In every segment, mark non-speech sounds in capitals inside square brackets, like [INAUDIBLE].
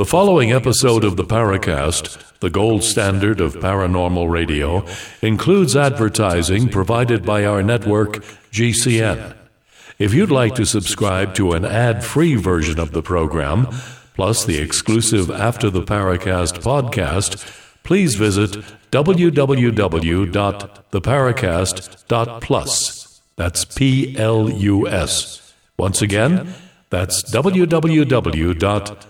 The following episode of the Paracast, the gold standard of paranormal radio, includes advertising provided by our network, GCN. If you'd like to subscribe to an ad free version of the program, plus the exclusive After the Paracast podcast, please visit www.theparacast.plus. That's P L U S. Once again, that's www.theparacast.plus.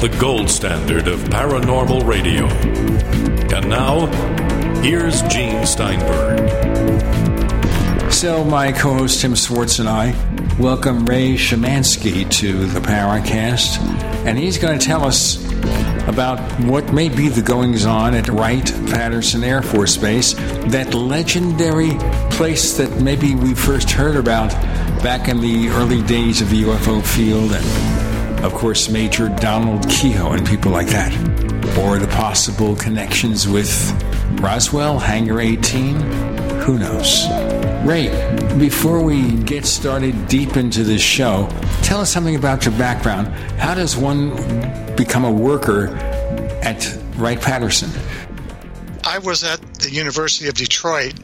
the gold standard of paranormal radio. And now, here's Gene Steinberg. So, my co host Tim Swartz and I welcome Ray Szymanski to the Paracast, and he's going to tell us about what may be the goings on at Wright Patterson Air Force Base, that legendary place that maybe we first heard about back in the early days of the UFO field, and of course, Major Donald Keyhoe and people like that. Or the possible connections with Roswell, Hangar 18, who knows? Ray, before we get started deep into this show, tell us something about your background. How does one become a worker at Wright Patterson? I was at the University of Detroit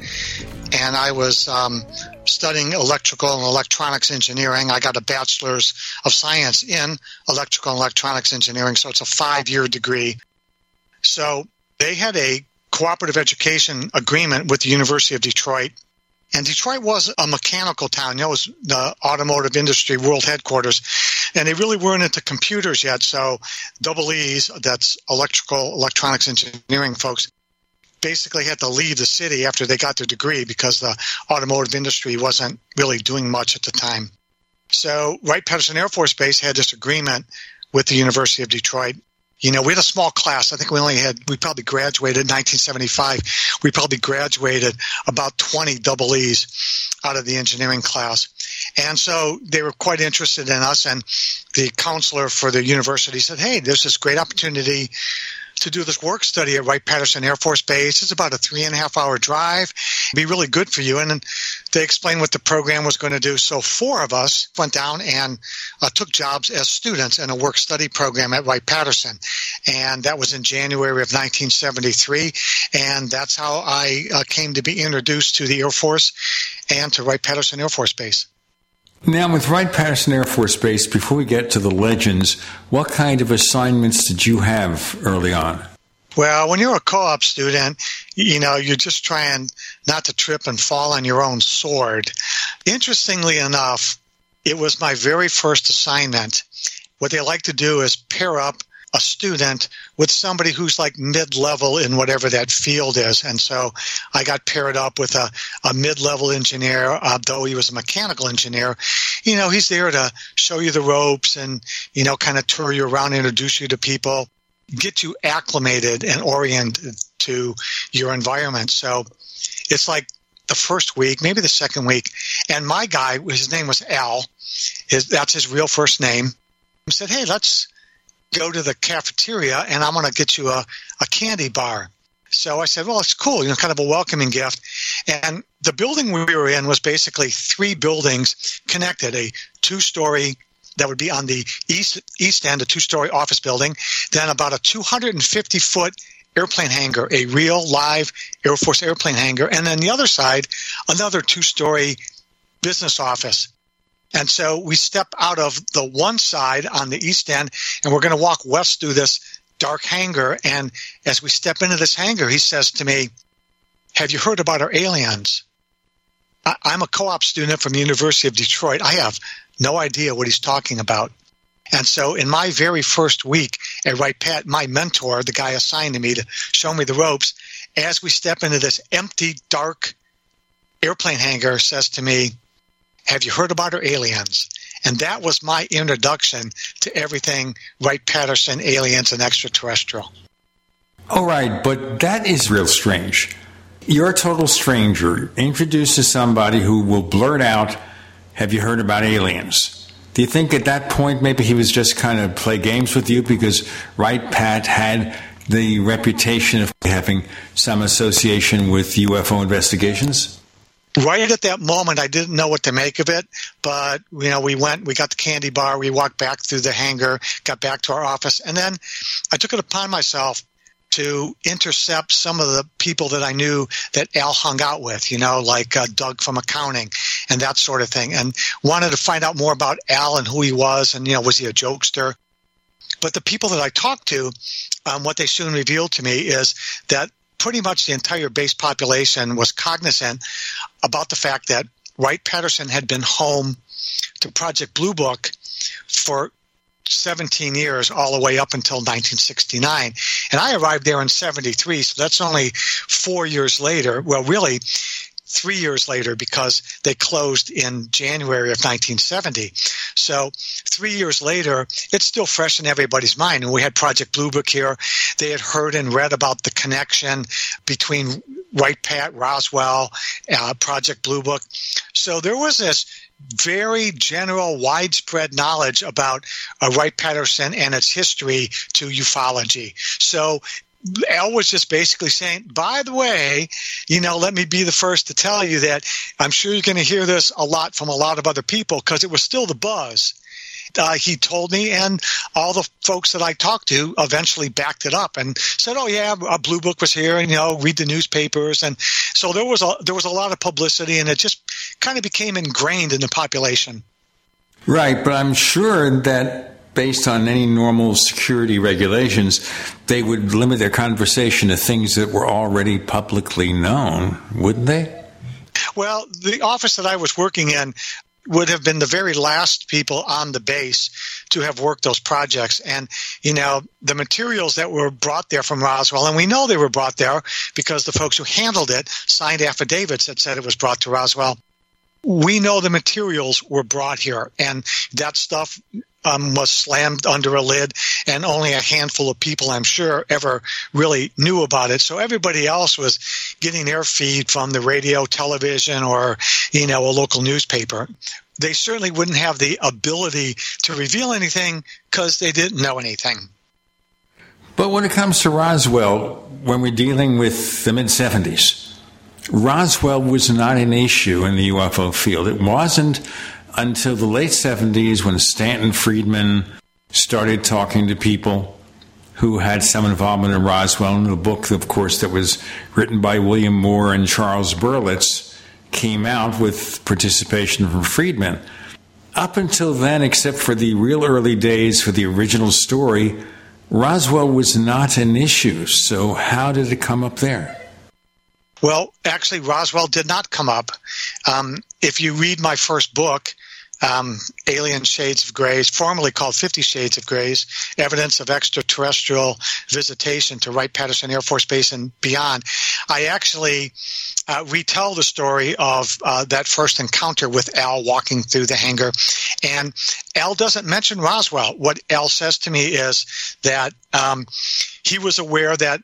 and I was um, studying electrical and electronics engineering. I got a bachelor's of science in electrical and electronics engineering, so it's a five year degree. So they had a cooperative education agreement with the University of Detroit. And Detroit was a mechanical town. You know, it was the automotive industry world headquarters. And they really weren't into computers yet. So double E's, that's electrical, electronics engineering folks, basically had to leave the city after they got their degree because the automotive industry wasn't really doing much at the time. So Wright Patterson Air Force Base had this agreement with the University of Detroit. You know, we had a small class. I think we only had, we probably graduated in 1975. We probably graduated about 20 double E's out of the engineering class. And so they were quite interested in us. And the counselor for the university said, Hey, there's this great opportunity to do this work study at Wright Patterson Air Force Base. It's about a three and a half hour drive. It'd be really good for you. And they explained what the program was going to do. So four of us went down and uh, took jobs as students in a work study program at Wright Patterson. And that was in January of 1973. And that's how I uh, came to be introduced to the Air Force and to Wright Patterson Air Force Base. Now, with Wright Patterson Air Force Base, before we get to the legends, what kind of assignments did you have early on? Well, when you're a co op student, you know, you're just trying not to trip and fall on your own sword. Interestingly enough, it was my very first assignment. What they like to do is pair up a student with somebody who's like mid level in whatever that field is. And so I got paired up with a, a mid level engineer, uh, though he was a mechanical engineer. You know, he's there to show you the ropes and, you know, kind of tour you around, introduce you to people, get you acclimated and oriented to your environment. So it's like the first week, maybe the second week. And my guy, his name was Al, his, that's his real first name, said, Hey, let's go to the cafeteria and I'm going to get you a, a candy bar. So I said, well, it's cool, you know, kind of a welcoming gift. And the building we were in was basically three buildings connected, a two story that would be on the east east end, a two story office building, then about a 250 foot airplane hangar, a real live Air Force airplane hangar, and then the other side, another two story business office. And so we step out of the one side on the east end and we're going to walk west through this dark hangar. And as we step into this hangar, he says to me, Have you heard about our aliens? I'm a co op student from the University of Detroit. I have no idea what he's talking about. And so in my very first week at Wright Pat, my mentor, the guy assigned to me to show me the ropes, as we step into this empty, dark airplane hangar, says to me, have you heard about our aliens? And that was my introduction to everything Wright Patterson, aliens, and extraterrestrial. All right, but that is real strange. You're a total stranger introduced to somebody who will blurt out, Have you heard about aliens? Do you think at that point maybe he was just kind of play games with you because Wright Pat had the reputation of having some association with UFO investigations? Right at that moment, I didn't know what to make of it. But you know, we went, we got the candy bar, we walked back through the hangar, got back to our office, and then I took it upon myself to intercept some of the people that I knew that Al hung out with, you know, like uh, Doug from accounting and that sort of thing, and wanted to find out more about Al and who he was, and you know, was he a jokester? But the people that I talked to, um, what they soon revealed to me is that pretty much the entire base population was cognizant about the fact that Wright Patterson had been home to Project Blue Book for 17 years, all the way up until 1969. And I arrived there in 73, so that's only four years later. Well, really, three years later because they closed in January of 1970. So three years later, it's still fresh in everybody's mind. And we had Project Blue Book here. They had heard and read about the connection between Wright Pat, Roswell, uh, Project Blue Book. So there was this very general, widespread knowledge about uh, Wright Patterson and its history to ufology. So Al was just basically saying, by the way, you know, let me be the first to tell you that I'm sure you're going to hear this a lot from a lot of other people because it was still the buzz. Uh, he told me, and all the folks that I talked to eventually backed it up and said, "Oh yeah, a blue book was here, and you know, read the newspapers." And so there was a there was a lot of publicity, and it just kind of became ingrained in the population. Right, but I'm sure that based on any normal security regulations, they would limit their conversation to things that were already publicly known, wouldn't they? Well, the office that I was working in would have been the very last people on the base to have worked those projects. And, you know, the materials that were brought there from Roswell, and we know they were brought there because the folks who handled it signed affidavits that said it was brought to Roswell. We know the materials were brought here, and that stuff um, was slammed under a lid, and only a handful of people, I'm sure, ever really knew about it. So everybody else was getting their feed from the radio, television, or you know a local newspaper. They certainly wouldn't have the ability to reveal anything because they didn't know anything. But when it comes to Roswell, when we're dealing with the mid 70s, Roswell was not an issue in the UFO field. It wasn't until the late 70s when Stanton Friedman started talking to people who had some involvement in Roswell. And the book, of course, that was written by William Moore and Charles Berlitz came out with participation from Friedman. Up until then, except for the real early days for the original story, Roswell was not an issue. So, how did it come up there? Well, actually, Roswell did not come up. Um, if you read my first book, um, Alien Shades of Greys, formerly called Fifty Shades of Grays, evidence of extraterrestrial visitation to Wright Patterson Air Force Base and beyond, I actually uh, retell the story of uh, that first encounter with Al walking through the hangar. And Al doesn't mention Roswell. What Al says to me is that um, he was aware that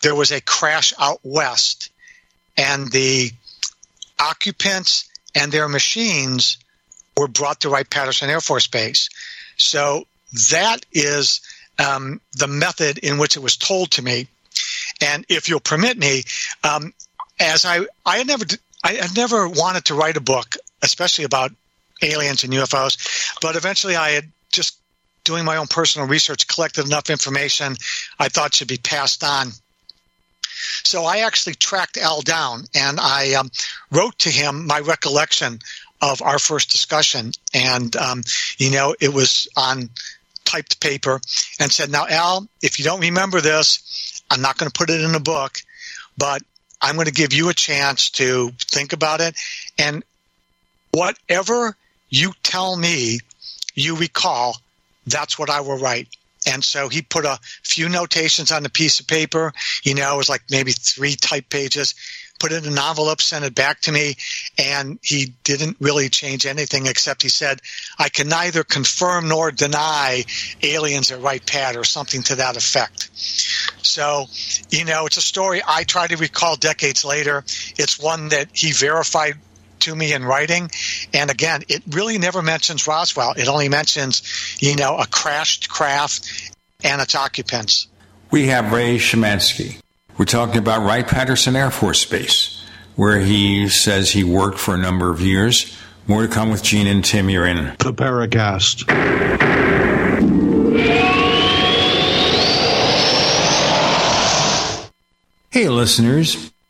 there was a crash out west and the occupants and their machines were brought to Wright Patterson Air Force Base. So that is um, the method in which it was told to me. And if you'll permit me, um, as I I had never I had never wanted to write a book, especially about aliens and UFOs, but eventually I had just doing my own personal research collected enough information I thought should be passed on so I actually tracked Al down and I um, wrote to him my recollection of our first discussion. And, um, you know, it was on typed paper and said, Now, Al, if you don't remember this, I'm not going to put it in a book, but I'm going to give you a chance to think about it. And whatever you tell me you recall, that's what I will write. And so he put a few notations on a piece of paper. You know, it was like maybe three type pages. Put it in an envelope, sent it back to me, and he didn't really change anything except he said, "I can neither confirm nor deny aliens at Wright Pat or something to that effect." So, you know, it's a story I try to recall decades later. It's one that he verified to me in writing. And again, it really never mentions Roswell. It only mentions, you know, a crashed craft and its occupants. We have Ray Szymanski. We're talking about Wright Patterson Air Force Base, where he says he worked for a number of years. More to come with Gene and Tim. You're in the Paracast. Hey, listeners.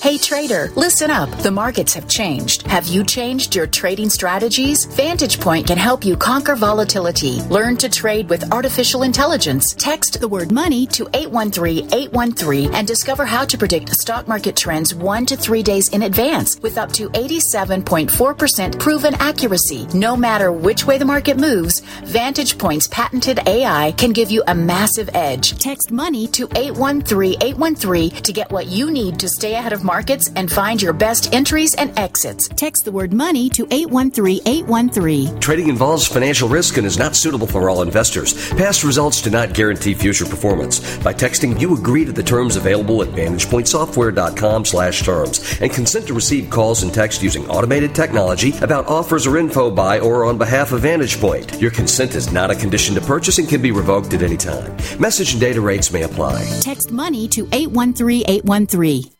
Hey trader, listen up. The markets have changed. Have you changed your trading strategies? Vantage Point can help you conquer volatility. Learn to trade with artificial intelligence. Text the word money to 813-813 and discover how to predict stock market trends 1 to 3 days in advance with up to 87.4% proven accuracy. No matter which way the market moves, Vantage Point's patented AI can give you a massive edge. Text money to 813-813 to get what you need to stay ahead of markets and find your best entries and exits. Text the word money to 813 813. Trading involves financial risk and is not suitable for all investors. Past results do not guarantee future performance. By texting, you agree to the terms available at VantagePointSoftware.com slash terms and consent to receive calls and text using automated technology about offers or info by or on behalf of VantagePoint. Your consent is not a condition to purchase and can be revoked at any time. Message and data rates may apply. Text money to 813 813.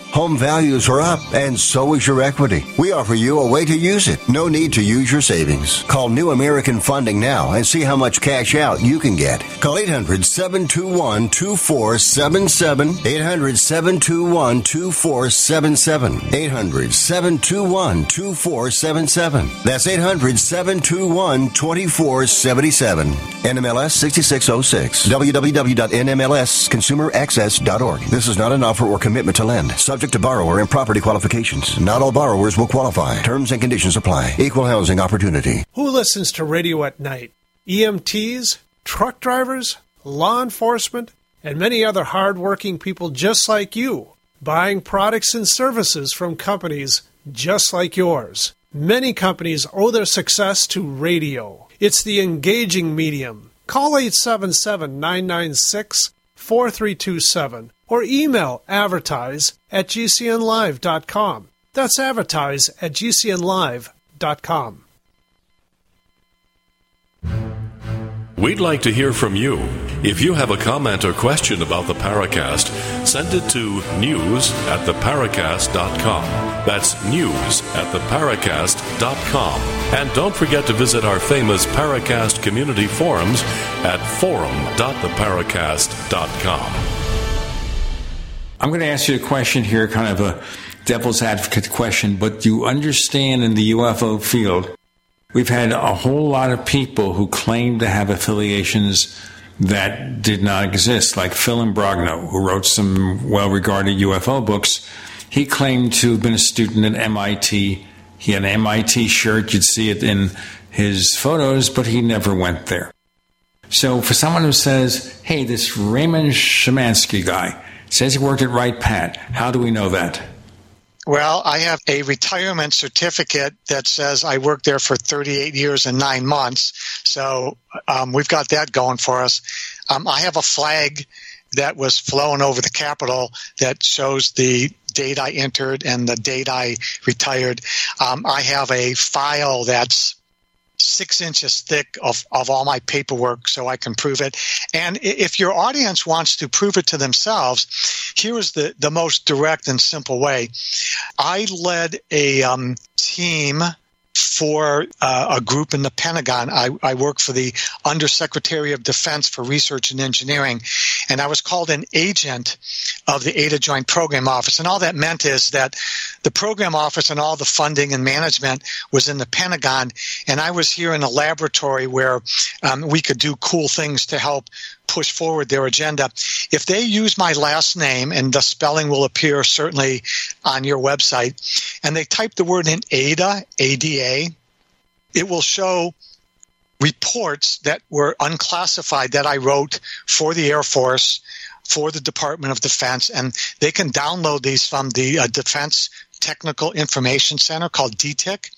Home values are up and so is your equity. We offer you a way to use it. No need to use your savings. Call New American Funding now and see how much cash out you can get. Call 800 721 2477. 800 721 2477. 800 721 2477. That's 800 721 2477. NMLS 6606. www.nmlsconsumeraccess.org. This is not an offer or commitment to lend. Subject to borrower and property qualifications. Not all borrowers will qualify. Terms and conditions apply. Equal housing opportunity. Who listens to radio at night? EMTs, truck drivers, law enforcement, and many other hardworking people just like you, buying products and services from companies just like yours. Many companies owe their success to radio. It's the engaging medium. Call 877 996 4327 or email advertise at gcnlive.com. That's advertise at gcnlive.com. We'd like to hear from you. If you have a comment or question about the Paracast, send it to news at theparacast.com. That's news at theparacast.com. And don't forget to visit our famous Paracast community forums at forum.theparacast.com. I'm going to ask you a question here, kind of a devil's advocate question, but do you understand in the UFO field, we've had a whole lot of people who claim to have affiliations that did not exist, like Phil Imbrogno, who wrote some well regarded UFO books. He claimed to have been a student at MIT. He had an MIT shirt, you'd see it in his photos, but he never went there. So for someone who says, hey, this Raymond Szymanski guy says he worked at Wright Pat, how do we know that? Well, I have a retirement certificate that says I worked there for 38 years and nine months. So um, we've got that going for us. Um, I have a flag that was flown over the Capitol that shows the date I entered and the date I retired. Um, I have a file that's six inches thick of, of all my paperwork so I can prove it. And if your audience wants to prove it to themselves, here is the, the most direct and simple way. I led a um, team for uh, a group in the Pentagon. I, I work for the Undersecretary of Defense for Research and Engineering, and I was called an agent of the ADA Joint Program Office. And all that meant is that the program office and all the funding and management was in the Pentagon, and I was here in a laboratory where um, we could do cool things to help push forward their agenda. If they use my last name, and the spelling will appear certainly on your website, and they type the word in ADA, ADA, it will show reports that were unclassified that I wrote for the Air Force, for the Department of Defense, and they can download these from the uh, Defense Technical Information Center called DTIC,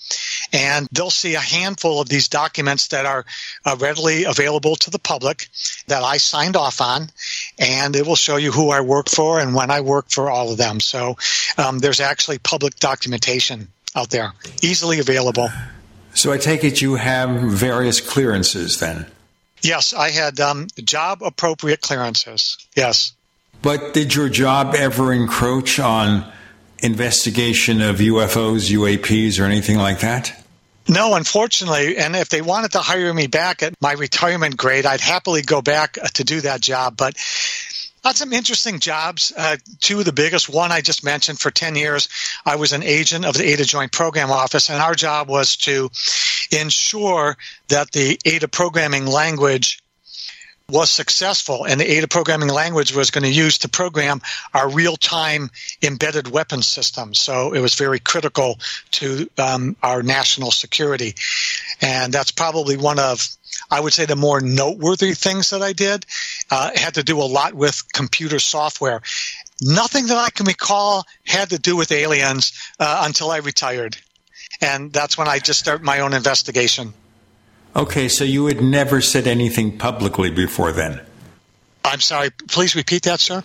and they'll see a handful of these documents that are uh, readily available to the public that I signed off on, and it will show you who I work for and when I work for all of them. So um, there's actually public documentation out there, easily available. So I take it you have various clearances then? Yes, I had um, job appropriate clearances. Yes. But did your job ever encroach on investigation of UFOs, UAPs, or anything like that? No, unfortunately. And if they wanted to hire me back at my retirement grade, I'd happily go back uh, to do that job. But had some interesting jobs. Uh, two of the biggest. One I just mentioned for 10 years, I was an agent of the ADA Joint Program Office, and our job was to ensure that the ADA programming language was successful and the ADA programming language was going to use to program our real-time embedded weapons system. So it was very critical to um, our national security. And that's probably one of, I would say, the more noteworthy things that I did. Uh, had to do a lot with computer software. Nothing that I can recall had to do with aliens uh, until I retired. And that's when I just started my own investigation. Okay, so you had never said anything publicly before then? I'm sorry, please repeat that, sir.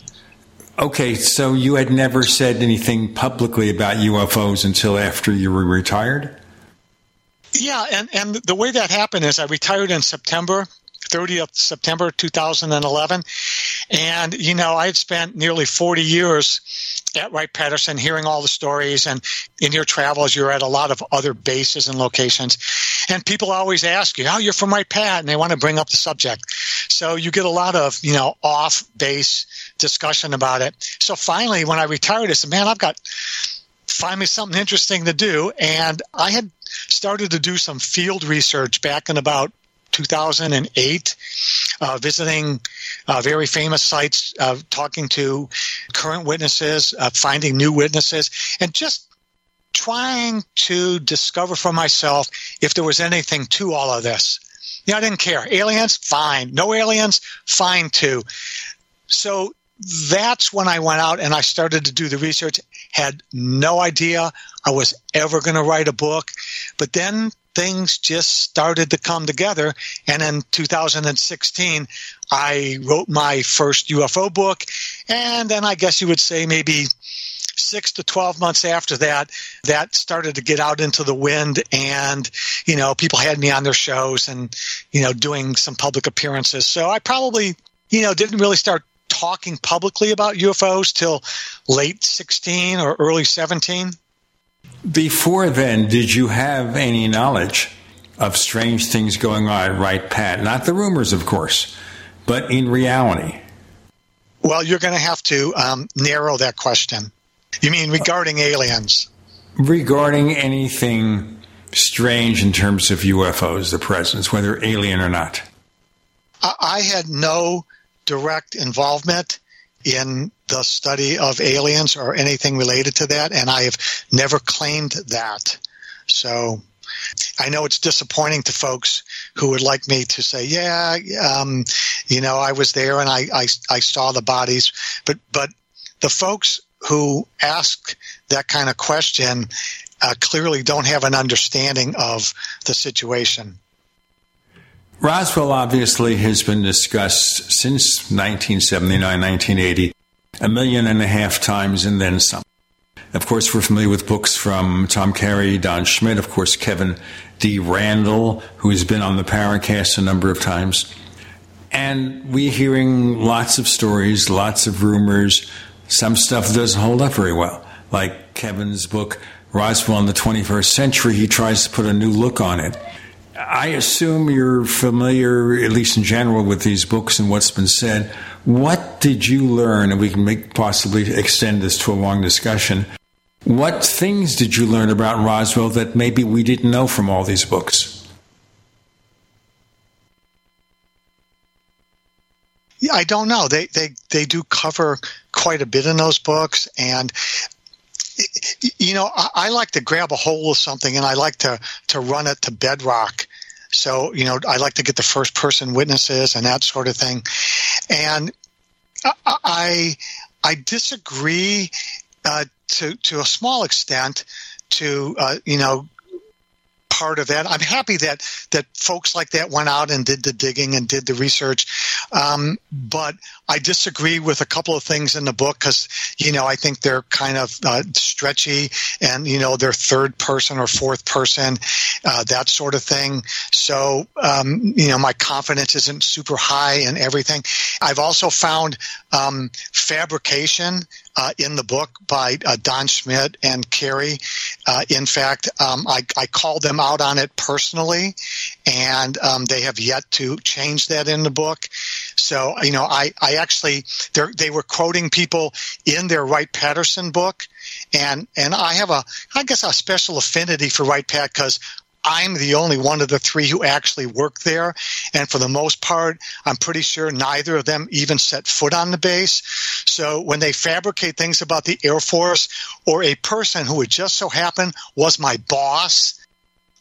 Okay, so you had never said anything publicly about UFOs until after you were retired? Yeah, and, and the way that happened is I retired in September, 30th September 2011. And, you know, I had spent nearly 40 years at Wright Patterson hearing all the stories. And in your travels, you're at a lot of other bases and locations. And people always ask you, oh, you're from Wright Pat, and they want to bring up the subject. So you get a lot of, you know, off base discussion about it. So finally, when I retired, I said, man, I've got find me something interesting to do. And I had started to do some field research back in about 2008, uh, visiting uh, very famous sites, uh, talking to current witnesses, uh, finding new witnesses, and just trying to discover for myself if there was anything to all of this. Yeah, I didn't care. Aliens, fine. No aliens, fine too. So that's when I went out and I started to do the research. Had no idea I was ever going to write a book. But then things just started to come together. And in 2016, I wrote my first UFO book. And then I guess you would say maybe six to 12 months after that, that started to get out into the wind. And, you know, people had me on their shows and, you know, doing some public appearances. So I probably, you know, didn't really start talking publicly about UFOs till late 16 or early 17. Before then, did you have any knowledge of strange things going on Wright Pat? Not the rumors, of course, but in reality. Well, you're going to have to um, narrow that question. You mean regarding aliens? Regarding anything strange in terms of UFOs, the presence, whether alien or not. I had no direct involvement in the study of aliens or anything related to that, and I have never claimed that. So I know it's disappointing to folks who would like me to say, yeah, um, you know, I was there and I, I, I saw the bodies, but, but the folks who ask that kind of question uh, clearly don't have an understanding of the situation. Roswell obviously has been discussed since 1979, 1980, a million and a half times and then some. Of course, we're familiar with books from Tom Carey, Don Schmidt, of course, Kevin D. Randle, who has been on the Paracast a number of times. And we're hearing lots of stories, lots of rumors. Some stuff doesn't hold up very well. Like Kevin's book, Roswell in the 21st Century, he tries to put a new look on it. I assume you're familiar, at least in general, with these books and what's been said. What did you learn? And we can make, possibly extend this to a long discussion. What things did you learn about Roswell that maybe we didn't know from all these books? I don't know. They they they do cover quite a bit in those books, and you know, I, I, like to grab a hold of something and I like to to run it to bedrock. So you know, I like to get the first person witnesses and that sort of thing. And I I, disagree uh, to to a small extent to uh, you know part of that. I'm happy that that folks like that went out and did the digging and did the research, um, but I disagree with a couple of things in the book because you know I think they're kind of uh, stretchy and you know they're third person or fourth person, uh, that sort of thing. So um, you know my confidence isn't super high and everything. I've also found um, fabrication uh, in the book by uh, Don Schmidt and Carey. Uh, in fact, um, I, I, called them out on it personally, and um, they have yet to change that in the book. So, you know, I, I actually, they were quoting people in their Wright Patterson book. And, and I have a, I guess a special affinity for Wright Pat because I'm the only one of the three who actually worked there. And for the most part, I'm pretty sure neither of them even set foot on the base. So when they fabricate things about the Air Force or a person who would just so happen was my boss,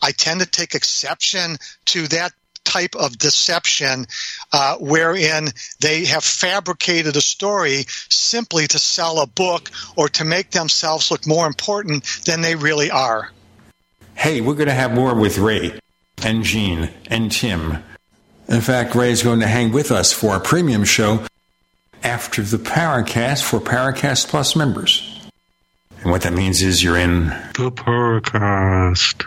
I tend to take exception to that type of deception uh, wherein they have fabricated a story simply to sell a book or to make themselves look more important than they really are hey, we're going to have more with Ray and Gene and Tim. In fact, Ray is going to hang with us for a premium show after the Paracast for Paracast Plus members. And what that means is you're in the Paracast.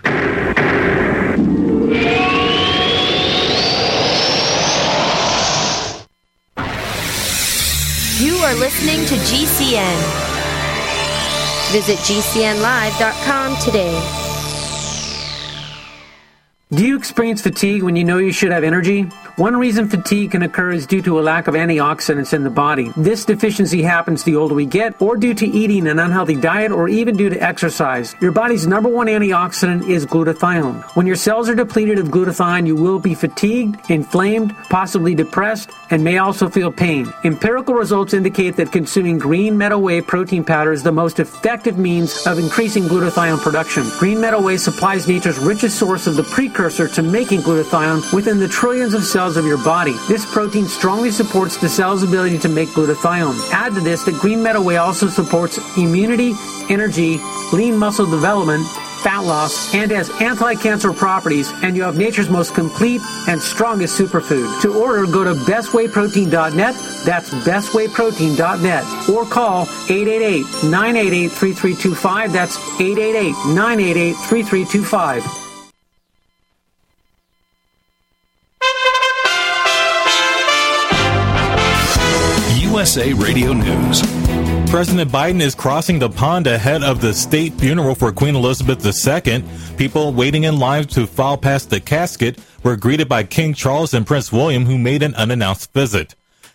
You are listening to GCN. Visit GCNlive.com today. Do you experience fatigue when you know you should have energy? One reason fatigue can occur is due to a lack of antioxidants in the body. This deficiency happens the older we get, or due to eating an unhealthy diet, or even due to exercise. Your body's number one antioxidant is glutathione. When your cells are depleted of glutathione, you will be fatigued, inflamed, possibly depressed, and may also feel pain. Empirical results indicate that consuming green meadow whey protein powder is the most effective means of increasing glutathione production. Green meadow whey supplies nature's richest source of the precursor to making glutathione within the trillions of cells of your body. This protein strongly supports the cell's ability to make glutathione. Add to this that green meadow whey also supports immunity, energy, lean muscle development, fat loss, and has anti-cancer properties, and you have nature's most complete and strongest superfood. To order, go to bestwayprotein.net. That's bestwayprotein.net. Or call 888-988-3325. That's 888-988-3325. USA Radio News. President Biden is crossing the pond ahead of the state funeral for Queen Elizabeth II. People waiting in line to file past the casket were greeted by King Charles and Prince William, who made an unannounced visit.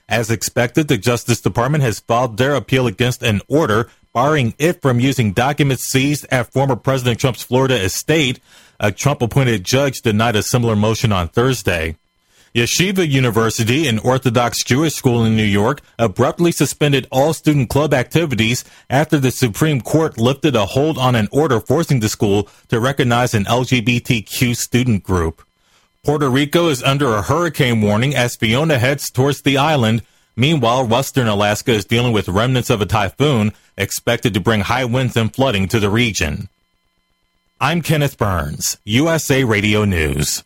As expected, the Justice Department has filed their appeal against an order barring it from using documents seized at former President Trump's Florida estate. A Trump appointed judge denied a similar motion on Thursday. Yeshiva University, an Orthodox Jewish school in New York, abruptly suspended all student club activities after the Supreme Court lifted a hold on an order forcing the school to recognize an LGBTQ student group. Puerto Rico is under a hurricane warning as Fiona heads towards the island. Meanwhile, western Alaska is dealing with remnants of a typhoon expected to bring high winds and flooding to the region. I'm Kenneth Burns, USA Radio News.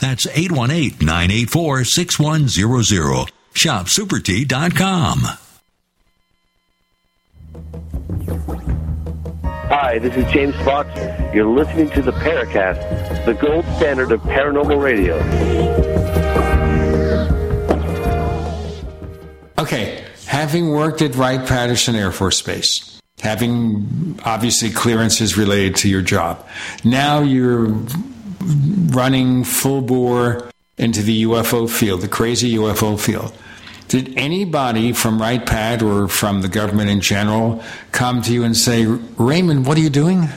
That's 818-984-6100. ShopSuperTea.com. Hi, this is James Fox. You're listening to the Paracast, the gold standard of paranormal radio. Okay, having worked at Wright Patterson Air Force Base, having obviously clearances related to your job, now you're running full bore into the UFO field, the crazy UFO field. Did anybody from Wright Pat or from the government in general come to you and say, Raymond, what are you doing?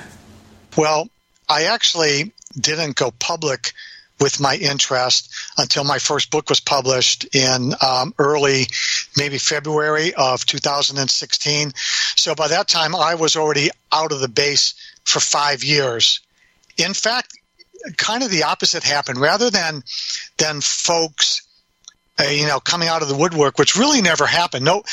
Well, I actually didn't go public with my interest until my first book was published in um, early, maybe February of 2016. So by that time, I was already out of the base for five years. In fact, kind of the opposite happened. Rather than than folks uh, you know, coming out of the woodwork, which really never happened. No,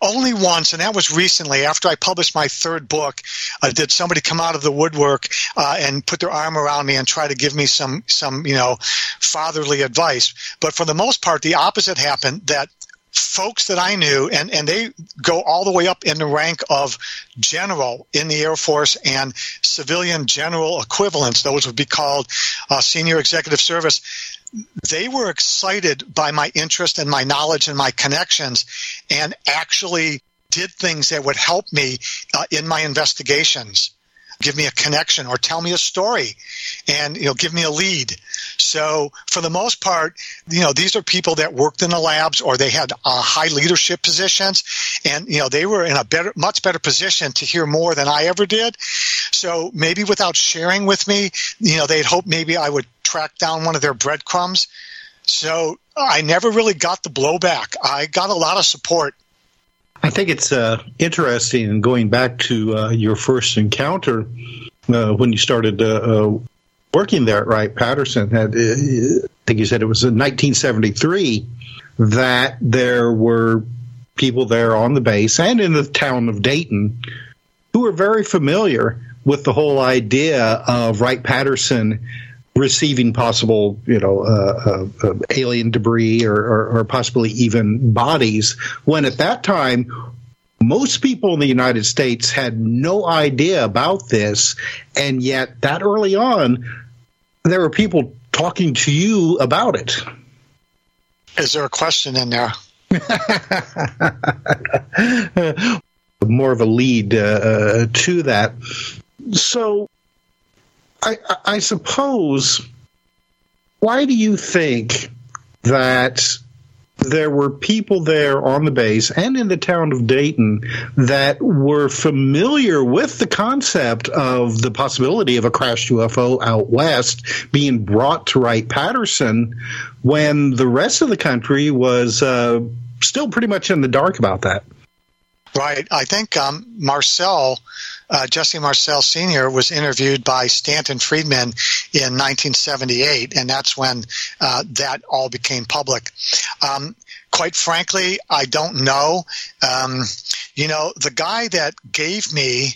only once, and that was recently after I published my third book. Uh, did somebody come out of the woodwork uh, and put their arm around me and try to give me some, some, you know, fatherly advice? But for the most part, the opposite happened. That folks that I knew, and, and they go all the way up in the rank of general in the Air Force and civilian general equivalents. Those would be called uh, senior executive service they were excited by my interest and my knowledge and my connections and actually did things that would help me uh, in my investigations give me a connection or tell me a story and you know give me a lead. So for the most part you know these are people that worked in the labs or they had uh, high leadership positions and you know they were in a better much better position to hear more than i ever did. So maybe without sharing with me you know they'd hope maybe i would track down one of their breadcrumbs. So i never really got the blowback. I got a lot of support I think it's uh, interesting going back to uh, your first encounter uh, when you started uh, uh, working there at Wright Patterson. Had, uh, I think you said it was in 1973 that there were people there on the base and in the town of Dayton who were very familiar with the whole idea of Wright Patterson receiving possible, you know, uh, uh, uh, alien debris or, or, or possibly even bodies. When at that time, most people in the United States had no idea about this, and yet that early on, there were people talking to you about it. Is there a question in there? [LAUGHS] More of a lead uh, uh, to that. So, I, I suppose, why do you think that there were people there on the base and in the town of Dayton that were familiar with the concept of the possibility of a crashed UFO out west being brought to Wright Patterson when the rest of the country was uh, still pretty much in the dark about that. Right. I think um, Marcel, uh, Jesse Marcel Sr., was interviewed by Stanton Friedman in 1978, and that's when uh, that all became public. Um, quite frankly, I don't know. Um, you know, the guy that gave me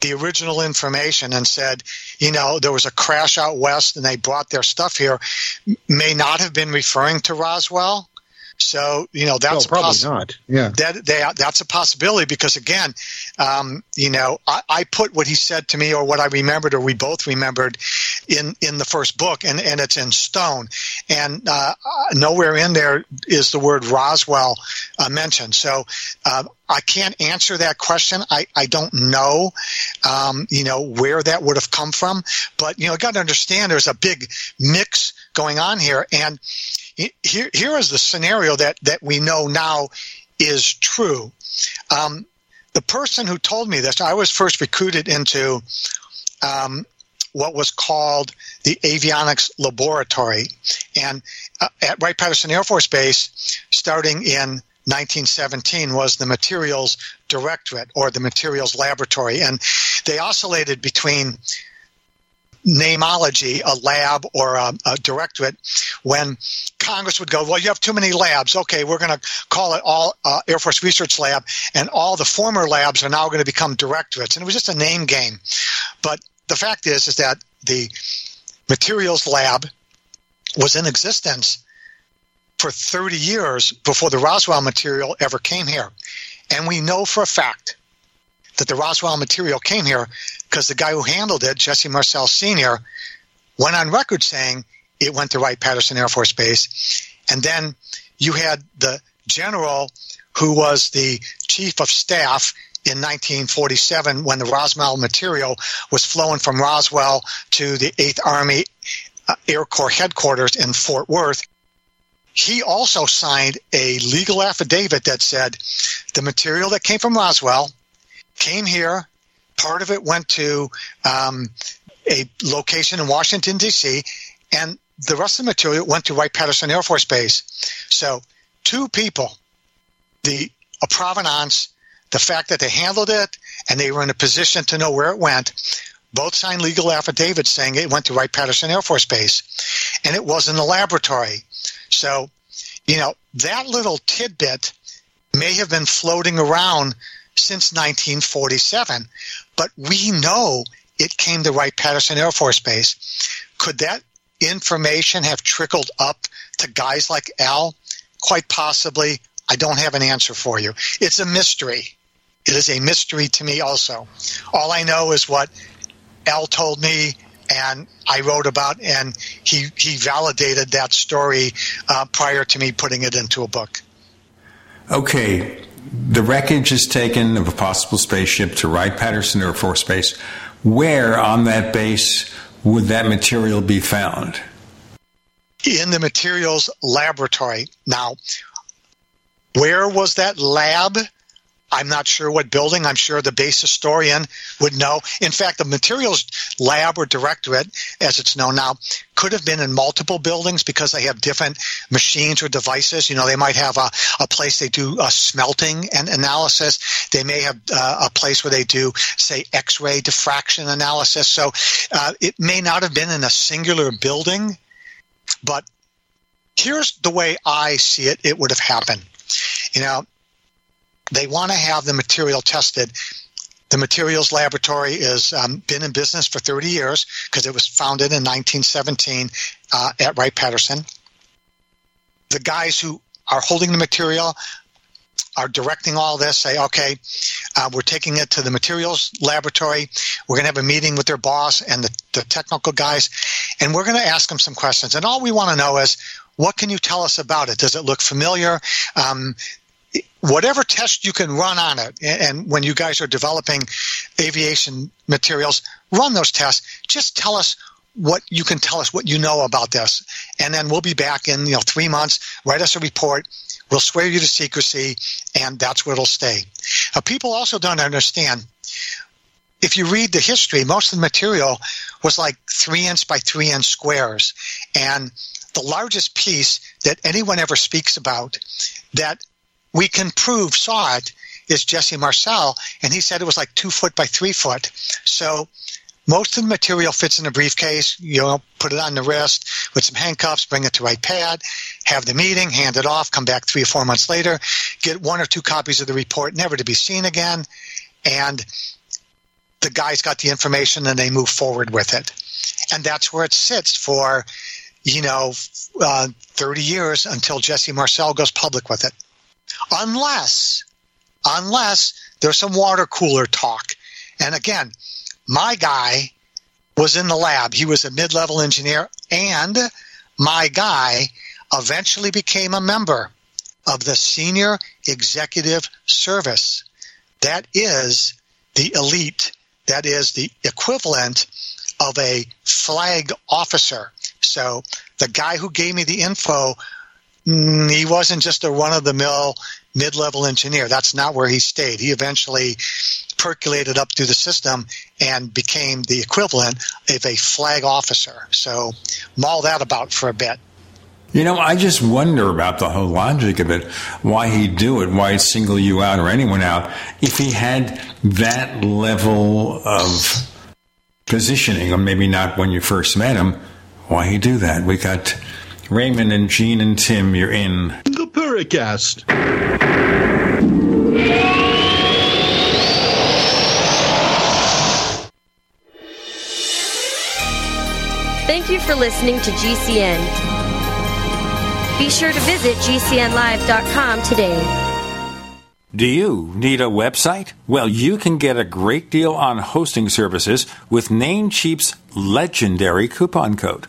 the original information and said, you know, there was a crash out west and they brought their stuff here may not have been referring to Roswell. So you know that's no, probably possi- not. Yeah, that they, that's a possibility because again, um, you know, I, I, put what he said to me or what I remembered or we both remembered in in the first book, and and it's in stone, and uh, nowhere in there is the word Roswell uh, mentioned. So. Uh, I can't answer that question. I, I don't know, um, you know, where that would have come from. But, you know, got to understand there's a big mix going on here. And, here, here is the scenario that, that we know now is true. Um, the person who told me this, I was first recruited into um, what was called the avionics laboratory. And uh, at Wright Patterson Air Force Base, starting in 1917, was the materials directorate or the materials laboratory. And they oscillated between namology, a lab or a, a, directorate, when Congress would go, well, you have too many labs. Okay, we're going to call it all uh, Air Force Research Lab, and all the former labs are now going to become directorates. And it was just a name game. But the fact is, is that the materials lab was in existence for 30 years before the Roswell material ever came here. And we know for a fact that the Roswell material came here because the guy who handled it, Jesse Marcel Sr., went on record saying it went to Wright Patterson Air Force Base. And then you had the general who was the chief of staff in 1947 when the Roswell material was flowing from Roswell to the 8th Army uh, Air Corps headquarters in Fort Worth. He also signed a legal affidavit that said the material that came from Roswell came here. Part of it went to um, a location in Washington, D.C., and the rest of the material went to Wright Patterson Air Force Base. So, two people, the a provenance, the fact that they handled it, and they were in a position to know where it went, both signed legal affidavits saying it went to Wright Patterson Air Force Base, and it was in the laboratory. So, you know, that little tidbit may have been floating around since 1947. But we know it came to Wright Patterson Air Force Base. Could that information have trickled up to guys like Al? Quite possibly. I don't have an answer for you. It's a mystery. It is a mystery to me also. All I know is what Al told me and I wrote about, and he, he validated that story uh, prior to me putting it into a book. Okay, the wreckage is taken of a possible spaceship to Wright Patterson Air Force Base. Where on that base would that material be found? In the materials laboratory. Now, where was that lab? I'm not sure what building. I'm sure the base historian would know. In fact, the materials lab or directorate, as it's known now, could have been in multiple buildings because they have different machines or devices. You know, they might have a, a place they do a smelting and analysis. They may have uh, a place where they do, say, X-ray diffraction analysis. So uh, it may not have been in a singular building, but here's the way I see it. It would have happened. You know, they want to have the material tested The materials laboratory has um, been in business for 30 years because it was founded in 1917 uh, at Wright Patterson. The guys who are holding the material are directing all this say, okay, uh, we're taking it to the materials laboratory. We're going to have a meeting with their boss and the, the technical guys, and we're going to ask them some questions. And all we want to know is, what can you tell us about it? Does it look familiar? Um, whatever test you can run on it, and when you guys are developing aviation materials, run those tests. Just tell us what you can tell us what you know about this, and then we'll be back in you know three months. Write us a report. We'll swear you to secrecy, and that's where it'll stay. Now, people also don't understand. If you read the history, most of the material was like three inch by three inch squares, and the largest piece that anyone ever speaks about that we can prove saw it is Jesse Marcel, and he said it was like two foot by three foot. So most of the material fits in a briefcase. You know, put it on the wrist with some handcuffs, bring it to Wright Pat, have the meeting, hand it off, come back three or four months later, get one or two copies of the report, never to be seen again, and the guys got the information and they move forward with it. And that's where it sits for, you know, uh, 30 years until Jesse Marcel goes public with it unless unless there's some water cooler talk. And again, my guy was in the lab. He was a mid-level engineer and my guy eventually became a member of the senior executive service. That is the elite. That is the equivalent of a flag officer. So the guy who gave me the info Mm, he wasn't just a run of the mill mid level engineer. That's not where he stayed. He eventually percolated up through the system and became the equivalent of a flag officer. So, mull that about for a bit. You know, I just wonder about the whole logic of it, why he'd do it, why he'd single you out or anyone out, if he had that level of positioning, or maybe not when you first met him, why he do that? We got Raymond and Gene and Tim, you're in the Paracast. Thank you for listening to GCN. Be sure to visit GCNlive.com today. Do you need a website? Well, you can get a great deal on hosting services with Namecheap's legendary coupon code.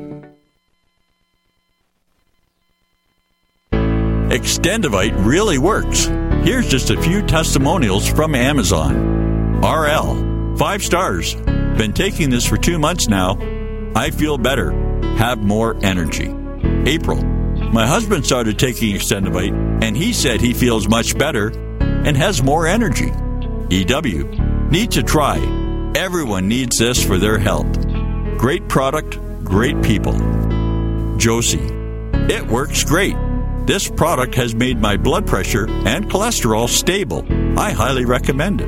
Extendovite really works. Here's just a few testimonials from Amazon. RL, five stars. Been taking this for two months now. I feel better, have more energy. April, My husband started taking Extendovite, and he said he feels much better and has more energy. EW. Need to try. Everyone needs this for their health. Great product, great people. Josie. It works great. This product has made my blood pressure and cholesterol stable. I highly recommend it.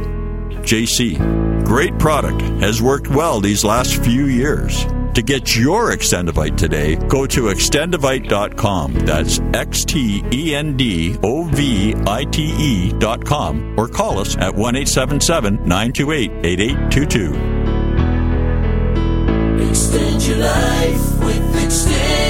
JC. Great product. Has worked well these last few years. To get your Extendovite today, go to extendivite.com. That's X T E N D O V I T E.com or call us at 1 877 928 8822. Extend your life with Extendovite.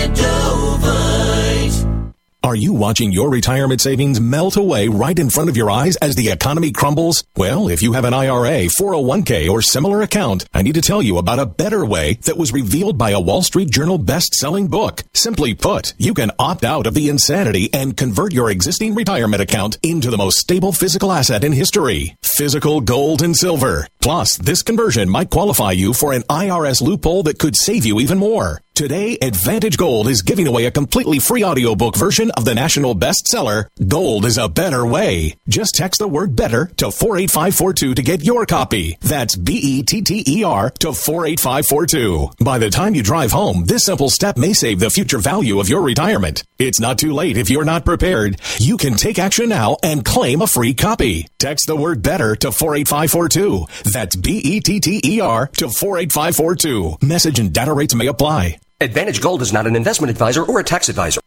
Are you watching your retirement savings melt away right in front of your eyes as the economy crumbles? Well, if you have an IRA, 401k, or similar account, I need to tell you about a better way that was revealed by a Wall Street Journal best-selling book. Simply put, you can opt out of the insanity and convert your existing retirement account into the most stable physical asset in history. Physical gold and silver. Plus, this conversion might qualify you for an IRS loophole that could save you even more. Today, Advantage Gold is giving away a completely free audiobook version of the national bestseller, Gold is a Better Way. Just text the word better to 48542 to get your copy. That's B-E-T-T-E-R to 48542. By the time you drive home, this simple step may save the future value of your retirement. It's not too late if you're not prepared. You can take action now and claim a free copy. Text the word better to 48542. That's B-E-T-T-E-R to 48542. Message and data rates may apply. Advantage Gold is not an investment advisor or a tax advisor.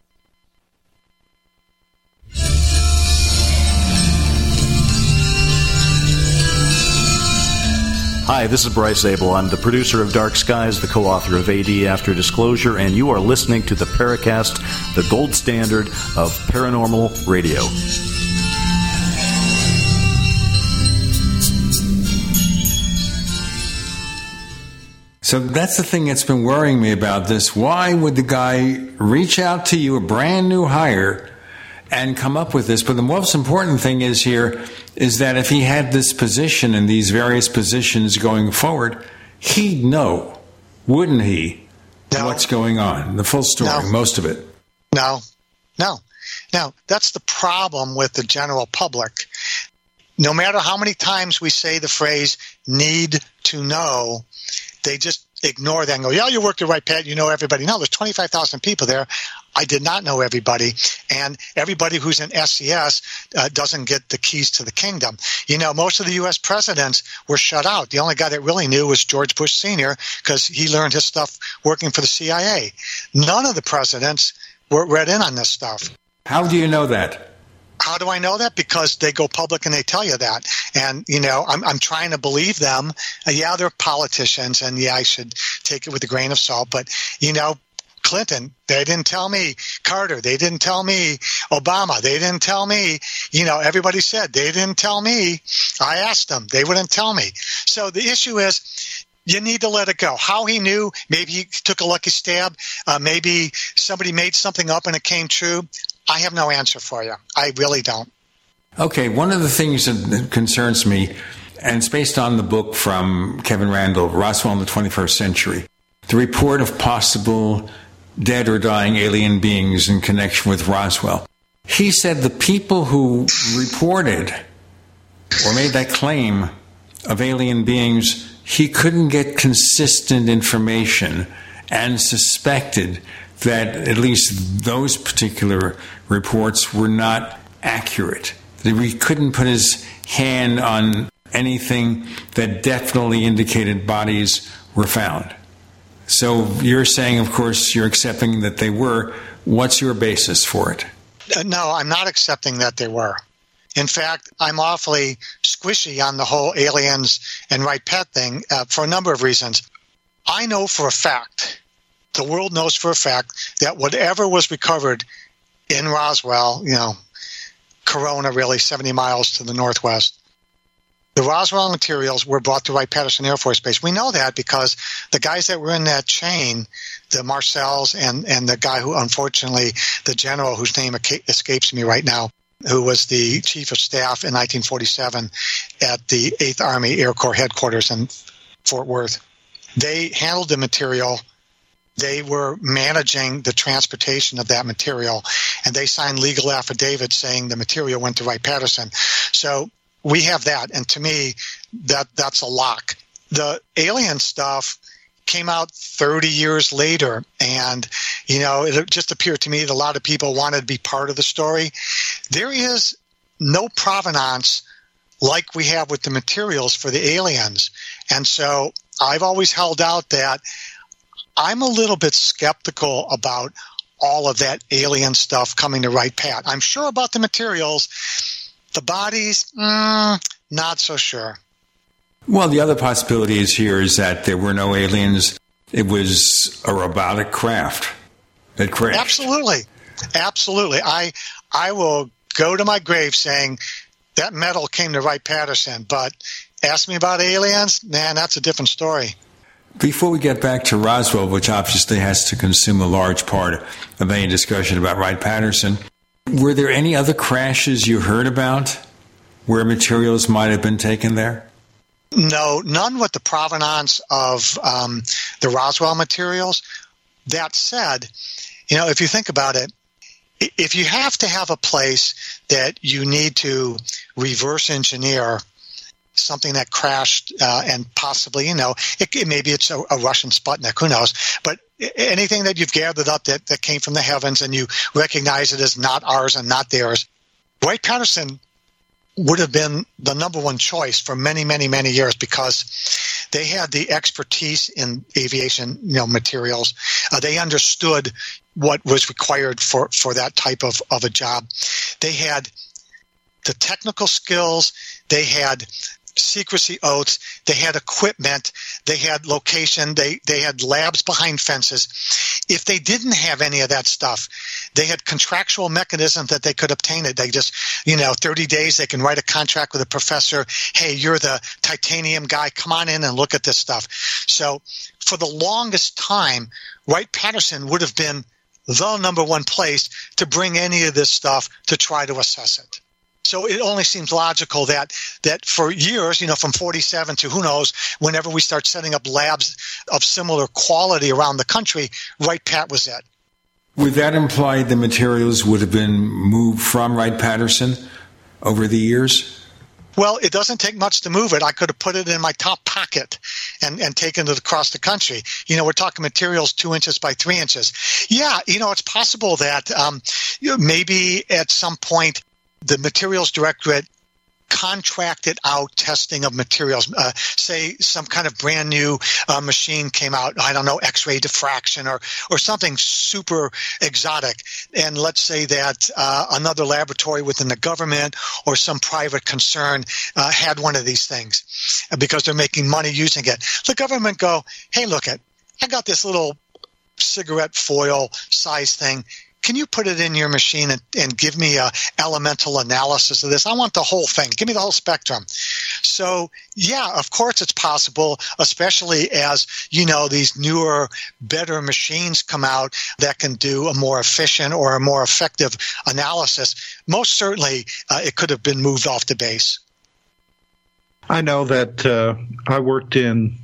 Hi, this is Bryce Zabel. I'm the producer of Dark Skies, the co author of AD After Disclosure, and you are listening to the Paracast, the gold standard of paranormal radio. So that's the thing that's been worrying me about this. Why would the guy reach out to you, a brand new hire, and come up with this? But the most important thing is here is that if he had this position and these various positions going forward, he'd know, wouldn't he, what's going on? The full story, No. most of it. No, no. Now, that's the problem with the general public. No matter how many times we say the phrase need to know, they just ignore that and go, yeah, you worked at Wright Pat. You know everybody. No, there's 25,000 people there. I did not know everybody. And everybody who's in SES uh, doesn't get the keys to the kingdom. You know, most of the U.S. presidents were shut out. The only guy that really knew was George Bush Sr. because he learned his stuff working for the CIA. None of the presidents were read in on this stuff. How do you know that? How do I know that? Because they go public and they tell you that. And, you know, I'm, I'm trying to believe them. Uh, yeah, they're politicians, and yeah, I should take it with a grain of salt. But, you know, Clinton, they didn't tell me. Carter, they didn't tell me. Obama, they didn't tell me. You know, everybody said they didn't tell me. I asked them, they wouldn't tell me. So the issue is, you need to let it go. How he knew, maybe he took a lucky stab, uh, maybe somebody made something up and it came true. I have no answer for you. I really don't. Okay, one of the things that concerns me, and it's based on the book from Kevin Randle, Roswell in the 21st Century, the report of possible dead or dying alien beings in connection with Roswell. He said the people who reported or made that claim of alien beings, he couldn't get consistent information and suspected that at least those particular reports were not accurate. He couldn't put his hand on anything that definitely indicated bodies were found. So you're saying, of course, you're accepting that they were. What's your basis for it? Uh, no, I'm not accepting that they were. In fact, I'm awfully squishy on the whole aliens and Wright Pat thing uh, for a number of reasons. I know for a fact, the world knows for a fact, that whatever was recovered in Roswell, you know, Corona, really 70 miles to the northwest, the Roswell materials were brought to Wright Patterson Air Force Base. We know that because the guys that were in that chain, the Marcels and, and the guy who, unfortunately, the general whose name escapes me right now, who was the chief of staff in 1947 at the 8th Army Air Corps headquarters in Fort Worth, they handled the material they were managing the transportation of that material, and they signed legal affidavits saying the material went to Wright Patterson. So we have that, and to me, that that's a lock. The alien stuff came out 30 years later, and you know it just appeared to me that a lot of people wanted to be part of the story. There is no provenance like we have with the materials for the aliens, and so I've always held out that I'm a little bit skeptical about all of that alien stuff coming to Wright Pat. I'm sure about the materials. The bodies, mm, not so sure. Well, the other possibility is here is that there were no aliens. It was a robotic craft that crashed. Absolutely, absolutely. I I will go to my grave saying that metal came to Wright Patterson. But ask me about aliens, man, that's a different story. Before we get back to Roswell, which obviously has to consume a large part of any discussion about Wright Patterson, were there any other crashes you heard about where materials might have been taken there? No, none with the provenance of um, the Roswell materials. That said, you know, if you think about it, if you have to have a place that you need to reverse engineer something that crashed uh, and possibly, you know, it, it, maybe it's a, a, Russian Sputnik, who knows? But anything that you've gathered up that, that came from the heavens and you recognize it as not ours and not theirs, Wright Patterson would have been the number one choice for many, many, many years because they had the expertise in aviation, you know, materials. Uh, they understood what was required for, for that type of, of a job. They had the technical skills. They had secrecy oaths. They had equipment. They had location. They, they had labs behind fences. If they didn't have any of that stuff, they had contractual mechanisms that they could obtain it. They just, you know, 30 days, they can write a contract with a professor. Hey, you're the titanium guy. Come on in and look at this stuff. So for the longest time, Wright Patterson would have been the number one place to bring any of this stuff to try to assess it. So it only seems logical that that for years, you know, from 47 to who knows, whenever we start setting up labs of similar quality around the country, Wright Pat was it. Would that imply the materials would have been moved from Wright Patterson over the years? Well, it doesn't take much to move it. I could have put it in my top pocket and, and taken it across the country. You know, we're talking materials two inches by three inches. Yeah, you know, it's possible that um, maybe at some point the materials directorate contracted out testing of materials. Uh, say some kind of brand new uh, machine came out, I don't know, X-ray diffraction or or something super exotic, and let's say that uh, another laboratory within the government or some private concern uh, had one of these things because they're making money using it. The government go, hey, look at, I got this little cigarette foil size thing can you put it in your machine and, and give me a elemental analysis of this? I want the whole thing. Give me the whole spectrum. So yeah, of course it's possible, especially as, you know, these newer, better machines come out that can do a more efficient or a more effective analysis. Most certainly uh, it could have been moved off the base. I know that uh, I worked in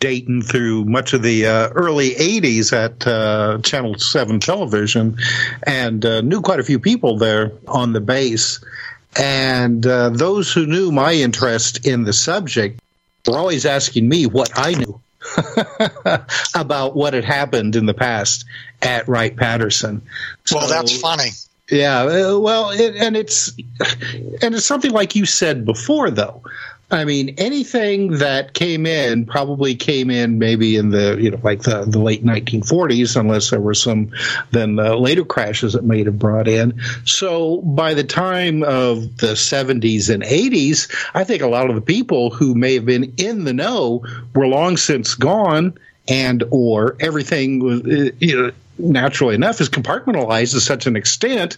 Dayton through much of the uh, early 80s at uh, Channel 7 television and uh, knew quite a few people there on the base. And uh, those who knew my interest in the subject were always asking me what I knew. [LAUGHS] about what had happened in the past at Wright Patterson. So, well, that's funny. Yeah, uh, well, it, and it's and it's something like you said before, though. I mean, anything that came in probably came in maybe in the you know like the, the late 1940s, unless there were some then the later crashes that may have brought in. So by the time of the 70s and 80s, I think a lot of the people who may have been in the know were long since gone, and or everything was uh, you know naturally enough is compartmentalized to such an extent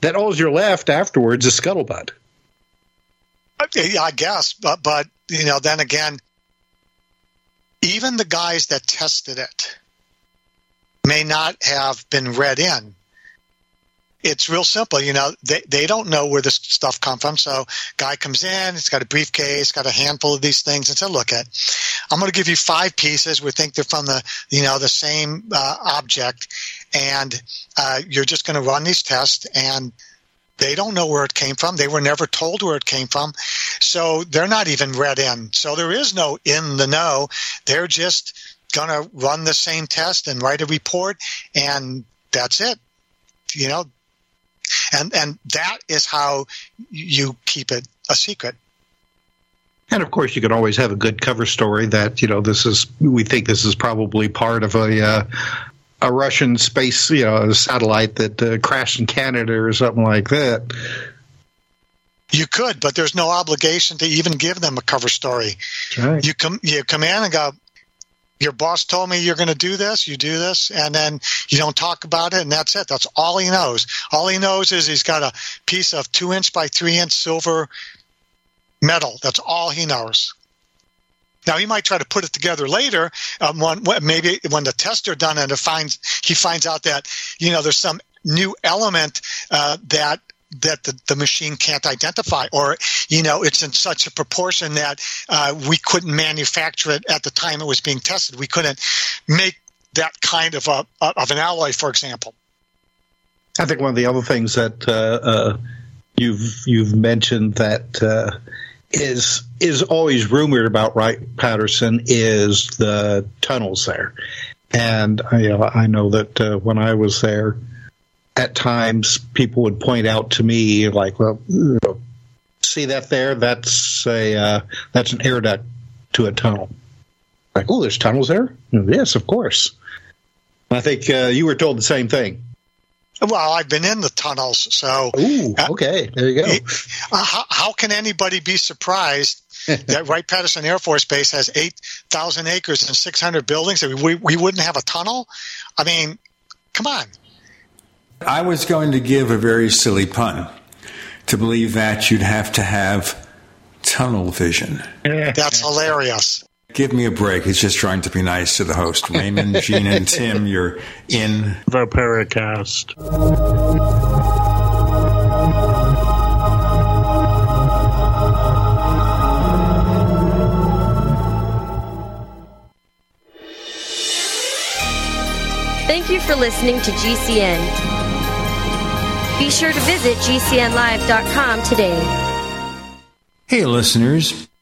that all you're left afterwards is scuttlebutt. I guess, but but you know, then again, even the guys that tested it may not have been read in. it's real simple. You know, they, they don't know where this stuff come from. So guy comes in, he's got a briefcase, got a handful of these things and said, look at, I'm going to give you five pieces. We think they're from the, you know, the same uh, object. And uh, you're just going to run these tests and they don't know where it came from. They were never told where it came from. So they're not even read in. So there is no in the know. They're just going to run the same test and write a report and that's it. You know, and and that is how you keep it a secret. And of course, you can always have a good cover story that you know this is. We think this is probably part of a uh, a Russian space, you know, satellite that uh, crashed in Canada or something like that. You could, but there's no obligation to even give them a cover story. Right. You come, you come in and go. Your boss told me you're going to do this. You do this, and then you don't talk about it, and that's it. That's all he knows. All he knows is he's got a piece of two inch by three inch silver metal. That's all he knows. Now he might try to put it together later. Um, when, maybe when the tests are done and finds he finds out that you know there's some new element uh, that that the, the machine can't identify, or you know it's in such a proportion that uh, we couldn't manufacture it at the time it was being tested. We couldn't make that kind of a of an alloy, for example. I think one of the other things that uh, uh you've you've mentioned that uh, is is always rumored about Wright Patterson is the tunnels there, and I, you know, I know that uh, when I was there, at times people would point out to me like, "Well, see that there? That's a uh, that's an air duct to a tunnel." Like, oh, there's tunnels there? Yes, of course. I think uh, you were told the same thing. Well, I've been in the tunnels, so. Ooh, okay, there you go. Uh, how, how, can anybody be surprised [LAUGHS] that Wright Patterson Air Force Base has 8,000 acres and 600 buildings? That we, we wouldn't have a tunnel? I mean, come on. I was going to give a very silly pun to believe that you'd have to have tunnel vision. That's hilarious. Give me a break. He's just trying to be nice to the host. Raymond, Gene, and Tim, you're in the Paracast. Thank you for listening to GCN. Be sure to visit GCNlive.com today. Hey, listeners.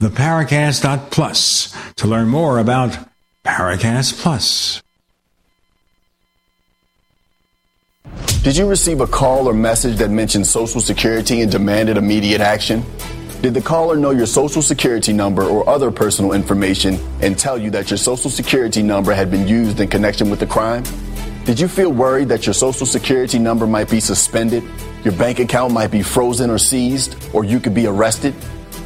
theparacast.plus to learn more about Paracast Plus. Did you receive a call or message that mentioned Social Security and demanded immediate action? Did the caller know your Social Security number or other personal information and tell you that your Social Security number had been used in connection with the crime? Did you feel worried that your Social Security number might be suspended, your bank account might be frozen or seized, or you could be arrested?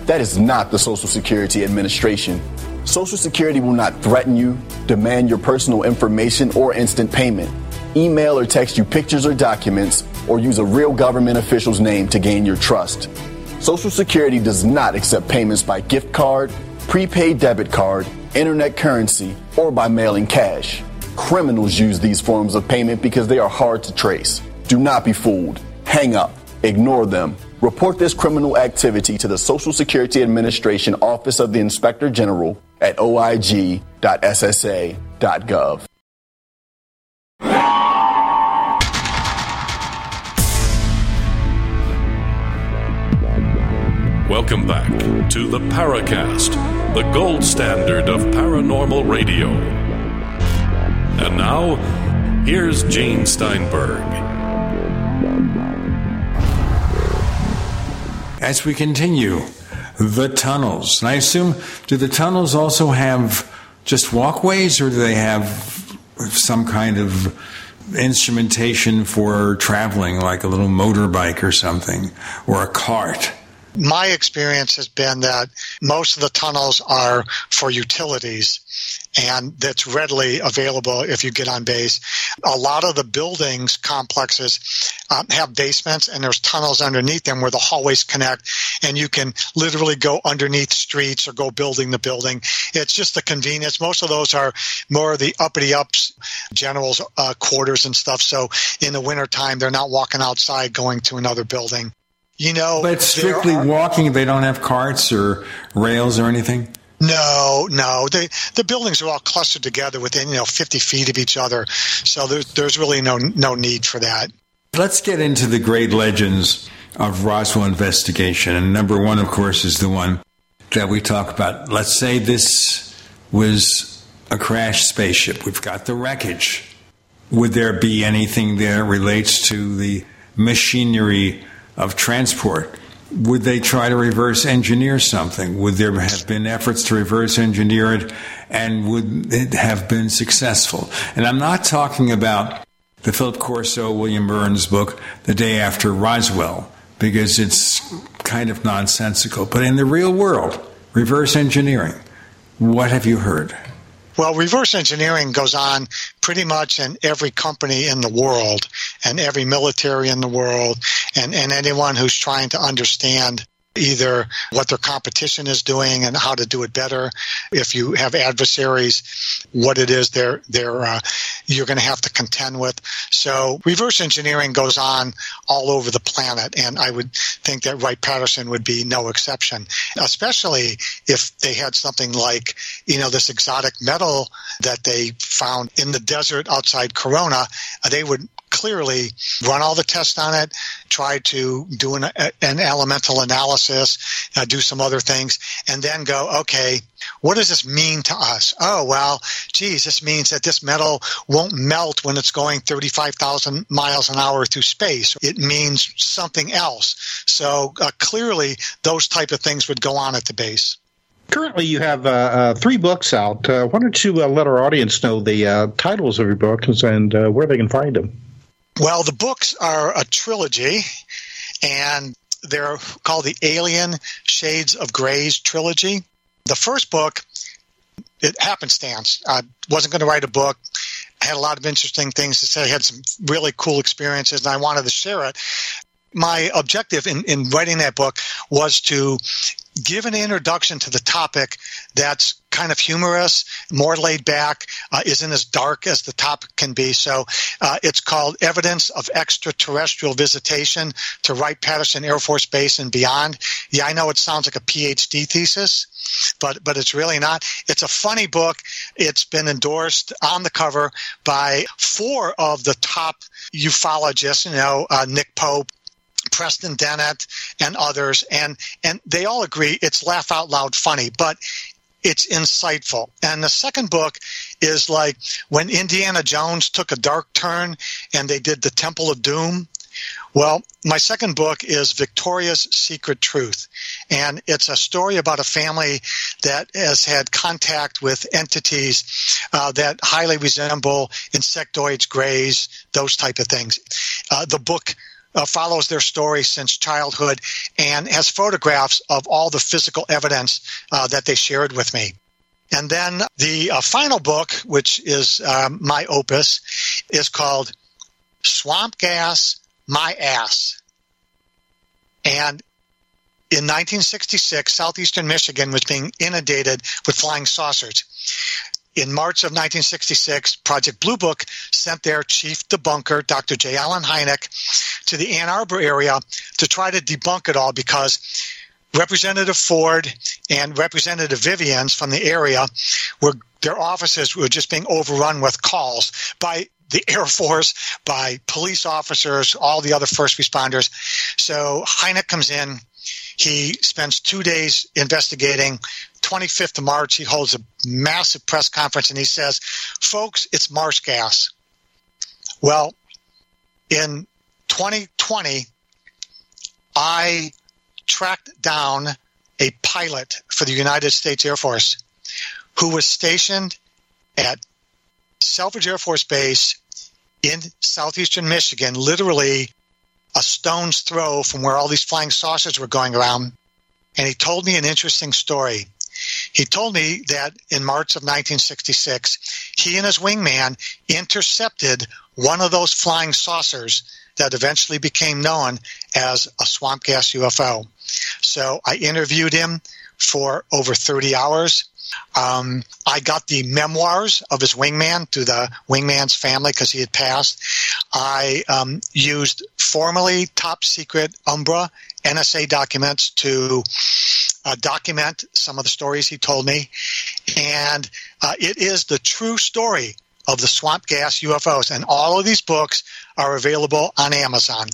That is not the Social Security Administration. Social Security will not threaten you, demand your personal information, or instant payment, email or text you pictures or documents, or use a real government official's name to gain your trust. Social Security does not accept payments by gift card, prepaid debit card, internet currency, or by mailing cash. Criminals use these forms of payment because they are hard to trace. Do not be fooled. Hang up. Ignore them. Report this criminal activity to the Social Security Administration Office of the Inspector General at oig.ssa.gov. Welcome back to the Paracast, the gold standard of paranormal radio. And now, here's Gene Steinberg. As we continue, the tunnels. And I assume, do the tunnels also have just walkways or do they have some kind of instrumentation for traveling, like a little motorbike or something, or a cart? My experience has been that most of the tunnels are for utilities and that's readily available if you get on base. A lot of the buildings complexes um, have basements and there's tunnels underneath them where the hallways connect and you can literally go underneath streets or go building the building. It's just the convenience. Most of those are more of the uppity ups, generals uh, quarters and stuff. So in the wintertime, they're not walking outside going to another building. You know, but strictly are, walking, they don't have carts or rails or anything. No, no. They, the buildings are all clustered together within you know 50 feet of each other, so there's there's really no no need for that. Let's get into the great legends of Roswell investigation, and number one, of course, is the one that we talk about. Let's say this was a crashed spaceship. We've got the wreckage. Would there be anything there relates to the machinery of transport? would they try to reverse engineer something? Would there have been efforts to reverse engineer it and would it have been successful? And I'm not talking about the Philip Corso, William Birnes book, The Day After Roswell, because it's kind of nonsensical. But in the real world, reverse engineering, what have you heard? Well, reverse engineering goes on pretty much in every company in the world and every military in the world and, and anyone who's trying to understand either what their competition is doing and how to do it better. If you have adversaries, what it is they're they're uh, you're going to have to contend with. So reverse engineering goes on all over the planet, and I would think that Wright Patterson would be no exception. Especially if they had something like you know this exotic metal that they found in the desert outside Corona, they would clearly run all the tests on it, try to do an, an elemental analysis, uh, do some other things, and then go, okay, what does this mean to us? Oh, well, geez, this means that this metal won't melt when it's going 35,000 miles an hour through space. It means something else. So uh, clearly, those type of things would go on at the base. Currently, you have uh, uh, three books out. Uh, why don't you uh, let our audience know the uh, titles of your books and where they can find them? Well, the books are a trilogy, and they're called the Alien Shades of Greys trilogy. The first book, it happenstance. I wasn't going to write a book. I had a lot of interesting things to say. I had some really cool experiences, and I wanted to share it. My objective in, in writing that book was to give an introduction to the topic that's kind of humorous, more laid back, uh, isn't as dark as the topic can be. So uh, it's called Evidence of Extraterrestrial Visitation to Wright Patterson Air Force Base and Beyond. Yeah, I know it sounds like a PhD thesis. But but it's really not. It's a funny book. It's been endorsed on the cover by four of the top ufologists. You know, uh, Nick Pope, Preston Dennett and others, and and they all agree it's laugh out loud funny, but it's insightful. And the second book is like when Indiana Jones took a dark turn and they did the Temple of Doom. Well, my second book is Victoria's Secret Truth. And it's a story about a family that has had contact with entities uh, that highly resemble insectoids, grays, those type of things. Uh, the book uh, follows their story since childhood and has photographs of all the physical evidence uh, that they shared with me. And then the uh, final book, which is um, my opus, is called Swamp Gas My Ass. And in 1966, southeastern Michigan was being inundated with flying saucers in March of 1966, Project Blue Book sent their chief debunker, Dr. J. Allen Hynek, to the Ann Arbor area to try to debunk it all because Representative Ford and Representative Vivians from the area were their offices were just being overrun with calls by the [LAUGHS] Air Force, by police officers, all the other first responders. So Hynek comes in. He spends two days investigating 25th of March, he holds a massive press conference and he says, Folks, it's marsh gas. Well, in 2020, I tracked down a pilot for the United States Air Force who was stationed at Selfridge Air Force Base in southeastern Michigan, literally a stone's throw from where all these flying saucers were going around. And he told me an interesting story. He told me that in March of 1966, he and his wingman intercepted one of those flying saucers that eventually became known as a swamp gas UFO. So I interviewed him for over 30 hours. Um, I got the memoirs of his wingman through the wingman's family because he had passed. I um, used formerly top secret Umbra NSA documents to uh, document some of the stories he told me. And uh, it is the true story of the swamp gas UFOs. And all of these books are available on Amazon.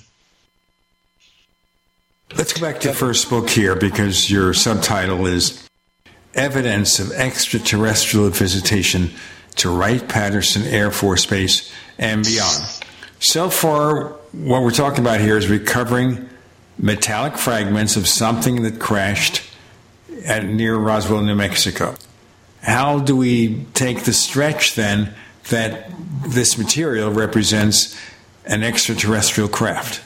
Let's go back to the first book here because your subtitle is Evidence of Extraterrestrial Visitation to Wright Patterson Air Force Base and Beyond. So far, what we're talking about here is recovering metallic fragments of something that crashed at near Roswell, New Mexico. How do we take the stretch then that this material represents an extraterrestrial craft?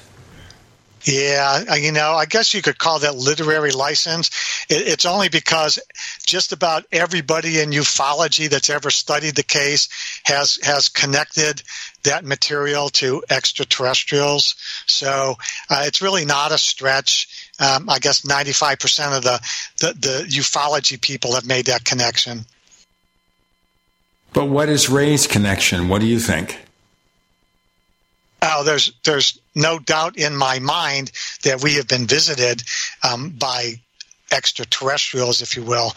Yeah, you know, I guess you could call that literary license. It's only because just about everybody in ufology that's ever studied the case has has connected that material to extraterrestrials. So uh, it's really not a stretch. Um, I guess ninety five percent of the, the the ufology people have made that connection. But what is Ray's connection? What do you think? Oh, there's there's no doubt in my mind that we have been visited um, by extraterrestrials, if you will.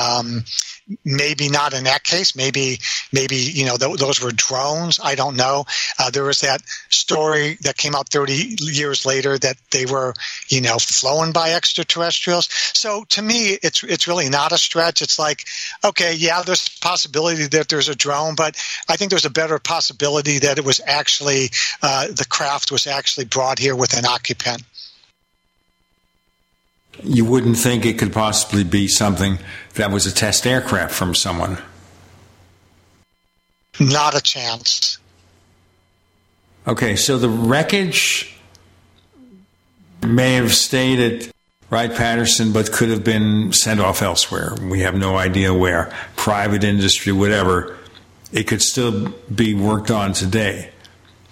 Um, maybe not in that case. Maybe, maybe you know th- those were drones. I don't know. Uh, there was that story that came out 30 years later that they were, you know, flown by extraterrestrials. So to me, it's it's really not a stretch. It's like, okay, yeah, there's possibility that there's a drone, but I think there's a better possibility that it was actually uh, the craft was actually brought here with an occupant you wouldn't think it could possibly be something that was a test aircraft from someone. Not a chance. Okay, so the wreckage may have stayed at Wright Patterson, but could have been sent off elsewhere. We have no idea where. Private industry, whatever. It could still be worked on today.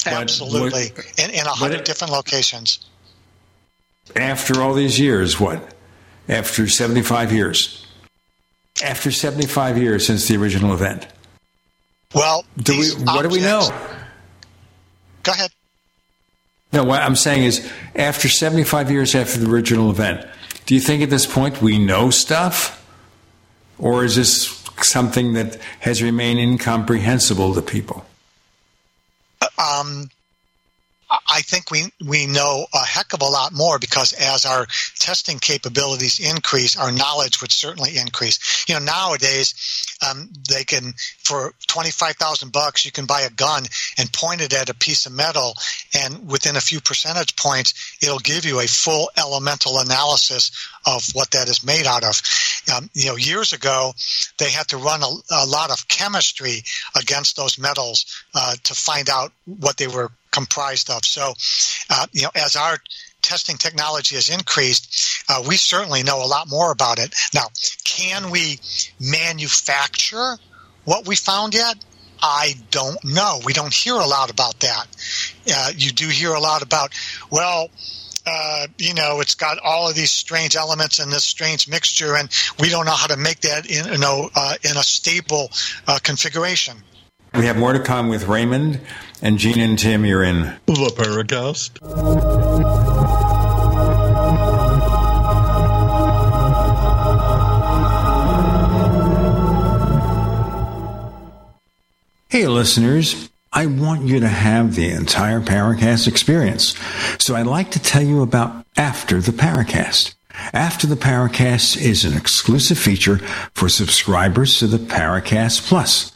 Absolutely. In, in a hundred different locations after all these years, what? After 75 years. After 75 years since the original event. Well, do we, what do we know? Go ahead. No, what I'm saying is, after 75 years after the original event, do you think at this point we know stuff? Or is this something that has remained incomprehensible to people? Um, I think we we know a heck of a lot more because as our testing capabilities increase, our knowledge would certainly increase. You know, nowadays um, they can for twenty five thousand bucks you can buy a gun and point it at a piece of metal, and within a few percentage points, it'll give you a full elemental analysis of what that is made out of. Um, you know, years ago they had to run a, a lot of chemistry against those metals uh, to find out what they were comprised of. So, uh, you know, as our testing technology has increased, uh, we certainly know a lot more about it. Now, can we manufacture what we found yet? I don't know. We don't hear a lot about that. Uh, you do hear a lot about, well, uh, you know, it's got all of these strange elements in this strange mixture, and we don't know how to make that in, you know, uh, in a stable uh, configuration. We have more to come with Raymond and Gene and Tim. You're in the Paracast. Hey, listeners. I want you to have the entire Paracast experience. So I'd like to tell you about After the Paracast. After the Paracast is an exclusive feature for subscribers to the Paracast Plus.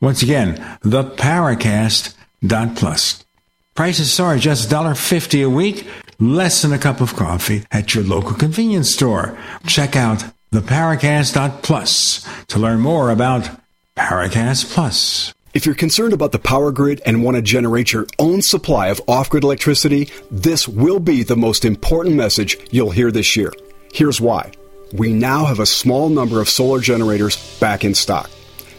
Once again, theparacast.plus. Prices are just $1.50 a week, less than a cup of coffee at your local convenience store. Check out theparacast.plus to learn more about Paracast Plus. If you're concerned about the power grid and want to generate your own supply of off grid electricity, this will be the most important message you'll hear this year. Here's why. We now have a small number of solar generators back in stock.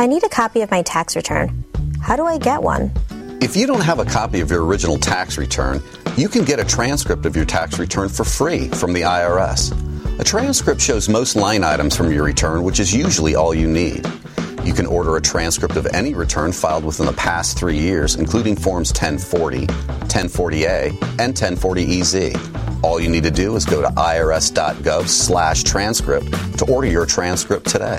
I need a copy of my tax return. How do I get one? If you don't have a copy of your original tax return, you can get a transcript of your tax return for free from the IRS. A transcript shows most line items from your return, which is usually all you need. You can order a transcript of any return filed within the past three years, including Forms 1040, 1040A, and 1040EZ. All you need to do is go to irs.gov slash transcript to order your transcript today.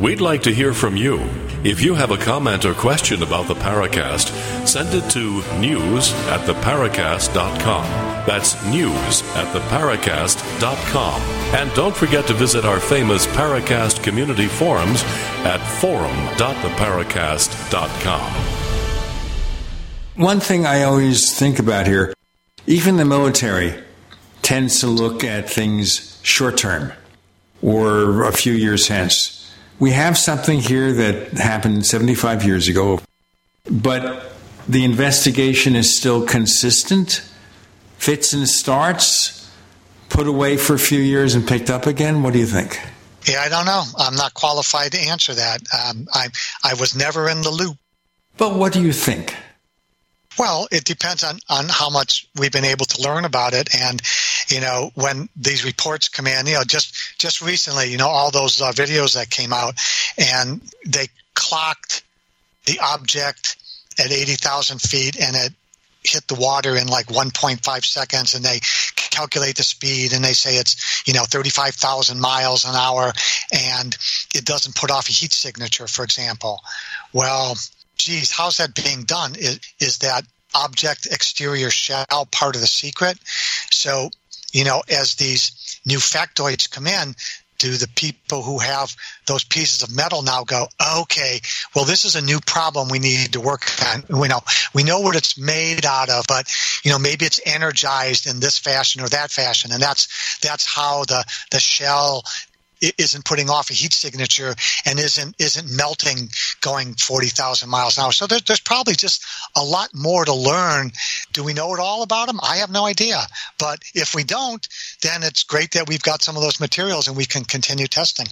We'd like to hear from you. If you have a comment or question about the Paracast, send it to news at theparacast.com. That's news at theparacast.com. And don't forget to visit our famous Paracast community forums at forum.theparacast.com. One thing I always think about here even the military tends to look at things short term or a few years hence. We have something here that happened 75 years ago, but the investigation is still consistent, fits and starts, put away for a few years and picked up again. What do you think? Yeah, I don't know. I'm not qualified to answer that. Um, I I was never in the loop. But what do you think? Well, it depends on, on how much we've been able to learn about it. And, you know, when these reports come in, you know, just, just recently, you know, all those uh, videos that came out and they clocked the object at 80,000 feet and it hit the water in like 1.5 seconds and they calculate the speed and they say it's you know 35,000 miles an hour and it doesn't put off a heat signature for example. Well geez how's that being done? Is, is that object exterior shell part of the secret? So you know as these new factoids come in do the people who have those pieces of metal now go, okay, well, this is a new problem we need to work on. We know we know what it's made out of, but you know maybe it's energized in this fashion or that fashion, and that's that's how the the shell isn't putting off a heat signature and isn't isn't melting going 40,000 miles an hour. So there, there's probably just a lot more to learn. Do we know it all about them? I have no idea. But if we don't, then it's great that we've got some of those materials and we can continue testing.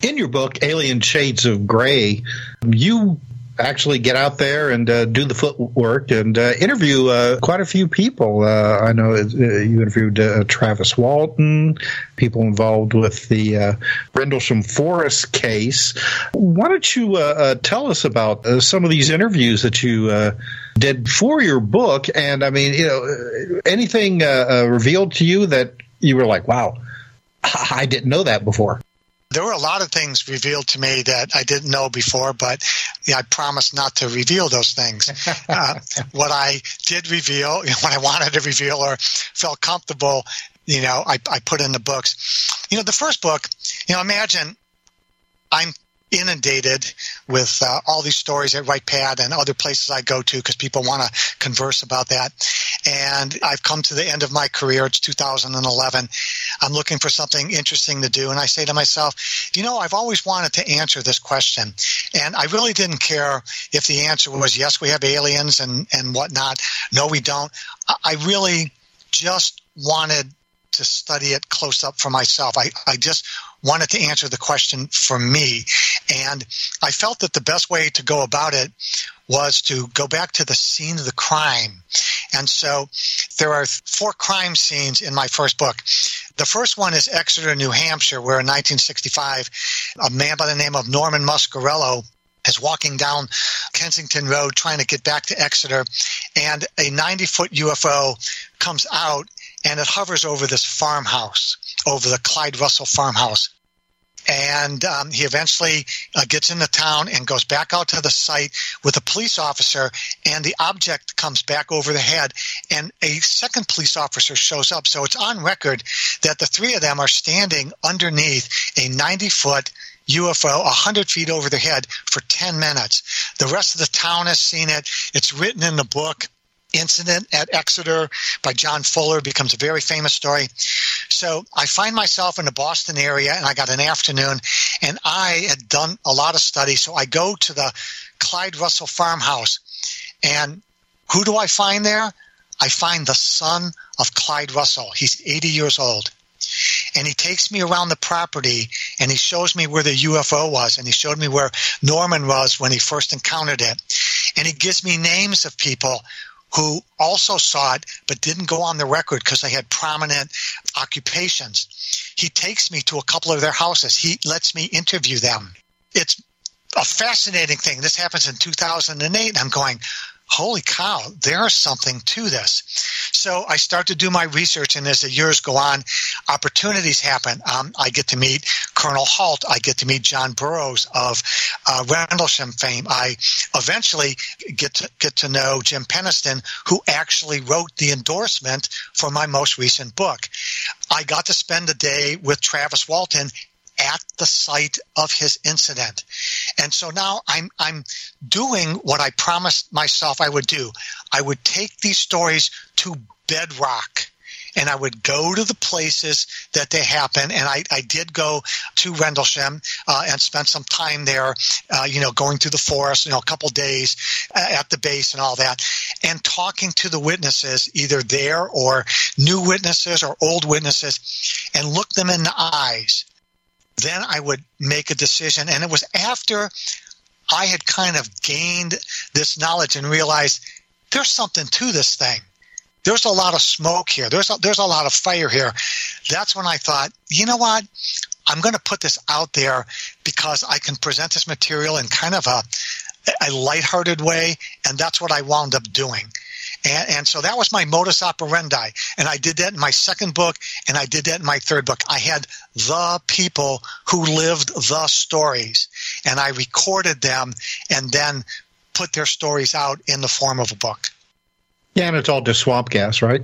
In your book, Alien Shades of Gray, you actually get out there and uh, do the footwork and uh, interview uh, quite a few people. Uh, I know uh, you interviewed uh, Travis Walton, people involved with the Rendlesham Forest case. Why don't you tell us about some of these interviews that you did for your book? And I mean, you know, anything revealed to you that you were like, wow, [LAUGHS] I didn't know that before there were a lot of things revealed to me that I didn't know before, but yeah, I promised not to reveal those things. [LAUGHS] uh, what I did reveal, you [LAUGHS] know, what I wanted to reveal or felt comfortable, you know, I, I put in the books. You know, the first book, you know, imagine I'm inundated with uh, all these stories at Wright Pat and other places I go to because people want to converse about that. And I've come to the end of my career. It's 2011. I'm looking for something interesting to do. And I say to myself, you know, I've always wanted to answer this question. And I really didn't care if the answer was yes, we have aliens and, and whatnot. No, we don't. I really just wanted to study it close up for myself. I, I just wanted to answer the question for me. And I felt that the best way to go about it was to go back to the scene of the crime. And so there are four crime scenes in my first book. The first one is Exeter, New Hampshire, where in 1965, a man by the name of Norman Muscarello is walking down Kensington Road trying to get back to Exeter, and a 90 foot UFO comes out and it hovers over this farmhouse, over the Clyde Russell farmhouse. And um, he eventually uh, gets into town and goes back out to the site with a police officer, and the object comes back over the head, and a second police officer shows up. So it's on record that the three of them are standing underneath a 90 foot UFO 100 feet over their head for 10 minutes. The rest of the town has seen it. It's written in the book incident at Exeter by John Fuller becomes a very famous story. So I find myself in the Boston area and I got an afternoon and I had done a lot of study. So I go to the Clyde Russell farmhouse and who do I find there? I find the son of Clyde Russell. He's 80 years old. And he takes me around the property and he shows me where the UFO was and he showed me where Norman was when he first encountered it. And he gives me names of people who also saw it but didn't go on the record because they had prominent occupations. He takes me to a couple of their houses. He lets me interview them. It's a fascinating thing. This happens in 2008. And I'm going, holy cow, there's something to this. So I start to do my research, and as the years go on, opportunities happen. Um, I get to meet Colonel Halt. I get to meet John Burroughs of uh, Rendlesham fame. I eventually get to get to know Jim Penniston, who actually wrote the endorsement for my most recent book. I got to spend a day with Travis Walton at the site of his incident. And so now I'm I'm doing what I promised myself I would do. I would take these stories to bedrock and I would go to the places that they happen. And I, I did go to Rendlesham uh, and spent some time there, uh, you know, going through the forest, you know, a couple days uh, at the base and all that, and talking to the witnesses, either there or new witnesses or old witnesses, and look them in the eyes then I would make a decision. And it was after I had kind of gained this knowledge and realized there's something to this thing. There's a lot of smoke here. There's a, there's a lot of fire here. That's when I thought, you know what? I'm going to put this out there because I can present this material in kind of a a lighthearted way, and that's what I wound up doing. And, and, so that was my modus operandi. And I did that in my second book, and I did that in my third book. I had the people who lived the stories, and I recorded them and then put their stories out in the form of a book. Yeah, and it's all just swamp gas, right?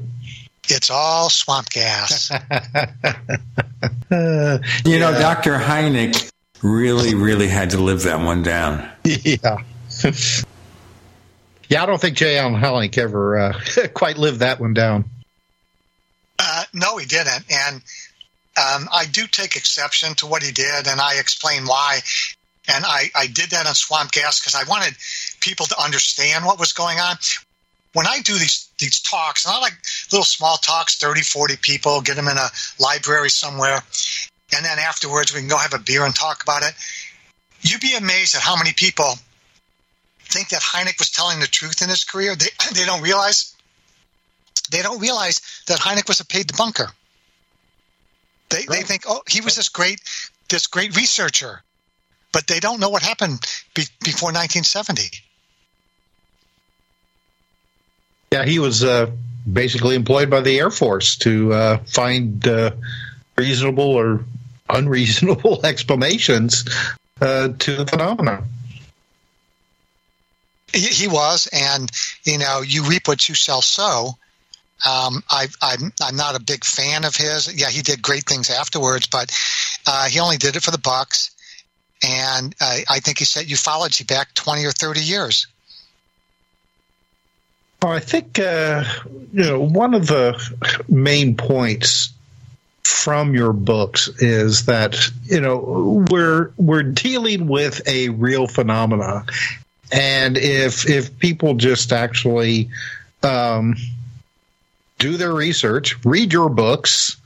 It's all swamp gas. [LAUGHS] uh, you know, Dr. Hynek really, really had to live that one down. [LAUGHS] Yeah. [LAUGHS] yeah, I don't think J. Allen Hynek ever uh, [LAUGHS] quite lived that one down. Uh, no, he didn't. And um, I do take exception to what he did, and I explain why. And I, I did that on Swamp Gas because I wanted people to understand what was going on. When I do these these talks, not like little small talks, 30, 40 people, get them in a library somewhere, and then afterwards we can go have a beer and talk about it. You'd be amazed at how many people think that Hynek was telling the truth in his career. They, [CLEARS THROAT] they don't realize they don't realize that Hynek was a paid debunker. They, right. they think, oh, he was this great this great researcher, but they don't know what happened be, before 1970. Yeah, he was uh, basically employed by the Air Force to uh, find uh, reasonable or unreasonable [LAUGHS] explanations uh, to the phenomenon. He was, and you know, you reap what you shall sow. Um, I, I'm I'm not a big fan of his. Yeah, he did great things afterwards, but uh, he only did it for the bucks. And I think he set ufology back twenty or thirty years. I think uh, you know one of the main points from your books is that you know we're we're dealing with a real phenomena, and if if people just actually um, do their research, read your books,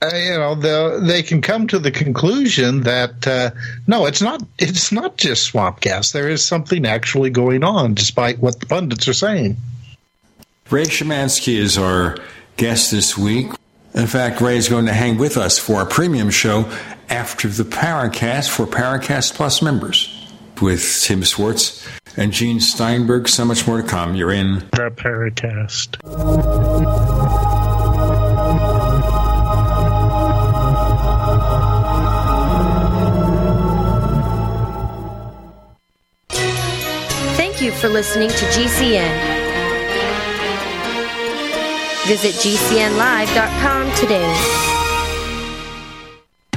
uh, you know, the, they can come to the conclusion that uh, no, it's not. It's not just swamp gas. There is something actually going on, despite what the pundits are saying. Ray Szymanski is our guest this week. In fact, Ray is going to hang with us for our premium show after the Paracast for Paracast Plus members with Tim Swartz and Gene Steinberg. So much more to come. You're in the Paracast. Thank you for listening to GCN. Visit GCNlive.com today.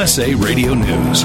USA Radio News.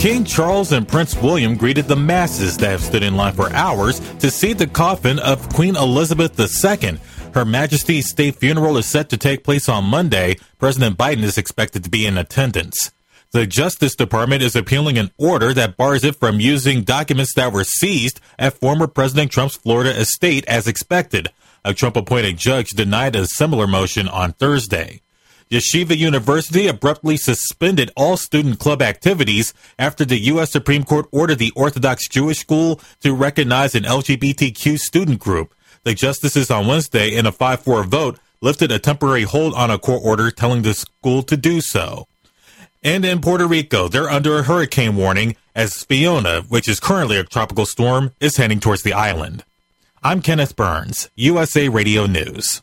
King Charles and Prince William greeted the masses that have stood in line for hours to see the coffin of Queen Elizabeth II. Her Majesty's state funeral is set to take place on Monday. President Biden is expected to be in attendance. The Justice Department is appealing an order that bars it from using documents that were seized at former President Trump's Florida estate as expected. A Trump appointed judge denied a similar motion on Thursday. Yeshiva University abruptly suspended all student club activities after the U.S. Supreme Court ordered the Orthodox Jewish School to recognize an LGBTQ student group. The justices on Wednesday, in a 5 4 vote, lifted a temporary hold on a court order telling the school to do so. And in Puerto Rico, they're under a hurricane warning as Fiona, which is currently a tropical storm, is heading towards the island. I'm Kenneth Burns, USA Radio News.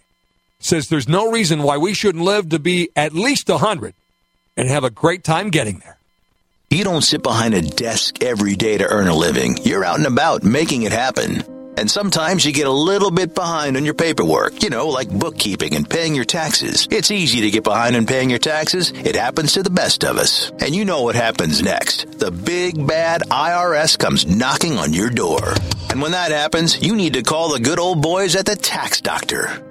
says there's no reason why we shouldn't live to be at least 100 and have a great time getting there. You don't sit behind a desk every day to earn a living. You're out and about making it happen. And sometimes you get a little bit behind on your paperwork, you know, like bookkeeping and paying your taxes. It's easy to get behind on paying your taxes. It happens to the best of us. And you know what happens next. The big bad IRS comes knocking on your door. And when that happens, you need to call the good old boys at the tax doctor.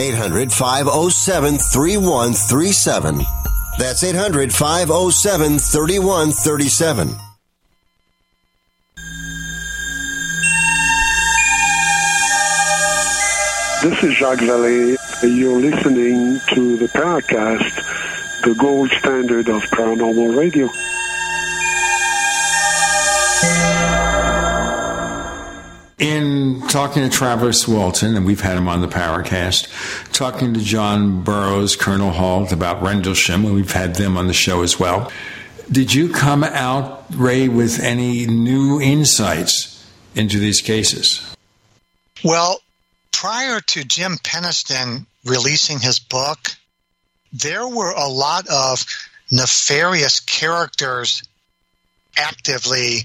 800 507 3137. That's 800 507 3137. This is Jacques Vallée. You're listening to the Paracast, the gold standard of paranormal radio. In talking to Travis Walton, and we've had him on the Paracast, talking to John Burroughs, Colonel Halt about Rendlesham, and we've had them on the show as well. Did you come out, Ray, with any new insights into these cases? Well, prior to Jim Penniston releasing his book, there were a lot of nefarious characters actively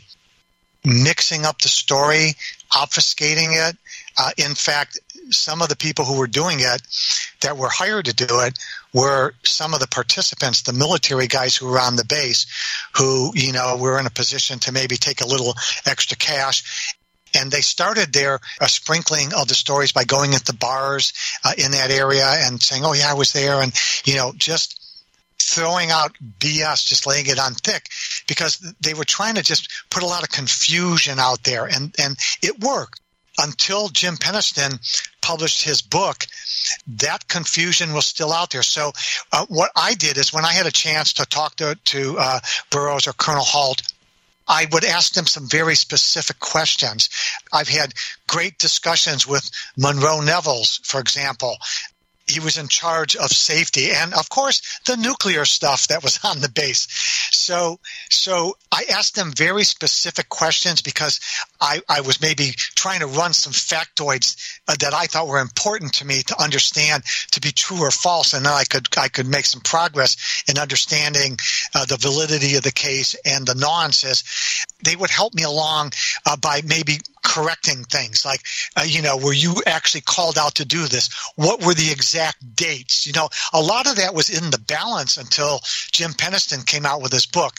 mixing up the story, obfuscating it. Uh, in fact, some of the people who were doing it that were hired to do it were some of the participants, the military guys who were on the base, who, you know, were in a position to maybe take a little extra cash. And they started their uh, sprinkling of the stories by going at the bars uh, in that area and saying, oh, yeah, I was there. And, you know, just throwing out BS, just laying it on thick, because they were trying to just put a lot of confusion out there, and and it worked until Jim Penniston published his book. That confusion was still out there. So uh, what I did is when I had a chance to talk to to uh, Burroughs or Colonel Halt. I would ask them some very specific questions. I've had great discussions with Monroe Nevels, for example, he was in charge of safety and of course the nuclear stuff that was on the base. So so i asked them very specific questions because i i was maybe trying to run some factoids uh, that i thought were important to me to understand to be true or false and then i could i could make some progress in understanding uh, the validity of the case and the nuances. They would help me along uh, by maybe correcting things like uh, you know were you actually called out to do this? What were the exact dates? You know a lot of that was in the balance until jim penniston came out with his book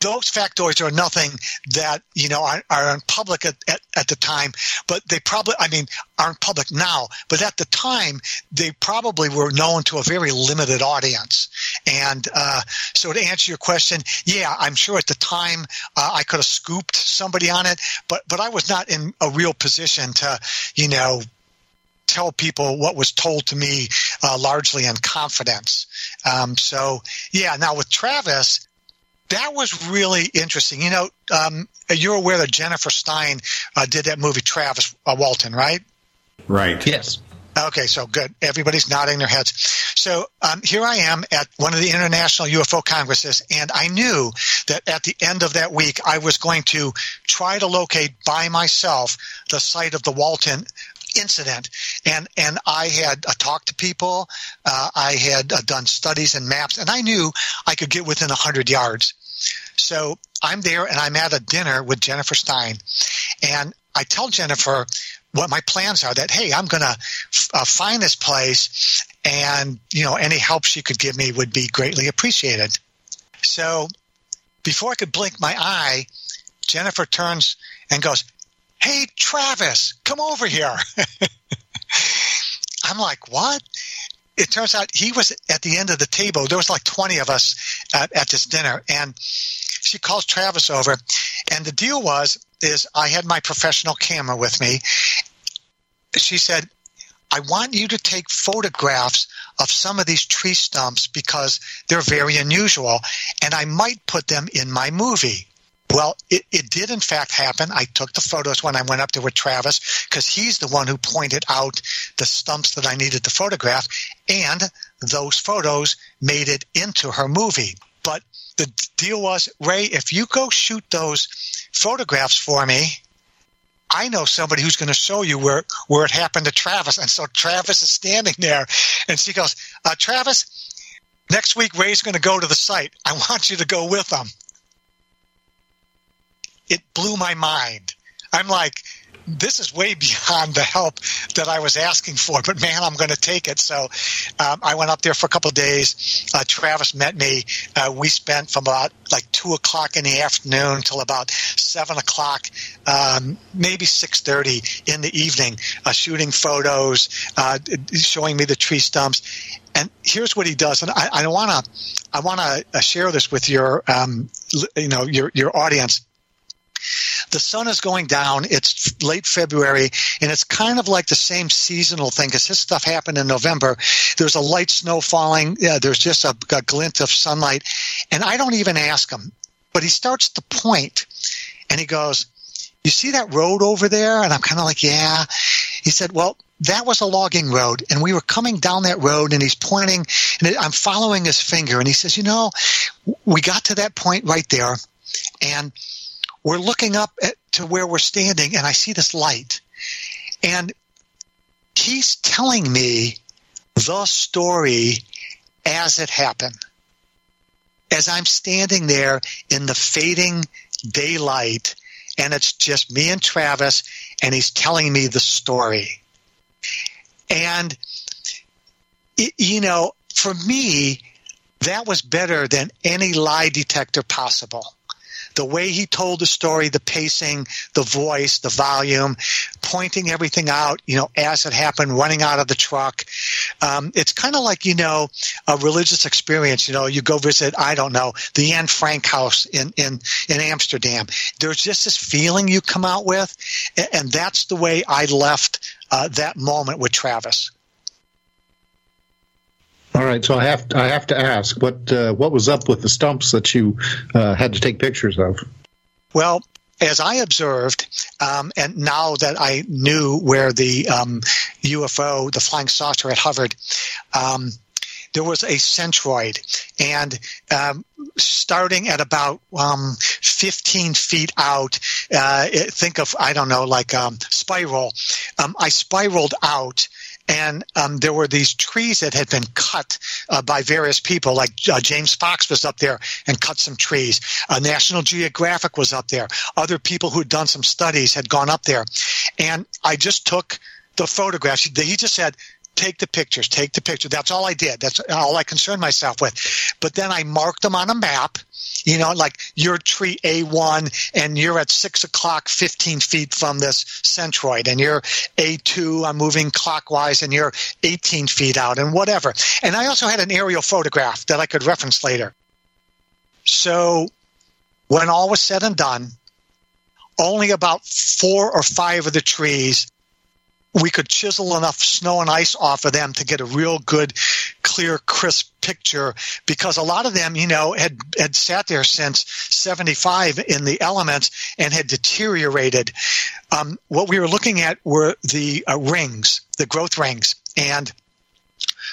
those factoids are nothing that you know are, are in public at, at, at, the time but they probably i mean aren't public now but at the time they probably were known to a very limited audience. And uh, so to answer your question yeah i'm sure at the time uh, i could have scooped somebody on it but but i was not in a real position to you know tell people what was told to me uh, largely in confidence. Um, so yeah now with travis that was really interesting. You know, um, you're aware that Jennifer Stein uh, did that movie Travis uh, Walton, right? Right. Yes. Okay, so good. Everybody's nodding their heads. So um, here I am at one of the international UFO congresses, and I knew that at the end of that week, I was going to try to locate by myself the site of the Walton incident and and i had uh, talked to people uh, i had uh, done studies and maps and i knew i could get within 100 yards so i'm there and i'm at a dinner with jennifer stein. And i tell jennifer what my plans are that hey i'm going to uh, find this place and you know any help she could give me would be greatly appreciated. So before i could blink my eye jennifer turns and goes hey travis come over here. [LAUGHS] I'm like what it turns out he was at the end of the table there was like 20 of us at, at this dinner and she calls travis over and the deal was is i had my professional camera with me she said, I want you to take photographs of some of these tree stumps because they're very unusual, and I might put them in my movie. Well, it, it did in fact happen. I took the photos when I went up there with Travis because he's the one who pointed out the stumps that I needed to photograph, and those photos made it into her movie. But the deal was, Ray, if you go shoot those photographs for me, I know somebody who's going to show you where, where it happened to Travis. And so Travis is standing there and she goes, uh, Travis, next week Ray's going to go to the site. I want you to go with him. It blew my mind. I'm like, this is way [LAUGHS] beyond the help that I was asking for, but man, I'm going to take it. So um, I went up there for a couple of days. Uh, Travis met me. Uh, we spent from about like two o'clock in the afternoon till about seven o'clock, um, maybe six thirty in the evening, uh, shooting photos, uh, showing me the tree stumps. And here's what he does, and I want to, I want to uh, share this with your, um, you know, your your audience the sun is going down. It's late February, and it's kind of like the same seasonal thing because this stuff happened in November. There's a light snow falling. Yeah, there's just a, a glint of sunlight, and I don't even ask him, but he starts to point, and he goes, "You see that road over there?" And I'm kind of like, "Yeah." He said, "Well." That was a logging road, and we were coming down that road, and he's pointing, and I'm following his finger, and he says, "You know, we got to that point right there, and we're looking up at, to where we're standing and I see this light. And he's telling me the story as it happened. As I'm standing there in the fading daylight, and it's just me and Travis, and he's telling me the story. And, it, you know, for me, that was better than any lie detector possible the way he told the story, the pacing, the voice, the volume, pointing everything out, you know, as it happened, running out of the truck. Um, it's kind of like, you know, a religious experience. You know, you go visit, I don't know, the Anne Frank house in, in, in Amsterdam. There's just this feeling you come out with. And that's the way I left uh, that moment with Travis. All right, so I have to, I have to ask what uh, what was up with the stumps that you uh, had to take pictures of? Well, as I observed, um, and now that I knew where the um, UFO, the flying saucer, had hovered. Um, there was a centroid, and um, starting at about um, 15 feet out, uh, think of I don't know, like um, spiral. I spiraled out and um, there were these trees that had been cut uh, by various people. Like uh, James Fox was up there and cut some trees. Uh, National Geographic was up there. Other people who had done some studies had gone up there, and I just took the photographs. He just said, take the pictures, take the picture. That's all I did. That's all I concerned myself with. But then I marked them on a map you know, like you're tree A1 and you're at six o'clock, 15 feet from this centroid, and you're A2, I'm moving clockwise, and you're 18 feet out, and whatever. And I also had an aerial photograph that I could reference later. So when all was said and done, only about four or five of the trees we could chisel enough snow and ice off of them to get a real good, clear, crisp picture because a lot of them, you know, had, had sat there since 75 in the elements and had deteriorated. Um, what we were looking at were the uh, rings, the growth rings. And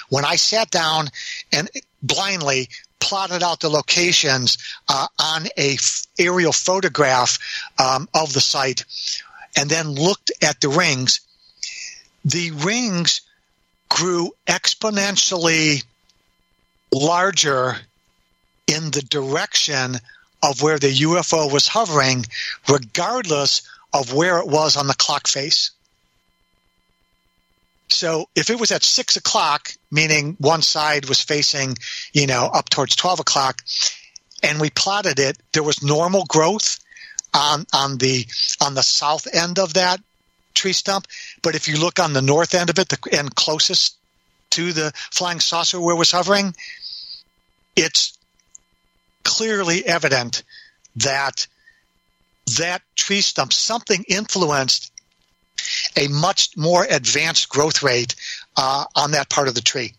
when I sat down and blindly plotted out the locations uh, on a f- aerial photograph um, of the site and then looked at the rings, the rings grew exponentially larger in the direction of where the UFO was hovering, regardless of where it was on the clock face. So if it was at six o'clock, meaning one side was facing, you know, up towards 12 o'clock, and we plotted it, there was normal growth on, on the, on the south end of that tree stump. But if you look on the north end of it, the end closest to the flying saucer where it was hovering, it's clearly evident that that tree stump, something influenced a much more advanced growth rate uh, on that part of the tree.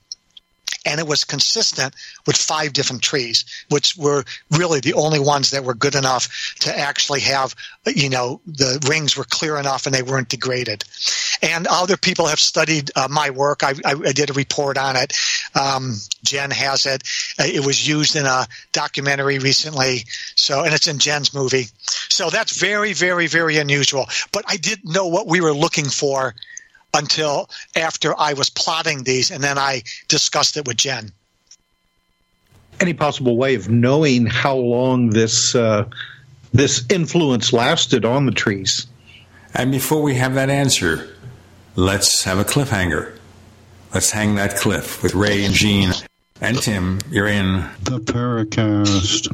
And it was consistent with five different trees, which were really the only ones that were good enough to actually have, you know, the rings were clear enough and they weren't degraded. And other people have studied uh, my work. I, I, I, did a report on it. Um, Jen has it. Uh, it was used in a documentary recently. So, and it's in Jen's movie. So that's very, very, very unusual. But I didn't know what we were looking for until after I was plotting these, and then I discussed it with Jen. Any possible way of knowing how long this uh, this influence lasted on the trees? And before we have that answer, let's have a cliffhanger. Let's hang that cliff with Ray and Gene and Tim. You're in the Paracast.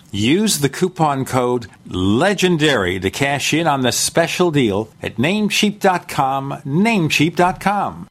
Use the coupon code LEGENDARY to cash in on the special deal at namecheap.com, namecheap.com.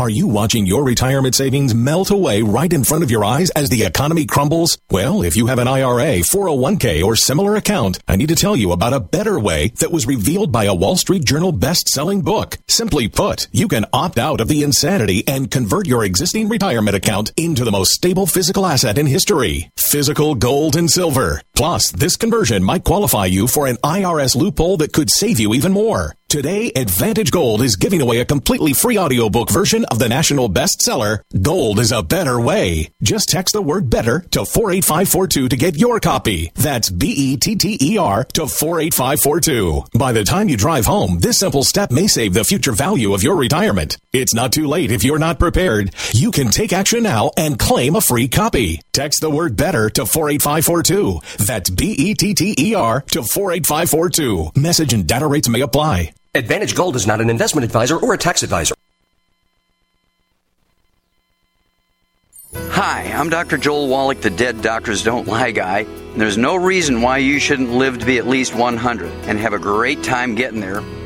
Are you watching your retirement savings melt away right in front of your eyes as the economy crumbles? Well, if you have an IRA, 401k, or similar account, I need to tell you about a better way that was revealed by a Wall Street Journal best-selling book. Simply put, you can opt out of the insanity and convert your existing retirement account into the most stable physical asset in history. Physical gold and silver. Plus, this conversion might qualify you for an IRS loophole that could save you even more. Today, Advantage Gold is giving away a completely free audiobook version of the national bestseller, Gold is a Better Way. Just text the word better to 48542 to get your copy. That's B-E-T-T-E-R to 48542. By the time you drive home, this simple step may save the future value of your retirement. It's not too late if you're not prepared. You can take action now and claim a free copy. Text the word better to 48542. That's B-E-T-T-E-R to 48542. Message and data rates may apply. Advantage Gold is not an investment advisor or a tax advisor. Hi, I'm Dr. Joel Wallach, the Dead Doctors Don't Lie guy. There's no reason why you shouldn't live to be at least 100 and have a great time getting there.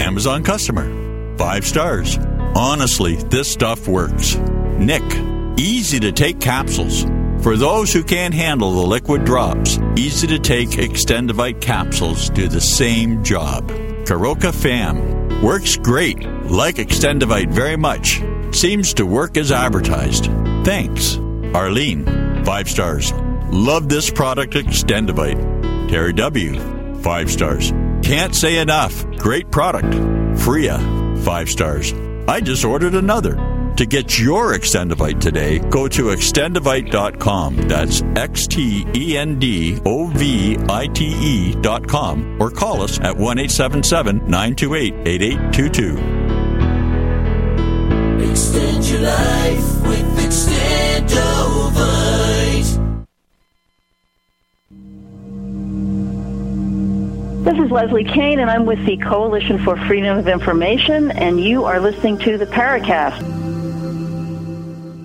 Amazon customer, five stars. Honestly, this stuff works. Nick, easy to take capsules. For those who can't handle the liquid drops, easy to take Extendovite capsules do the same job. Karoka Fam works great. Like Extendovite very much. Seems to work as advertised. Thanks. Arlene, five stars. Love this product, Extendovite. Terry W., five stars. Can't say enough. Great product. Freya, five stars. I just ordered another. To get your Extendovite today, go to extendovite.com. That's X T E N D O V I T E.com or call us at 1 877 928 8822. Extend your life with Extendovite. This is Leslie Kean, and I'm with the Coalition for Freedom of Information, and you are listening to the Paracast.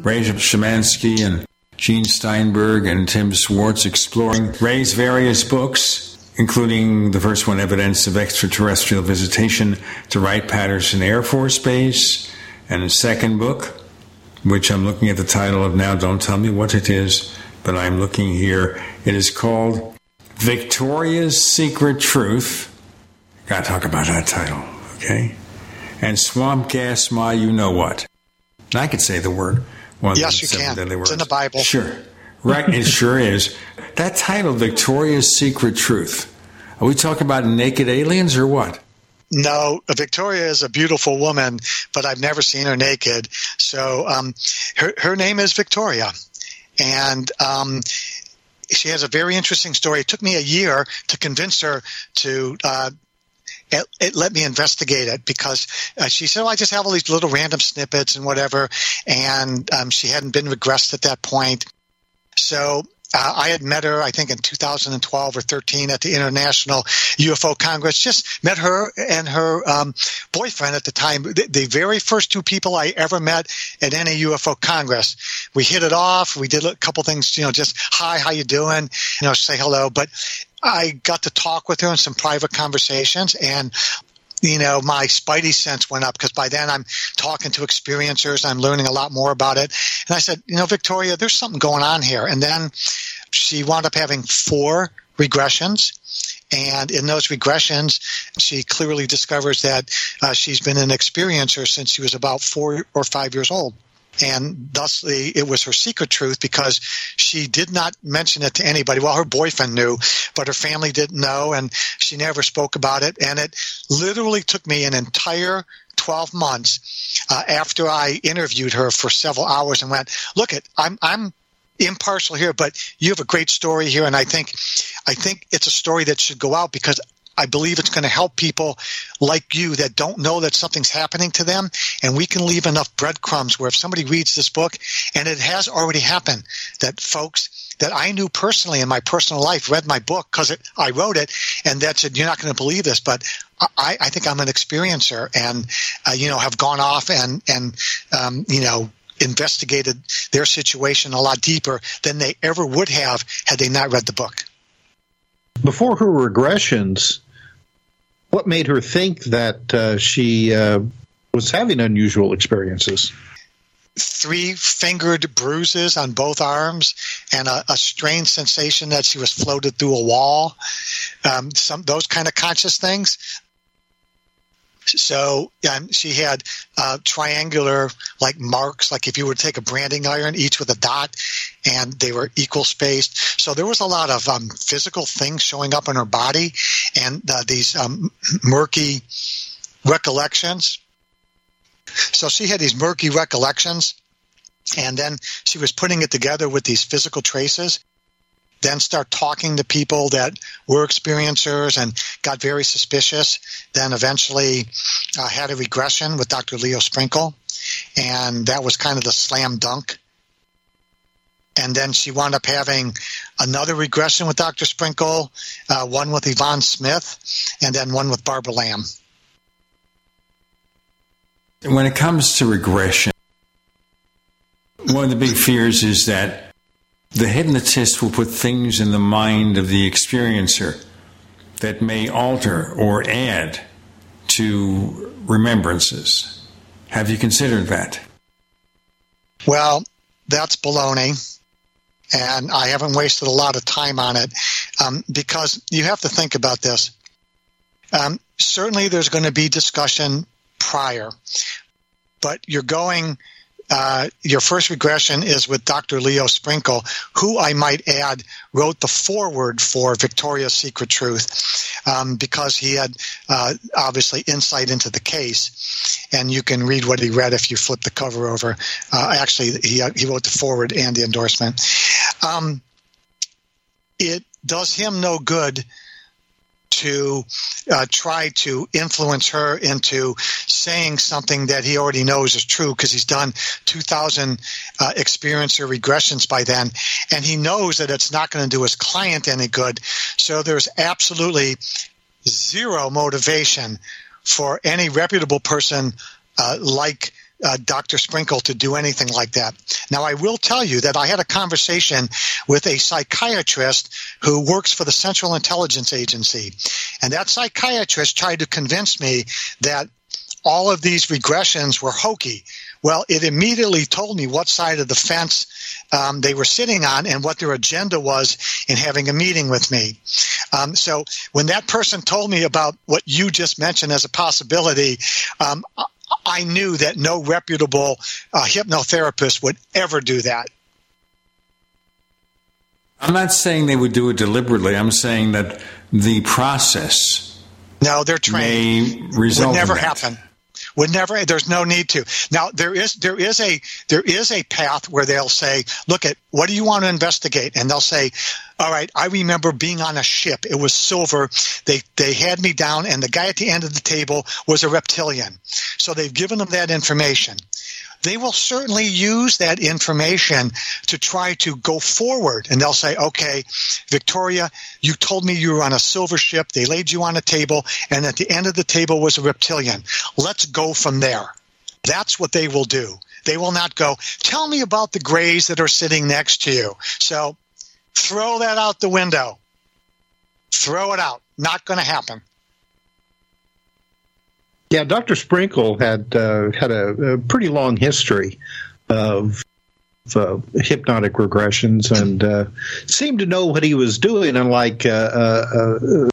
Ray Szymanski and Gene Steinberg and Tim Swartz exploring Ray's various books, including the first one, Evidence of Extraterrestrial Visitation to Wright Patterson Air Force Base, and a second book, which I'm looking at the title of now. Don't tell me what it is, but I'm looking here. It is called Victoria's Secret Truth. Gotta talk about that title, okay? And Swamp Gas My You Know What. I could say the word. One yes, you can. It's in the Bible. Sure. Right, it [LAUGHS] sure is. That title, Victoria's Secret Truth. Are we talking about naked aliens or what? No, Victoria is a beautiful woman, but I've never seen her naked. So um, her, her name is Victoria. And um, she has a very interesting story. It took me a year to convince her to uh, it, it, let me investigate it because uh, she said, well, I just have all these little random snippets and whatever. And um, she hadn't been regressed at that point. So uh, I had met her, I think, in 2012 or 13 at the International UFO Congress. Just met her and her um, boyfriend at the time. The, the, very first two people I ever met at any UFO Congress. We hit it off. We did a couple things, you know, just hi, how you doing? You know, say hello. But I got to talk with her in some private conversations and you know, my spidey sense went up because by then I'm talking to experiencers, I'm learning a lot more about it. And I said, you know, Victoria, there's something going on here. And then she wound up having four regressions. And in those regressions, she clearly discovers that uh, she's been an experiencer since she was about four or five years old and thusly it was her secret truth because she did not mention it to anybody. Well, her boyfriend knew, but her family didn't know, and she never spoke about it. And it literally took me an entire 12 months uh, after I interviewed her for several hours and went, "Look, it, I'm I'm impartial here, but you have a great story here, and I think I think it's a story that should go out because I believe it's going to help people like you that don't know that something's happening to them. And we can leave enough breadcrumbs where if somebody reads this book, and it has already happened, that folks that I knew personally in my personal life read my book because I wrote it, and that said, "You're not going to believe this," but I, I think I'm an experiencer, and uh, you know, have gone off and and um, you know investigated their situation a lot deeper than they ever would have had they not read the book. Before her regressions, what made her think that uh, she uh, was having unusual experiences? Three fingered bruises on both arms and a, a strange sensation that she was floated through a wall. Um, some those kind of conscious things. So um, she had uh, triangular like marks, like if you were to take a branding iron, each with a dot, and they were equal spaced. So there was a lot of um, physical things showing up in her body, and uh, these um, murky recollections. So she had these murky recollections, and then she was putting it together with these physical traces then start talking to people that were experiencers and got very suspicious. Then eventually uh, had a regression with Dr. Leo Sprinkle, and that was kind of the slam dunk. and then she wound up having another regression with Dr. Sprinkle, uh, one with Yvonne Smith, and then one with Barbara Lamb. When it comes to regression, one of the big fears is that the hypnotist will put things in the mind of the experiencer that may alter or add to remembrances. Have you considered that? Well, that's baloney. And I haven't wasted a lot of time on it um, because you have to think about this. Um, certainly, there's going to be discussion prior, but you're going uh, your first regression is with Dr. Leo Sprinkle, who I might add wrote the foreword for Victoria's Secret Truth um, because he had uh, obviously insight into the case. And you can read what he read if you flip the cover over. Uh, actually, he, he wrote the foreword and the endorsement. Um, it does him no good to uh, try to influence her into saying something that he already knows is true because he's done 2,000 uh, experiencer regressions by then, and he knows that it's not going to do his client any good. So there's absolutely zero motivation for any reputable person uh, like uh, Dr. Sprinkle to do anything like that. Now, I will tell you that I had a conversation with a psychiatrist who works for the Central Intelligence Agency. And that psychiatrist tried to convince me that all of these regressions were hokey. Well, it immediately told me what side of the fence um, they were sitting on and what their agenda was in having a meeting with me. Um, so when that person told me about what you just mentioned as a possibility, um, I knew that no reputable uh, hypnotherapist would ever do that. I'm not saying they would do it deliberately. I'm saying that the process no, they're trained. may result would never happen. Would never. There's no need to. Now there is there is a there is a path where they'll say, "Look at what do you want to investigate?" And they'll say, "All right, I remember being on a ship. It was silver. They they had me down, and the guy at the end of the table was a reptilian. So they've given them that information." They will certainly use that information to try to go forward. And they'll say, okay, Victoria, you told me you were on a silver ship. They laid you on a table, and at the end of the table was a reptilian. Let's go from there. That's what they will do. They will not go, tell me about the grays that are sitting next to you. So throw that out the window. Throw it out. Not going to happen. Yeah, Dr. Sprinkle had uh, had a, a, pretty long history of uh, hypnotic regressions and uh, seemed to know what he was doing, unlike uh, uh, uh,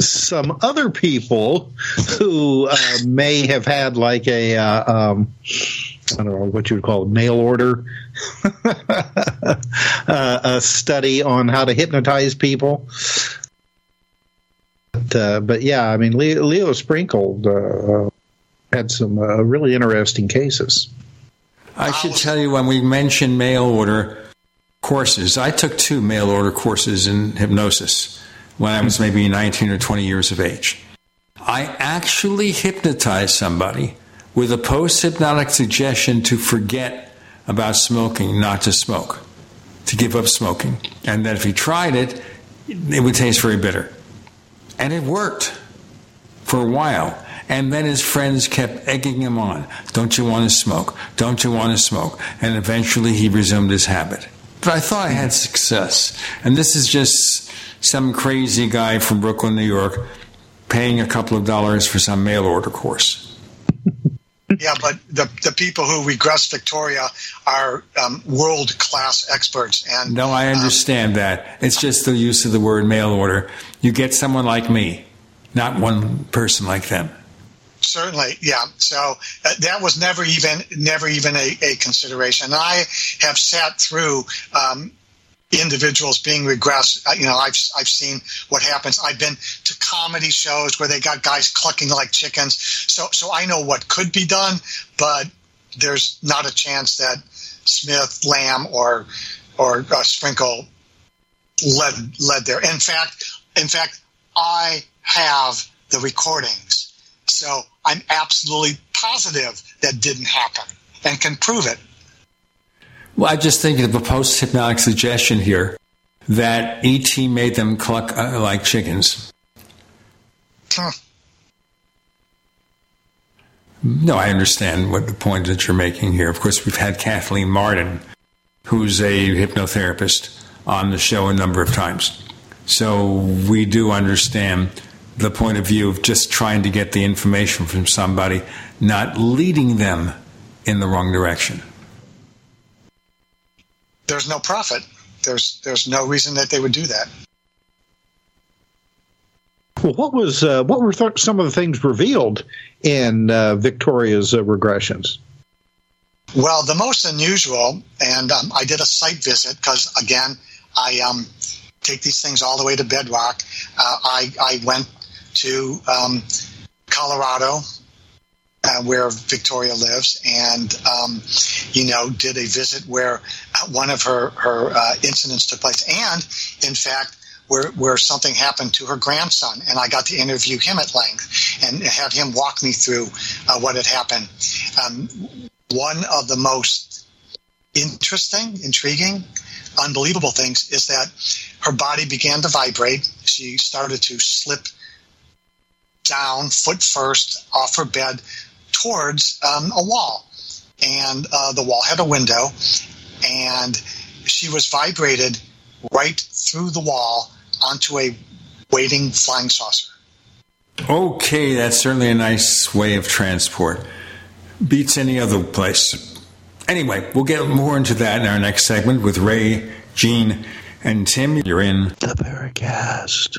some other people who may have had like a um, I don't know what you would call a mail order, [LAUGHS] a study on how to hypnotize people. But, uh, but yeah, I mean, Leo, Leo Sprinkle uh, had some uh, really interesting cases. I should tell you when we mentioned mail order courses, I took two mail order courses in hypnosis when I was maybe 19 or 20 years of age. I actually hypnotized somebody with a post hypnotic suggestion to forget about smoking, not to smoke, to give up smoking. And that if he tried it, it would taste very bitter. And it worked for a while. And then his friends kept egging him on. Don't you want to smoke? Don't you want to smoke? And eventually he resumed his habit. But I thought I had success. And this is just some crazy guy from Brooklyn, New York, paying a couple of dollars for some mail order course. Yeah, but the, the people who regress Victoria are um, world class experts. And no, I understand um, that. It's just the use of the word mail order. You get someone like me, not one person like them. Certainly, yeah. So uh, that was never even never even a, a consideration. I have sat through um, individuals being regressed. You know, I've I've seen what happens. I've been to comedy shows where they got guys clucking like chickens. So so I know what could be done, but there's not a chance that Smith, Lamb, or or uh, Sprinkle led led there. In fact, in fact, I have the recordings. So I'm absolutely positive that didn't happen and can prove it. Well, I just think of a post hypnotic suggestion here that ET made them cluck uh, like chickens. Huh. No, I understand what the point that you're making here. Of course, we've had Kathleen Marden, who's a hypnotherapist, on the show a number of times. So we do understand the point of view of just trying to get the information from somebody, not leading them in the wrong direction. There's no profit. There's there's no reason that they would do that. Well, what was uh, what were th- some of the things revealed in uh, Victoria's uh, regressions? Well, the most unusual, and um, I did a site visit because again, I um, take these things all the way to Bedrock. Uh, I I went to um, Colorado, uh, where Victoria lives, and um, you know did a visit where uh, one of her her uh, incidents took place, and in fact. Where, where something happened to her grandson, and I got to interview him at length and have him walk me through uh, what had happened. Um, one of the most interesting, intriguing, unbelievable things is that her body began to vibrate. She started to slip down, foot first, off her bed towards um, a wall. And uh, the wall had a window, and she was vibrated right through the wall onto a waiting flying saucer. Okay, that's certainly a nice way of transport. Beats any other place. Anyway, we'll get more into that in our next segment with Ray, Gene, and Tim. You're in the Paracast.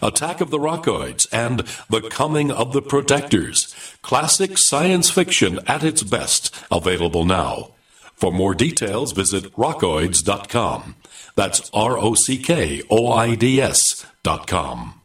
Attack of the Rockoids and The Coming of the Protectors. Classic science fiction at its best, available now. For more details, visit rockoids.com. That's R O C K O I D S dot com.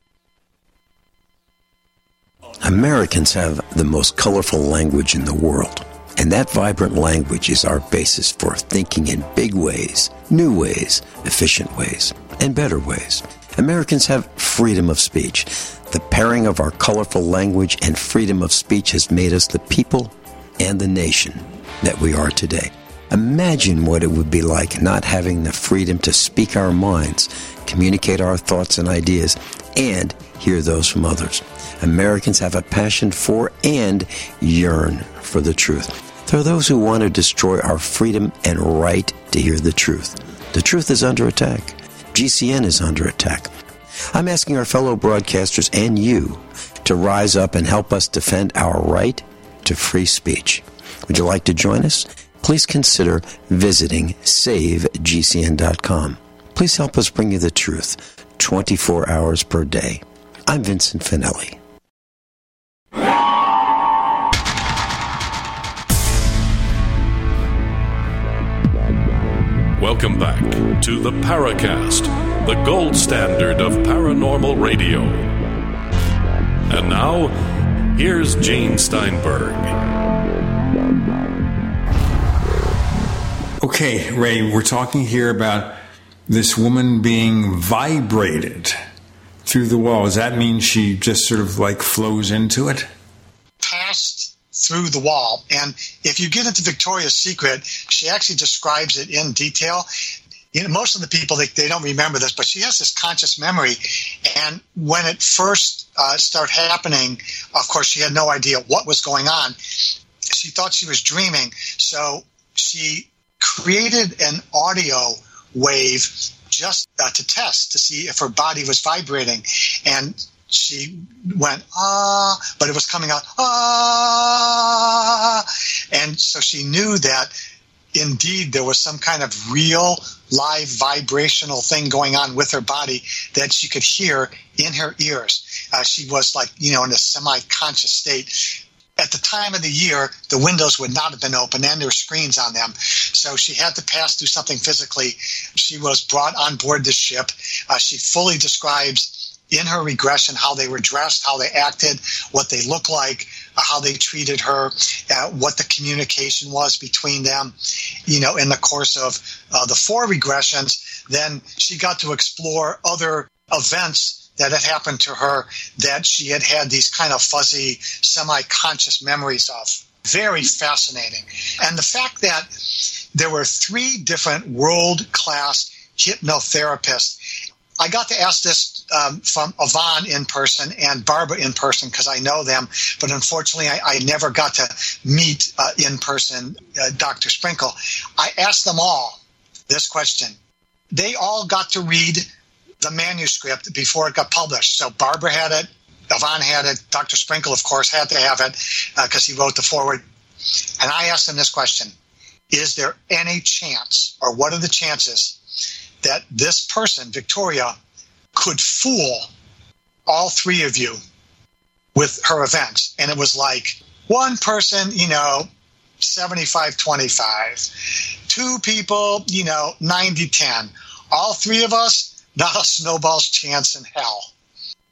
Americans have the most colorful language in the world. And that vibrant language is our basis for thinking in big ways, new ways, efficient ways, and better ways. Americans have freedom of speech. The pairing of our colorful language and freedom of speech has made us the people and the nation that we are today. Imagine what it would be like not having the freedom to speak our minds, communicate our thoughts and ideas, and hear those from others. Americans have a passion for and yearn for the truth. There are those who want to destroy our freedom and right to hear the truth. The truth is under attack. GCN is under attack. I'm asking our fellow broadcasters and you to rise up and help us defend our right to free speech. Would you like to join us? Please consider visiting savegcn.com. Please help us bring you the truth 24 hours per day. I'm Vincent Finelli. Welcome back to the Paracast, the gold standard of paranormal radio. And now, here's Gene Steinberg. Okay, Ray, we're talking here about this woman being vibrated through the wall. Does that mean she just sort of like flows into it? Passed through the wall. And if you get into Victoria's Secret, she actually describes it in detail. You know, most of the people they, they don't remember this, but she has this conscious memory. And when it first uh, started happening, of course, she had no idea what was going on. She thought she was dreaming, so she created an audio wave just uh, to test to see if her body was vibrating. And she went ah, but it was coming out ah, and so she knew that indeed there was some kind of real live vibrational thing going on with her body that she could hear in her ears. Uh, she was like you know in a semi-conscious state. At the time of the year, the windows would not have been open and there were screens on them. So she had to pass through something physically. She was brought on board the ship. Uh, she fully describes in her regression how they were dressed, how they acted, what they looked like, uh, how they treated her, uh, what the communication was between them, you know, in the course of uh, the four regressions. Then she got to explore other events that had happened to her that she had had these kind of fuzzy, semi conscious memories of. Very fascinating. And the fact that there were three different world class hypnotherapists I got to ask this um, from Yvonne in person and Barbara in person because I know them, but unfortunately, I, I never got to meet uh, in person uh, Dr. Sprinkle. I asked them all this question. They all got to read the manuscript before it got published. So Barbara had it, Yvonne had it, Dr. Sprinkle, of course, had to have it because uh, he wrote the foreword. And I asked them this question Is there any chance, or what are the chances? that this person, Victoria, could fool all three of you with her events. And it was like one person, you know, 75 25, two people, you know, 90 10. All three of us, not a snowball's chance in hell.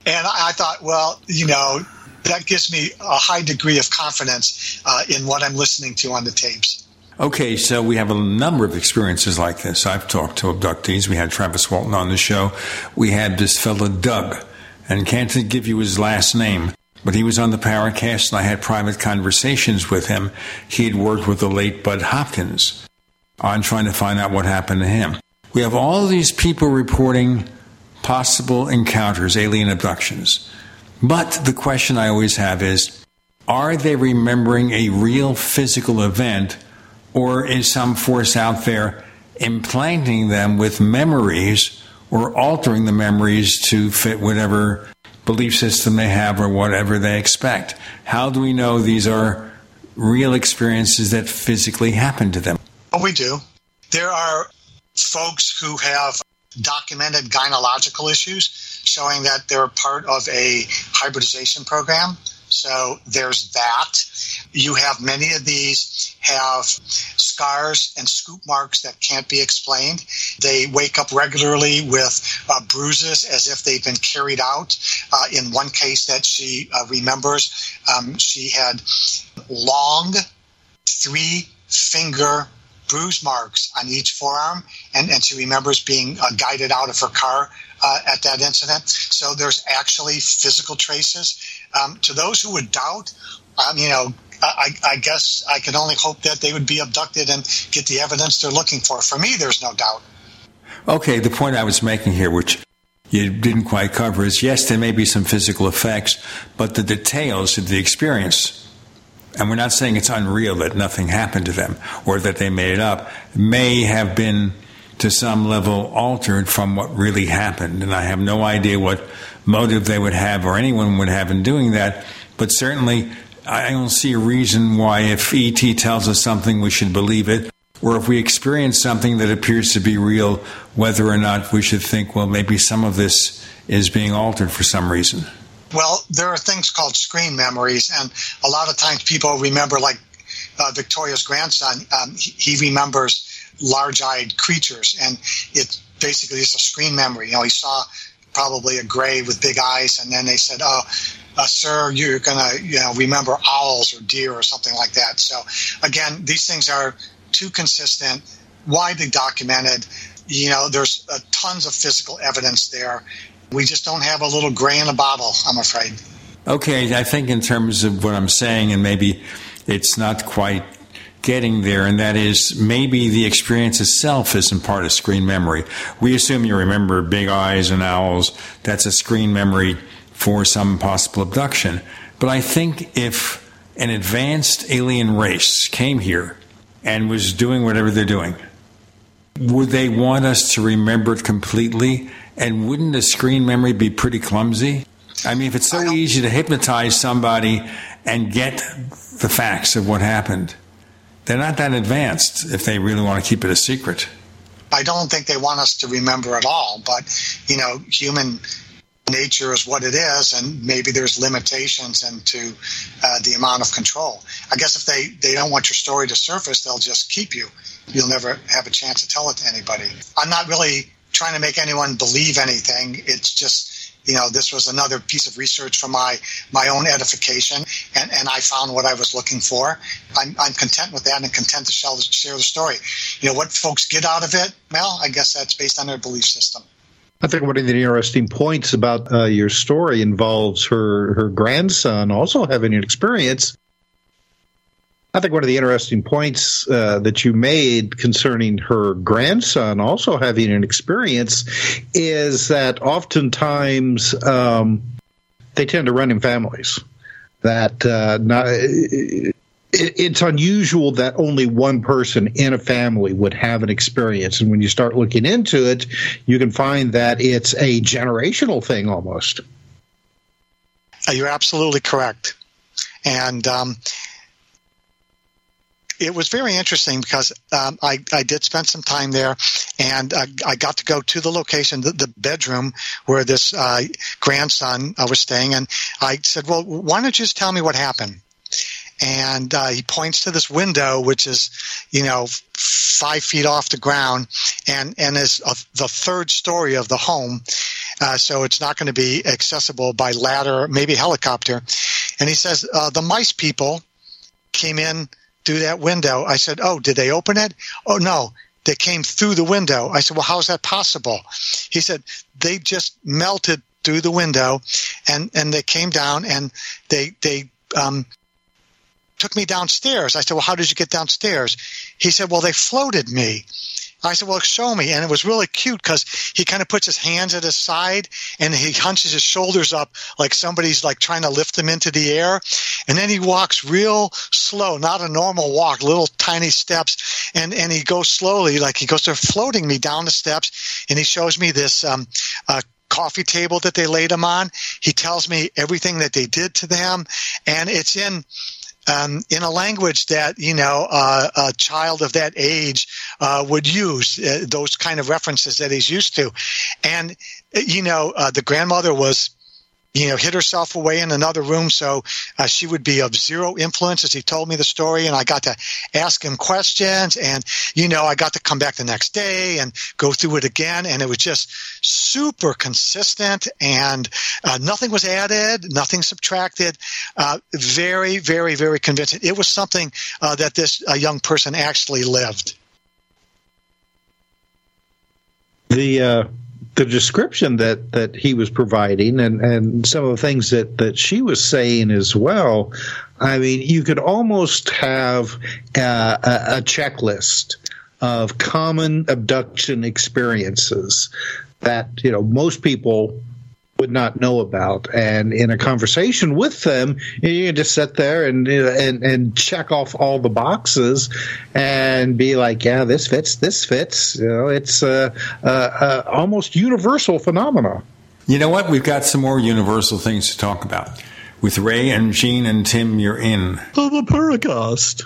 And I thought, well, you know, that gives me a high degree of confidence uh, in what I'm listening to on the tapes. Okay, so we have a number of experiences like this. I've talked to abductees. We had Travis Walton on the show. We had this fellow, Doug, and can't give you his last name, but he was on the Paracast, and I had private conversations with him. He'd worked with the late Bud Hopkins on trying to find out what happened to him. We have all these people reporting possible encounters, alien abductions. But the question I always have is are they remembering a real physical event? Or is some force out there implanting them with memories or altering the memories to fit whatever belief system they have or whatever they expect? How do we know these are real experiences that physically happen to them? Well, we do. There are folks who have documented gynecological issues showing that they're part of a hybridization program. So there's that. You have many of these have scars and scoop marks that can't be explained. They wake up regularly with uh, bruises as if they've been carried out. Uh, in one case that she uh, remembers, um, she had long three finger bruise marks on each forearm, and, and she remembers being uh, guided out of her car uh, at that incident. So there's actually physical traces. Um, to those who would doubt, um, you know, I, I, guess I can only hope that they would be abducted and get the evidence they're looking for. For me, there's no doubt. Okay, the point I was making here, which you didn't quite cover, is yes, there may be some physical effects, but the details of the experience and we're not saying it's unreal that nothing happened to them or that they made it up, may have been to some level altered from what really happened. And I have no idea what motive they would have or anyone would have in doing that. But certainly, I don't see a reason why if ET tells us something, we should believe it. Or if we experience something that appears to be real, whether or not we should think, well, maybe some of this is being altered for some reason. Well, there are things called screen memories, and a lot of times people remember, like uh, Victoria's grandson, um, he, he, remembers large-eyed creatures, and it basically is a screen memory. You know, he saw probably a gray with big eyes, and then they said, "Oh, uh, sir, you're gonna, you know, remember owls or deer or something like that." So, again, these things are too consistent, widely documented. You know, there's uh, tons of physical evidence there, we just don't have a little gray in a bottle, I'm afraid. Okay, I think in terms of what I'm saying, and maybe it's not quite getting there, and that is maybe the experience itself isn't part of screen memory. We assume you remember big eyes and owls. That's a screen memory for some possible abduction. But I think if an advanced alien race came here and was doing whatever they're doing, would they want us to remember it completely? And wouldn't the screen memory be pretty clumsy? I mean, if it's so easy to hypnotize somebody and get the facts of what happened, they're not that advanced if they really want to keep it a secret. I don't think they want us to remember at all, but you know, human nature is what it is, and maybe there's limitations into uh, the amount of control. I guess if they, they don't want your story to surface, they'll just keep you. You'll never have a chance to tell it to anybody. I'm not really trying to make anyone believe anything. It's just you know this was another piece of research for my my own edification and, and i found what i was looking for I'm, I'm content with that and content to share the, share the story you know what folks get out of it well i guess that's based on their belief system I think one of the interesting points about uh, your story involves her her grandson also having an experience. I think one of the interesting points uh, that you made concerning her grandson also having an experience is that oftentimes um, they tend to run in families. That uh, not, it's unusual that only one person in a family would have an experience. And when you start looking into it, you can find that it's a generational thing almost. Uh, you're absolutely correct. And um, it was very interesting because um, I, I did spend some time there and uh, I got to go to the location, the, the bedroom where this uh, grandson uh, was staying. And I said, Well, why don't you just tell me what happened? and uh, he points to this window, which is, you know, five feet off the ground, and and is a, the third story of the home, uh, so it's not going to be accessible by ladder, maybe helicopter. And he says uh, the mice people came in through that window. I said, "Oh, did they open it? Oh no." They came through the window. I said, "Well, how is that possible?" He said, "They just melted through the window, and and they came down and they they um, took me downstairs. I said, Well, how did you get downstairs? He said, Well, they floated me. I said, Well, show me. And it was really cute because he kind of puts his hands at his side and he hunches his shoulders up like somebody's like trying to lift him into the air. And then he walks real slow, not a normal walk, little tiny steps. And, and he goes slowly, like he goes, They're floating me down the steps. And he shows me this um, uh, coffee table that they laid him on. He tells me everything that they did to them. And it's in um, in a language that you know uh, a child of that age uh, would use uh, those kind of references that he's used to. And you know uh, the grandmother was you know, hid herself away in another room so uh, she would be of zero influence as he told me the story. And I got to ask him questions. And, you know, I got to come back the next day and go through it again. And it was just super consistent and uh, nothing was added, nothing subtracted. Uh, very, very, very convincing. It was something uh, that this uh, young person actually lived. The, uh, the description that that he was providing and and some of the things that that she was saying as well i mean you could almost have a, a checklist of common abduction experiences that you know most people would not know about. And in a conversation with them, you just sit there and and and check off all the boxes and be like, yeah, this fits, this fits. You know, it's a, a, a almost universal phenomena. You know what? We've got some more universal things to talk about. With Ray and Gene and Tim, you're in. the Paracast.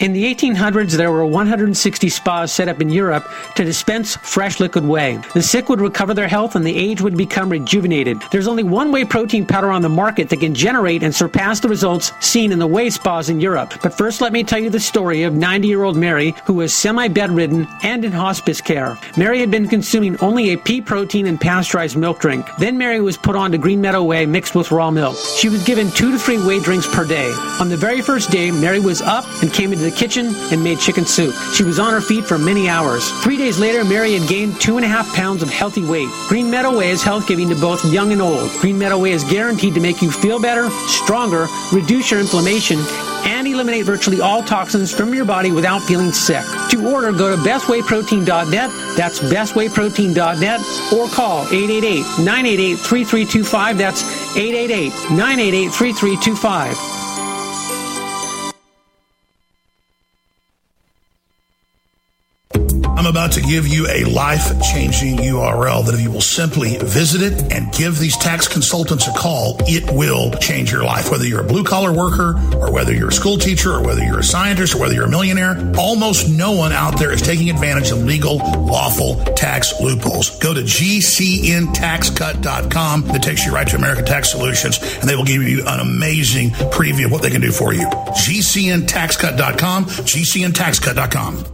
In the 1800s, there were 160 spas set up in Europe to dispense fresh liquid whey. The sick would recover their health and the aged would become rejuvenated. There's only one whey protein powder on the market that can generate and surpass the results seen in the whey spas in Europe. But first, let me tell you the story of 90 year old Mary, who was semi bedridden and in hospice care. Mary had been consuming only a pea protein and pasteurized milk drink. Then Mary was put on to Green Meadow Whey mixed with raw milk. She was given two to three whey drinks per day. On the very first day, Mary was up and came into the kitchen and made chicken soup. She was on her feet for many hours. Three days later, Mary had gained two and a half pounds of healthy weight. Green Meadow Whey is health giving to both young and old. Green Meadow Whey is guaranteed to make you feel better, stronger, reduce your inflammation, and eliminate virtually all toxins from your body without feeling sick. To order, go to bestwayprotein.net. That's bestwayprotein.net or call 888-988-3325. That's 888-988-3325. I'm about to give you a life changing URL that if you will simply visit it and give these tax consultants a call, it will change your life. Whether you're a blue collar worker or whether you're a school teacher or whether you're a scientist or whether you're a millionaire, almost no one out there is taking advantage of legal, lawful tax loopholes. Go to gcntaxcut.com. That takes you right to American Tax Solutions and they will give you an amazing preview of what they can do for you. gcntaxcut.com, gcntaxcut.com.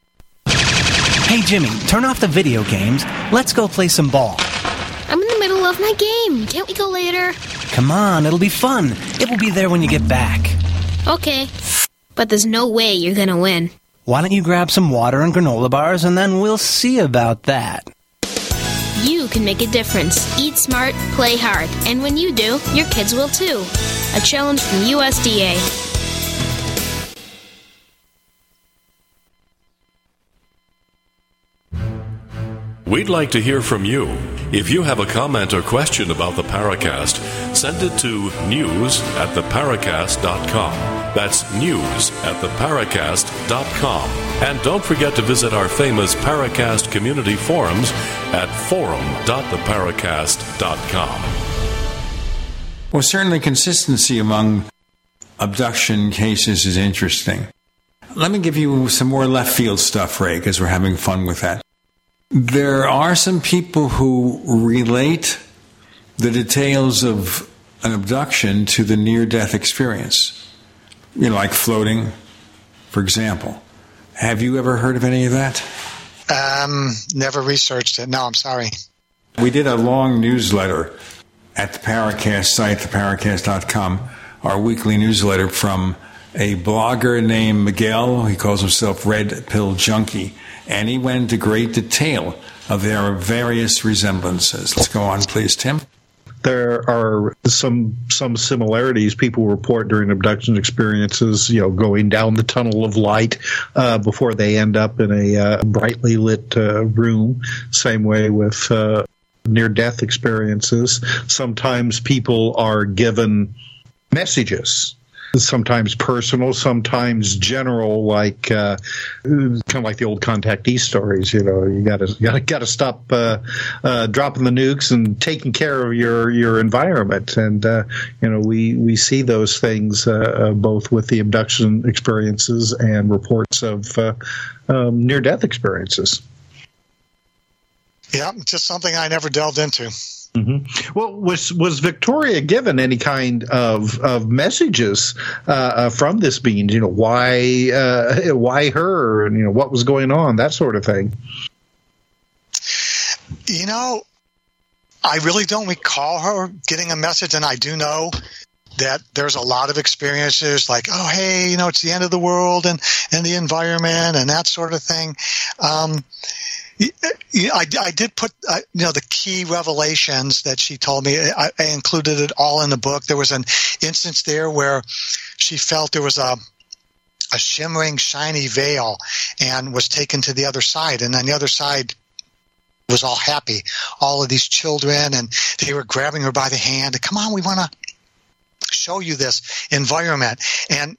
Hey, Jimmy, turn off the video games. Let's go play some ball. I'm in the middle of my game. Can't we go later? Come on, it'll be fun. It will be there when you get back. Okay. But there's no way you're gonna win. Why don't you grab some water and granola bars and then we'll see about that. You can make a difference. Eat smart, play hard. And when you do, your kids will too. A challenge from USDA. We'd like to hear from you. If you have a comment or question about the Paracast, send it to news at theparacast.com. That's news at theparacast.com. And don't forget to visit our famous Paracast community forums at forum.theparacast.com. Well, certainly consistency among abduction cases is interesting. Let me give you some more left field stuff, Ray, because we're having fun with that. There are some people who relate the details of an abduction to the near death experience. You know, like floating, for example. Have you ever heard of any of that? Um, never researched it. No, I'm sorry. We did a long newsletter at the Paracast site, theparacast.com, our weekly newsletter from a blogger named Miguel. He calls himself Red Pill Junkie and he went into great detail of their various resemblances. Let's go on, please, Tim. There are some some similarities people report during abduction experiences. You know, going down the tunnel of light uh, before they end up in a uh, brightly lit uh, room. Same way with uh, near death experiences. Sometimes people are given messages sometimes personal, sometimes general, like uh, kind of like the old contactee stories. You know, you got to got to got to stop uh, uh, dropping the nukes and taking care of your your environment. And uh, you know, we we see those things uh, uh, both with the abduction experiences and reports of um, near death experiences. Yeah, just something I never delved into. Mm-hmm. Well, was was Victoria given any kind of of messages uh, uh, from this being? You know, why uh, [LAUGHS] why her, and you know what was going on, that sort of thing. You know, I really don't recall her getting a message, and I do know that there's a lot of experiences like, oh, hey, you know, it's the end of the world and and the environment and that sort of thing. Um, I, I did put uh, you know the key revelations that she told me. I, I, included it all in the book. There was an instance there where she felt there was a a shimmering, shiny veil, and was taken to the other side. And on the other side was all happy, all of these children, and they were grabbing her by the hand. Come on, we want to show you this environment. And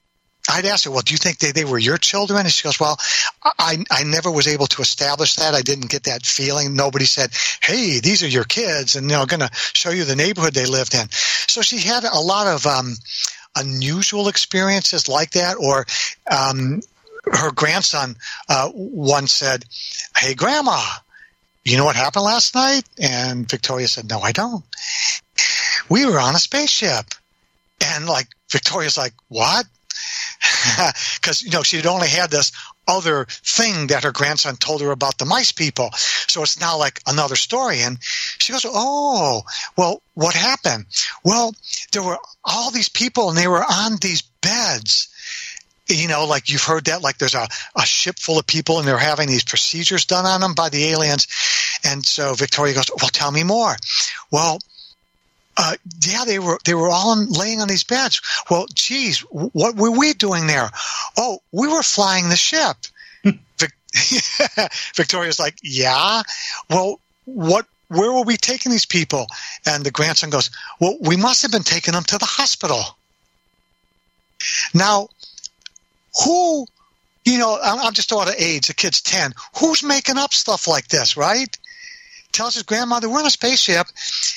I'd ask her, well, do you think they, they were your children? And she goes, well, I, I never was able to establish that. I didn't get that feeling. Nobody said, hey, these are your kids and, they're going to show you the neighborhood they lived in. So she had a lot of, um, unusual experiences like that or, um, her grandson, uh, once said, hey, grandma, you know what happened last night? And Victoria said, no, I don't. We were on a spaceship. And like, Victoria's like, what? [LAUGHS] because you know she had only had this other thing that her grandson told her about the mice people. So it's now like another story. And she goes, Oh, well, what happened? Well, there were all these people and they were on these beds. You know, like you've heard that, like there's a, a ship full of people and they're having these procedures done on them by the aliens. And so Victoria goes, Well, tell me more. Well, uh, yeah, they were they were all laying on these beds. Well, geez, what were we doing there? Oh, we were flying the ship. [LAUGHS] Victoria's like, yeah. Well, what? Where were we taking these people? And the grandson goes, well, we must have been taking them to the hospital. Now, who? You know, I'm just out of age. The kid's ten. Who's making up stuff like this, right? Tells his grandmother we're in a spaceship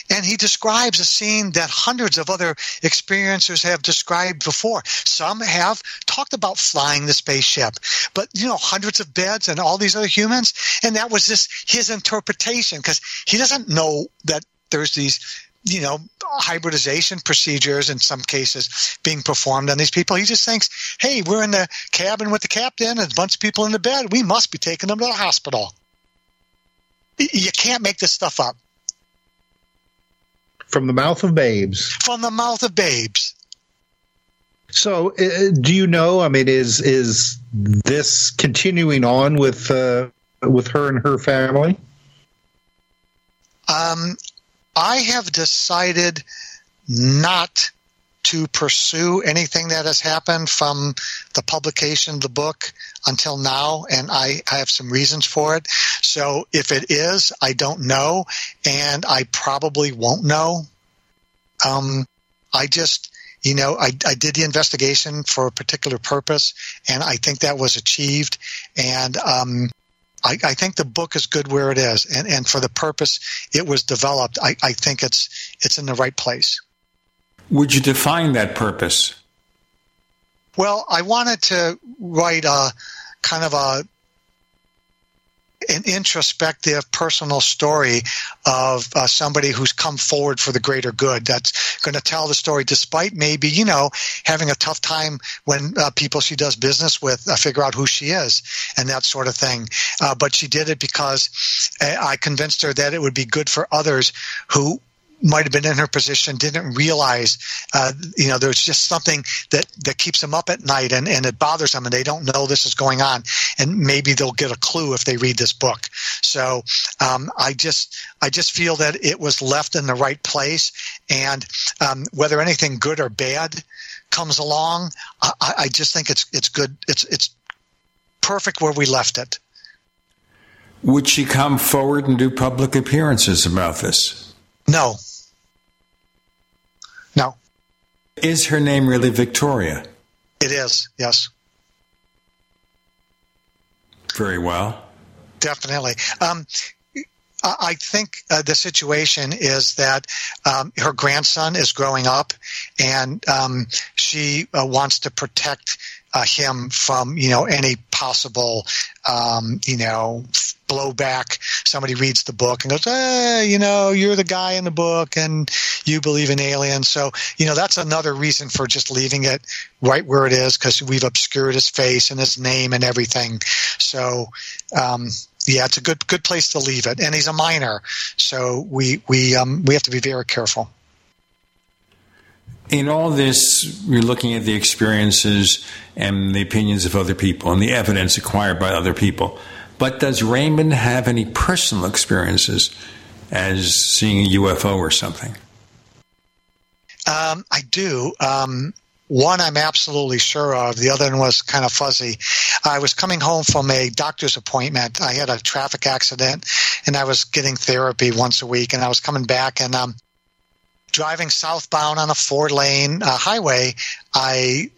and he describes a scene that hundreds of other experiencers have described before some have talked about flying the spaceship but you know hundreds of beds and all these other humans and that was just his interpretation because he doesn't know that there's these you know, hybridization procedures in some cases being performed on these people. He just thinks, hey, we're in the cabin with the captain and a bunch of people in the bed. We must be taking them to the hospital. You can't make this stuff up. From the mouth of babes. From the mouth of babes. So, uh, do you know? I mean, is is this continuing on with uh, with her and her family? Um, I have decided not to pursue anything that has happened from the publication of the book until now, and I, I have some reasons for it. So if it is, I don't know, and I probably won't know. Um, I just, you know, I, I did the investigation for a particular purpose, and I think that was achieved. And um, I, I, think the book is good where it is, and, and for the purpose it was developed, I, I think it's it's in the right place. Would you define that purpose? Well, I wanted to write a kind of a an introspective personal story of uh, somebody who's come forward for the greater good that's going to tell the story despite maybe you know having a tough time when uh, people she does business with uh, figure out who she is and that sort of thing. Uh, but she did it because uh, i convinced her that it would be good for others who might have been in her position didn't realize uh, you know there's just something that that keeps them up at night and and it bothers them and they don't know this is going on. And maybe they'll get a clue if they read this book. So um, i just i just feel that it was left in the right place and um, whether anything good or bad comes along I, I just think it's it's good. It's it's perfect where we left it. Would she come forward and do public appearances about this no. No. Is her name really Victoria? It is, yes. Very well. Definitely. Um, I think uh, the situation is that um, her grandson is growing up, and um, she uh, wants to protect uh, him from you know any possible um, you know blowback. Somebody reads the book and goes, eh, you know, you're the guy in the book, and you believe in aliens. So you know that's another reason for just leaving it right where it is because we've obscured his face and his name and everything. So um, yeah, it's a good good place to leave it. And he's a minor, so we we um, we have to be very careful. In all this, you're looking at the experiences and the opinions of other people and the evidence acquired by other people. But does Raymond have any personal experiences as seeing a UFO or something? Um, I do. Um, one I'm absolutely sure of. The other one was kind of fuzzy. I was coming home from a doctor's appointment. I had a traffic accident and I was getting therapy once a week and I was coming back and um, driving southbound on a four lane uh, highway. I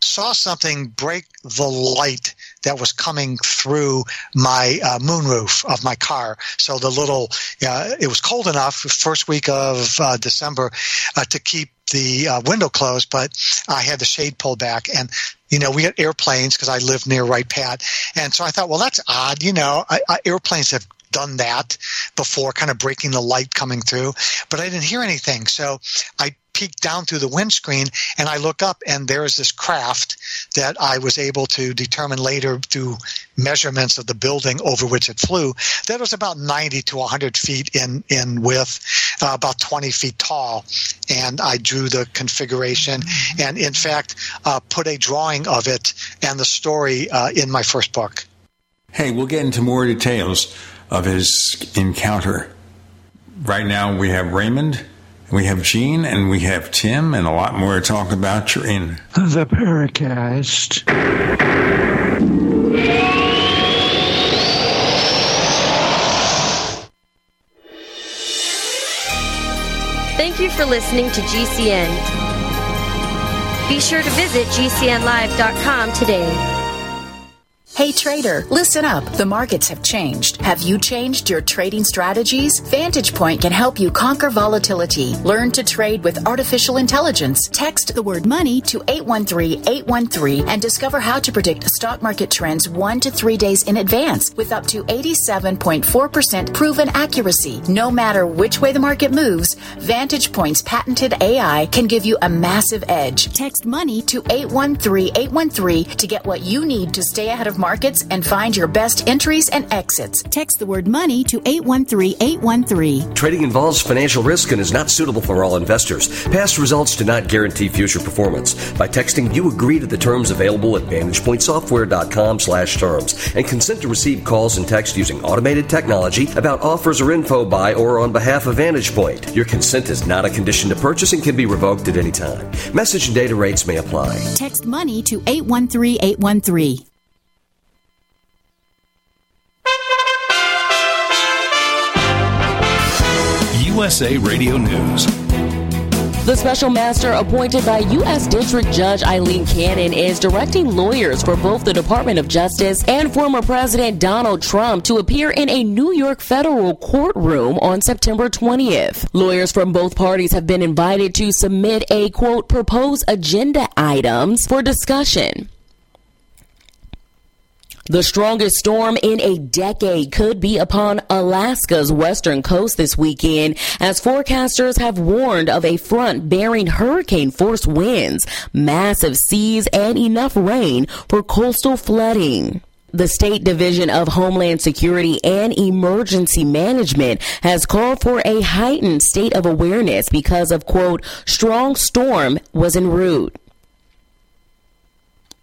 saw something break the light that was coming through my uh, moonroof of my car. So the little, uh, it was cold enough, first week of uh, December, uh, to keep the uh, window closed, but I had the shade pulled back. And, you know, we had airplanes because I live near Wright Pat. And so I thought, well, that's odd. You know, I, I, airplanes have done that before, kind of breaking the light coming through, but I didn't hear anything. So I peeked down through the windscreen and I look up and there is this craft that I was able to determine later through measurements of the building over which it flew that was about 90 to 100 feet in, in width, uh, about 20 feet tall. And I drew the configuration and in fact uh, put a drawing of it and the story uh, in my first book. Hey, we'll get into more details of his encounter. Right now we have Raymond we have Gene and we have Tim and a lot more to talk about. You're in the Paracast. Thank you for listening to GCN. Be sure to visit GCNlive.com today. Hey trader, listen up. The markets have changed. Have you changed your trading strategies? Vantage Point can help you conquer volatility. Learn to trade with artificial intelligence. Text the word money to 813-813 and discover how to predict stock market trends 1 to 3 days in advance with up to 87.4% proven accuracy. No matter which way the market moves, Vantage Point's patented AI can give you a massive edge. Text money to 813-813 to get what you need to stay ahead of markets and find your best entries and exits. Text the word money to 813-813. Trading involves financial risk and is not suitable for all investors. Past results do not guarantee future performance. By texting, you agree to the terms available at VantagePointSoftware.com slash terms and consent to receive calls and text using automated technology about offers or info by or on behalf of VantagePoint. Your consent is not a condition to purchase and can be revoked at any time. Message and data rates may apply. Text money to 813-813. USA Radio News. The special master appointed by U.S. District Judge Aileen Cannon is directing lawyers for both the Department of Justice and former President Donald Trump to appear in a New York federal courtroom on September 20th. Lawyers from both parties have been invited to submit a quote proposed agenda items for discussion. The strongest storm in a decade could be upon Alaska's western coast this weekend as forecasters have warned of a front bearing hurricane force winds, massive seas, and enough rain for coastal flooding. The State Division of Homeland Security and Emergency Management has called for a heightened state of awareness because of, quote, strong storm was en route.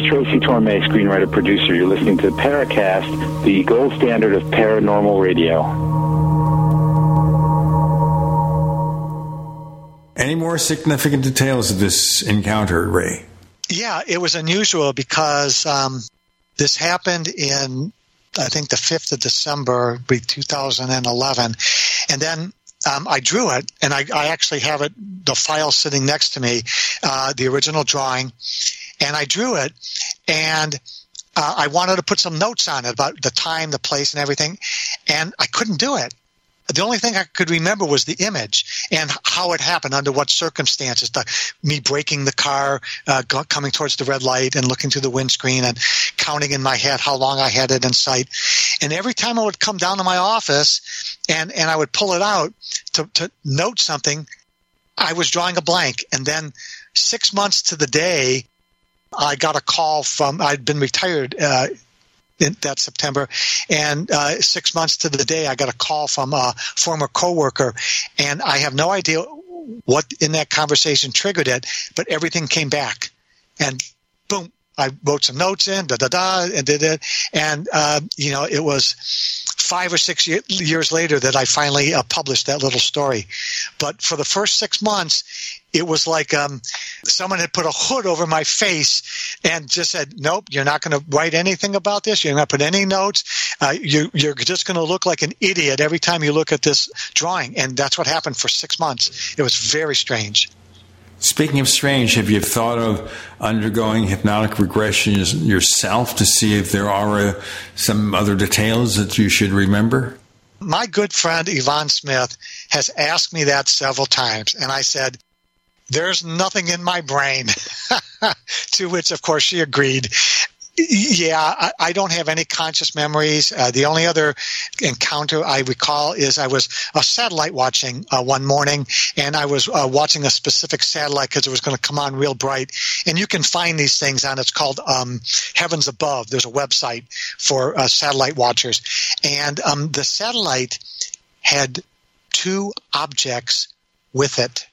Is Tracy Torme, screenwriter producer. You're listening to Paracast, the gold standard of paranormal radio. Any more significant details of this encounter, Ray? Yeah, it was unusual because um, this happened in, I think, the 5th of December, 2011. And then um, I drew it, and I, I, actually have it, the file sitting next to me, uh, the original drawing, and I drew it, and uh, I wanted to put some notes on it about the time, the place, and everything, and I couldn't do it. The only thing I could remember was the image and how it happened, under what circumstances. The, me breaking the car, uh, coming towards the red light, and looking through the windscreen, and counting in my head how long I had it in sight. And every time I would come down to my office, and and I would pull it out to, to note something, I was drawing a blank. And then six months to the day, I got a call from I'd been retired. Uh, in that September, and uh, six months to the day, I got a call from a former coworker, and I have no idea what in that conversation triggered it, but everything came back, and boom, I wrote some notes in, da da da, and did it, and uh, you know it was five or six years later that I finally uh, published that little story. But for the first six months, it was like um, someone had put a hood over my face and just said, "Nope, you're not going to write anything about this. You're not going to put any notes. Uh, you, you're just going to look like an idiot every time you look at this drawing." And that's what happened for six months. It was very strange. Speaking of strange, have you thought of undergoing hypnotic regression yourself to see if there are uh, some other details that you should remember? My good friend Yvonne Smith has asked me that several times, and I said, There's nothing in my brain. [LAUGHS] to which, of course, she agreed. Yeah, I, I, don't have any conscious memories. Uh, the only other encounter I recall is I was a satellite watching uh, one morning, and I was uh, watching a specific satellite because it was going to come on real bright. And you can find these things on it's called um, Heavens Above. There's a website for uh, satellite watchers, and um, the satellite had two objects with it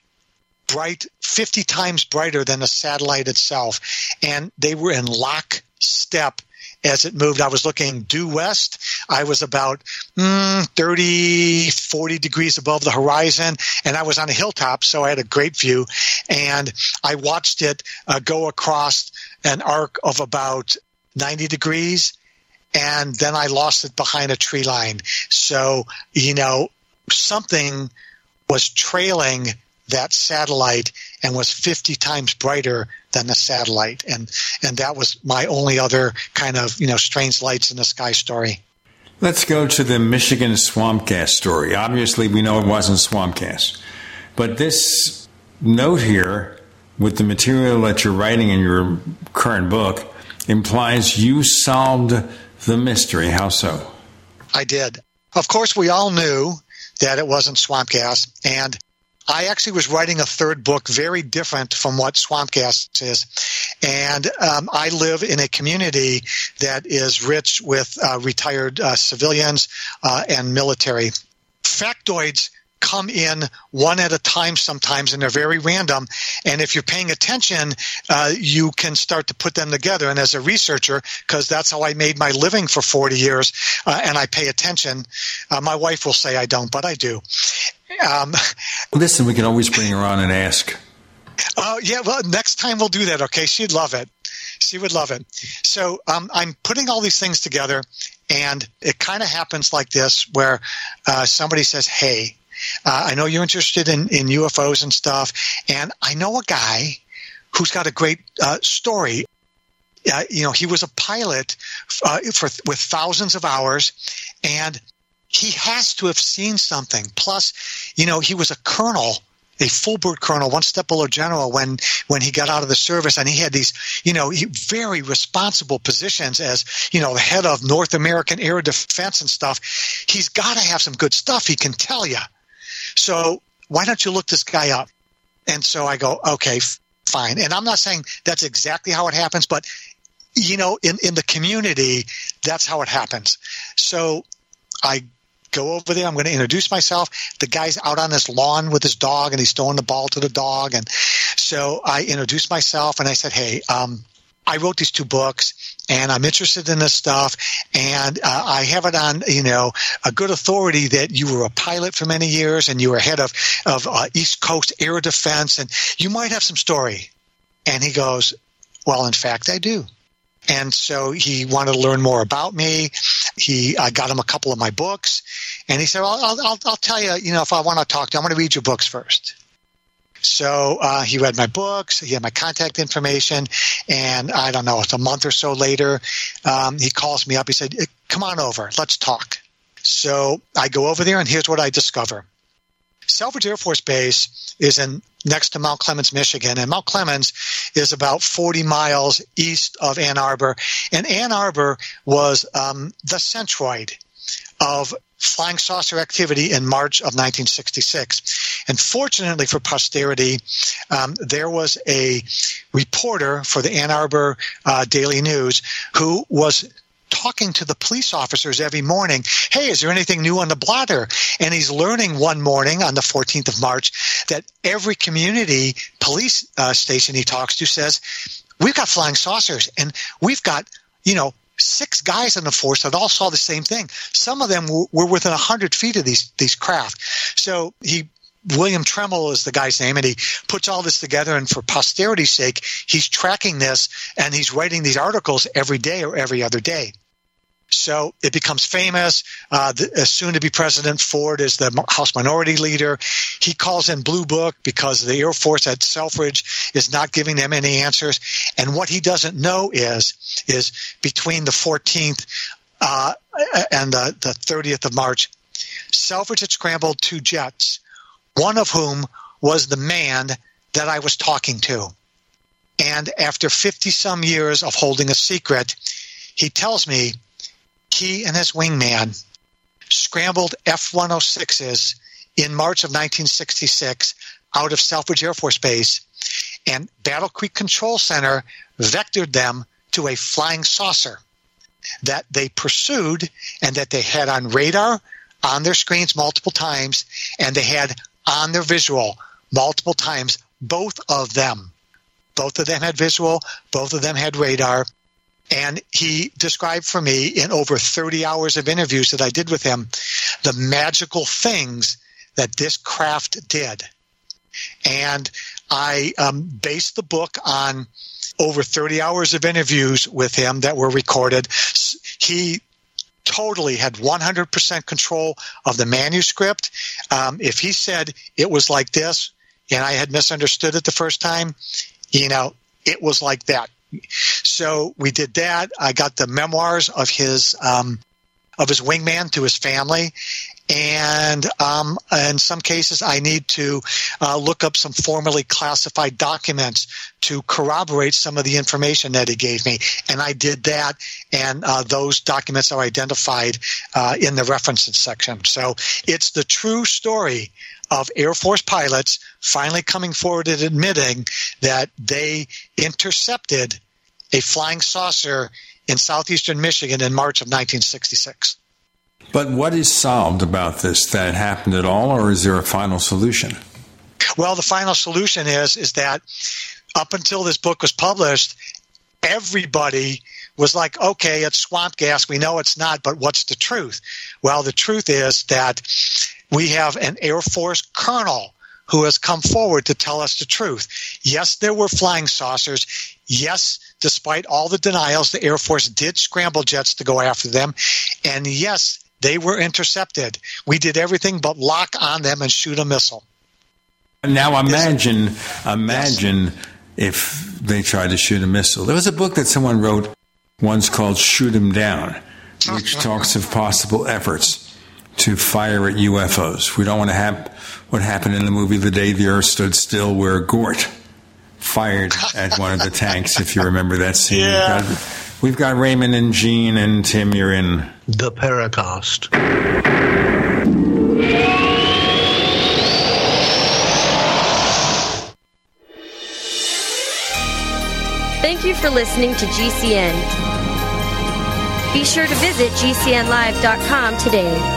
bright 50 times brighter than the satellite itself and they were in lock step as it moved. I was looking due west. I was about mm, 30, 40 degrees above the horizon, and I was on a hilltop, so I had a great view. And I watched it uh, go across an arc of about 90 degrees, and then I lost it behind a tree line. So, you know, something was trailing that satellite and was 50 times brighter than the satellite. And and that was my only other kind of you know strange lights in the sky story. Let's go to the michigan swamp gas story. Obviously we know it wasn't swamp gas. But this note here with the material that you're writing in your current book implies you solved the mystery. How so? I did. Of course we all knew that it wasn't swamp gas and I actually was writing a third book, very different from what Swamp Gas is. And um, I live in a community that is rich with uh, retired uh, civilians uh, and military. Factoids come in one at a time sometimes and they're very random and if you're paying attention uh, you can start to put them together and as a researcher because that's how i made my living for 40 years uh, and i pay attention uh, my wife will say i don't but i do um, [LAUGHS] Listen, we can always bring her on and ask. Oh, yeah. Well, next time we'll do that. Okay. She'd love it. She would love it. So um, I'm putting all these things together, and it kind of happens like this where uh, somebody says, Hey, uh, I know you're interested in, in UFOs and stuff, and I know a guy who's got a great uh, story. Uh, you know, he was a pilot uh, for with thousands of hours, and he has to have seen something. Plus, you know, he was a colonel a full bird colonel, one step below general when when he got out of the service, and he had these, you know, very responsible positions as you know the head of North American Air Defense and stuff. He's got to have some good stuff. He can tell you. So why don't you look this guy up? And so I go, okay, fine. And I'm not saying that's exactly how it happens, but you know, in in the community, that's how it happens. So I go over there. I'm going to introduce myself. The guy's out on his lawn with his dog and he's throwing the ball to the dog. And so I introduced myself and I said, Hey, um, I wrote these two books and I'm interested in this stuff. And uh, I have it on, you know, a good authority that you were a pilot for many years and you were head of, of uh, East Coast Air Defense and you might have some story. And he goes, Well, in fact, I do. And so he wanted to learn more about me. He, I got him a couple of my books, and he said, well, I'll, I'll, I'll tell you, you know, if I want to talk to you, I'm going to read your books first. So uh, he read my books, he had my contact information, and I don't know, it's a month or so later, um, he calls me up. He said, Come on over, let's talk. So I go over there, and here's what I discover. Selfridge Air Force Base is in next to Mount Clemens, Michigan, and Mount Clemens is about 40 miles east of Ann Arbor. And Ann Arbor was um, the centroid of flying saucer activity in March of 1966. And fortunately for posterity, um, there was a reporter for the Ann Arbor uh, Daily News who was talking to the police officers every morning. Hey, is there anything new on the blotter? And he's learning one morning on the 14th of March that every community police uh, station he talks to says, we've got flying saucers and we've got, you know, six guys in the force that all saw the same thing. Some of them were, were within 100 feet of these, these craft. So he William Tremble is the guy's name, and he puts all this together. And for posterity's sake, he's tracking this and he's writing these articles every day or every other day. So it becomes famous. Uh, the, soon to be President Ford is the House Minority Leader. He calls in Blue Book because the Air Force at Selfridge is not giving them any answers. And what he doesn't know is is between the 14th uh, and the, the 30th of March, Selfridge had scrambled two jets one of whom was the man that I was talking to. And after 50 some years of holding a secret, he tells me he and his wingman scrambled F 106s in March of 1966 out of Selfridge Air Force Base, and Battle Creek Control Center vectored them to a flying saucer that they pursued and that they had on radar on their screens multiple times, and they had on their visual multiple times, both of them. Both of them had visual, both of them had radar. And he described for me in over 30 hours of interviews that I did with him the magical things that this craft did. And I um, based the book on over 30 hours of interviews with him that were recorded. He totally had 100% control of the manuscript. Um, if he said it was like this and I had misunderstood it the first time, you know, it was like that. So we did that. I got the memoirs of his um, of his wingman to his family, and um, in some cases, I need to uh, look up some formally classified documents to corroborate some of the information that he gave me. And I did that, and uh, those documents are identified uh, in the references section. So it's the true story of Air Force pilots finally coming forward and admitting that they intercepted a flying saucer in southeastern Michigan in March of 1966. But what is solved about this? That happened at all, or is there a final solution? Well, the final solution is is that up until this book was published, everybody was like, okay, it's swamp gas. We know it's not, but what's the truth? Well, the truth is that we have an Air Force colonel who has come forward to tell us the truth. Yes, there were flying saucers. Yes, despite all the denials, the Air Force did scramble jets to go after them. And yes, they were intercepted. We did everything but lock on them and shoot a missile. Now imagine, imagine yes. if they tried to shoot a missile. There was a book that someone wrote once called "Shoot 'Em Down," which [LAUGHS] talks of possible efforts to fire at UFOs. We don't want to have what happened in the movie "The Day the Earth Stood Still," where Gort fired at one of the tanks. If you remember that scene. Yeah. We've got Raymond and Gene and Tim. You're in the Paracast. Thank you for listening to GCN. Be sure to visit GCNlive.com today.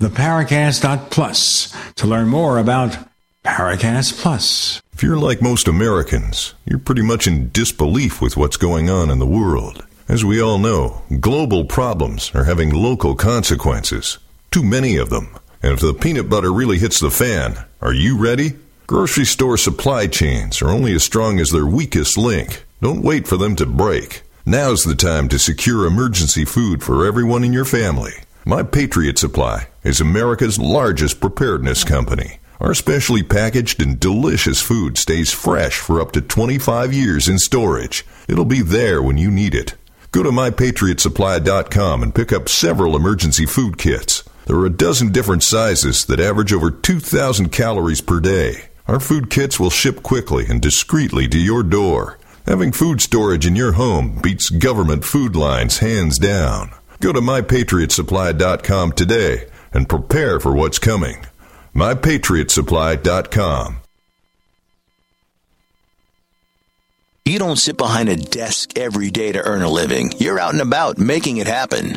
theparacast.plus to learn more about Paracast Plus. If you're like most Americans, you're pretty much in disbelief with what's going on in the world. As we all know, global problems are having local consequences. Too many of them. And if the peanut butter really hits the fan, are you ready? Grocery store supply chains are only as strong as their weakest link. Don't wait for them to break. Now's the time to secure emergency food for everyone in your family. My Patriot Supply is America's largest preparedness company. Our specially packaged and delicious food stays fresh for up to 25 years in storage. It'll be there when you need it. Go to mypatriotsupply.com and pick up several emergency food kits. There are a dozen different sizes that average over 2,000 calories per day. Our food kits will ship quickly and discreetly to your door. Having food storage in your home beats government food lines hands down. Go to mypatriotsupply.com today and prepare for what's coming. mypatriotsupply.com. You don't sit behind a desk every day to earn a living. You're out and about making it happen.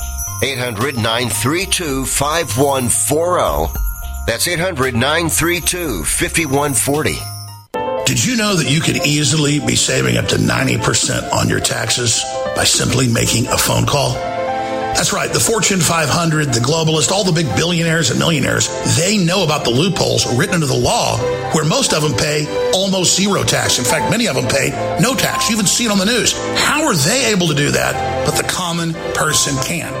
800 932 5140. That's 800 932 5140. Did you know that you could easily be saving up to 90% on your taxes by simply making a phone call? That's right. The Fortune 500, the globalists, all the big billionaires and millionaires, they know about the loopholes written into the law where most of them pay almost zero tax. In fact, many of them pay no tax. You even see it on the news. How are they able to do that? But the common person can.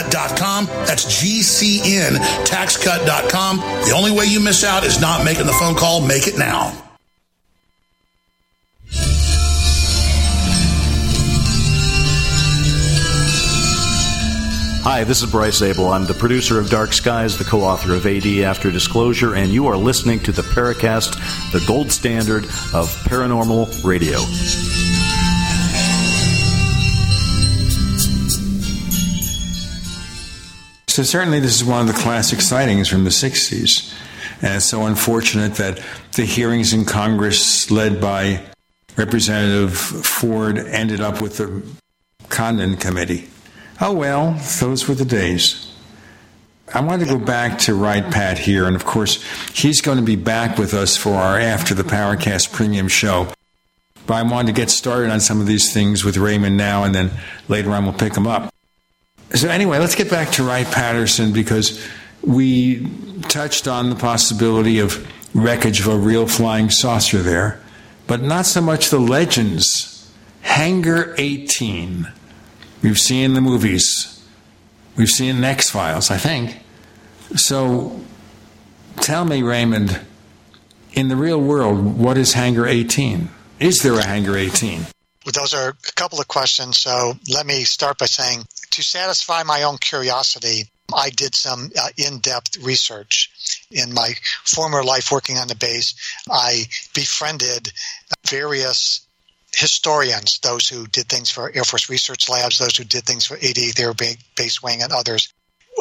gcntaxcut.com. That's gcntaxcut.com. The only way you miss out is not making the phone call. Make it now. Hi, this is Bryce Zabel. I'm the producer of Dark Skies, the co author of AD After Disclosure, and you are listening to the Paracast, the gold standard of paranormal radio. So certainly this is one of the classic sightings from the 60s. And it's so unfortunate that the hearings in Congress led by Representative Ford ended up with the Condon Committee. Oh well, those were the days. I want to go back to Wright Pat here, and of course, he's going to be back with us for our After the Paracast premium show. But I wanted to get started on some of these things with Raymond now, and then later on we'll pick him up. So, anyway, let's get back to Wright Patterson because we touched on the possibility of wreckage of a real flying saucer there, but not so much the legends. Hangar 18. We've seen the movies, we've seen X Files, I think. So, tell me, Raymond, in the real world, what is Hangar 18? Is there a Hangar 18? Those are a couple of questions. So let me start by saying to satisfy my own curiosity, I did some uh, in depth research. In my former life working on the base, I befriended various historians, those who did things for Air Force Research Labs, those who did things for 88th Air Base Wing, and others.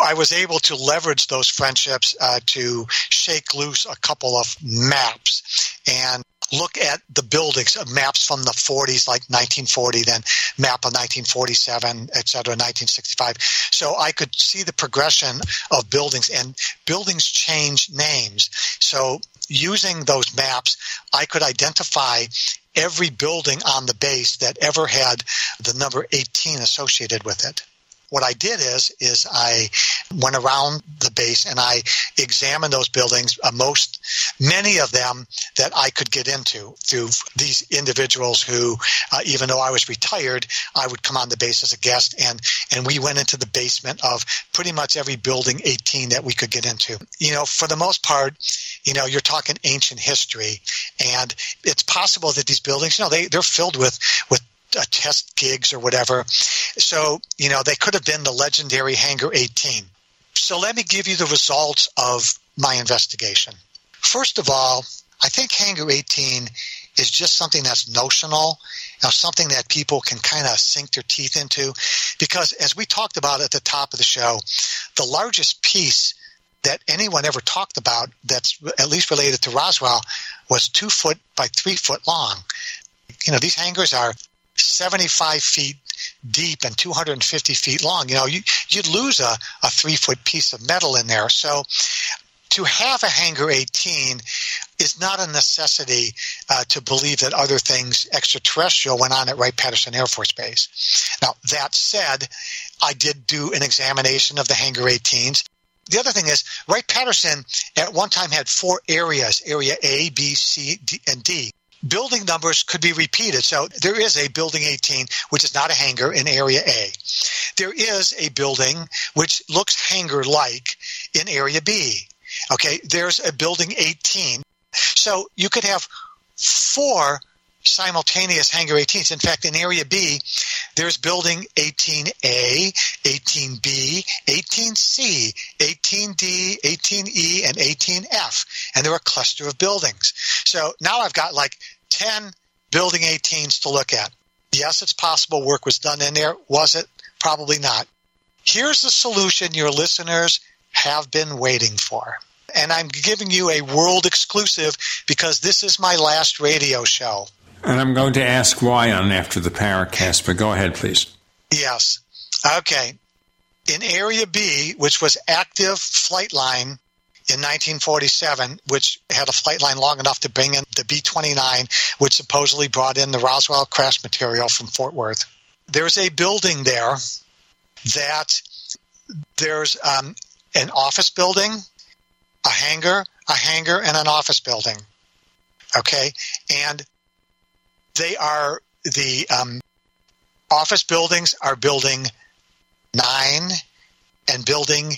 I was able to leverage those friendships uh, to shake loose a couple of maps and look at the buildings, uh, maps from the 40s, like 1940, then map of 1947, et cetera, 1965. So I could see the progression of buildings, and buildings change names. So using those maps, I could identify every building on the base that ever had the number 18 associated with it what I did is is I went around the base and I examined those buildings. Uh, most, many of them that I could get into through these individuals who, uh, even though I was retired, I would come on the base as a guest, and and we went into the basement of pretty much every building 18 that we could get into. You know, for the most part, you know, you're talking ancient history, and it's possible that these buildings, you know, they they're filled with with uh, test gigs or whatever. So, you know, they could have been the legendary Hangar 18. So let me give you the results of my investigation. First of all, I think Hangar 18 is just something that's notional, you know, something that people can kind of sink their teeth into. Because as we talked about at the top of the show, the largest piece that anyone ever talked about that's at least related to Roswell was two foot by three foot long. You know, these hangars are 75 feet deep and 250 feet long. You know, you, would lose a, a three foot piece of metal in there. So to have a Hangar 18 is not a necessity uh, to believe that other things extraterrestrial went on at Wright Patterson Air Force Base. Now, that said, I did do an examination of the Hangar 18s. The other thing is, Wright Patterson at one time had four areas area A, B, C, D, and D building numbers could be repeated. So there is a building 18, which is not a hangar in area A. There is a building which looks hangar like in area B. Okay, there's a building 18. So you could have four simultaneous hangar 18s. In fact, in area B, there's building 18A, 18B, 18C, 18D, 18E, and 18F. And they're a cluster of buildings. So now I've got like 10 building 18s to look at. Yes, it's possible work was done in there. Was it? Probably not. Here's the solution your listeners have been waiting for. And I'm giving you a world exclusive because this is my last radio show. And I'm going to ask why on after the Paracast, but go ahead, please. Yes. Okay. In Area B, which was active flight line in 1947, which had a flight line long enough to bring in the B 29, which supposedly brought in the Roswell crash material from Fort Worth. There's a building there that there's um, an office building, a hangar, a hangar, and an office building. Okay. And they are the um, office buildings are building nine and building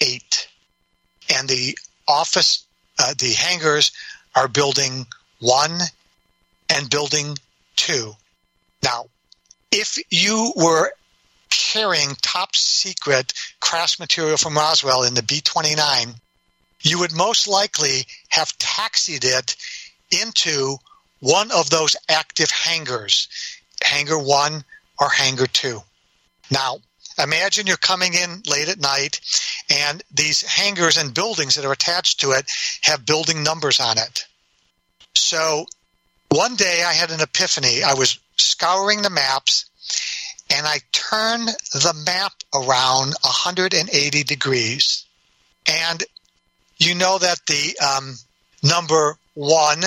eight and the office, uh, the hangars are building one and building two. Now, if you were carrying top secret crash material from Roswell in the B 29, you would most likely have taxied it into one of those active hangars, hangar one or hangar two. Now, imagine you're coming in late at night and these hangars and buildings that are attached to it have building numbers on it. So one day I had an epiphany. I was scouring the maps and I turned the map around 180 degrees. And you know that the um, number one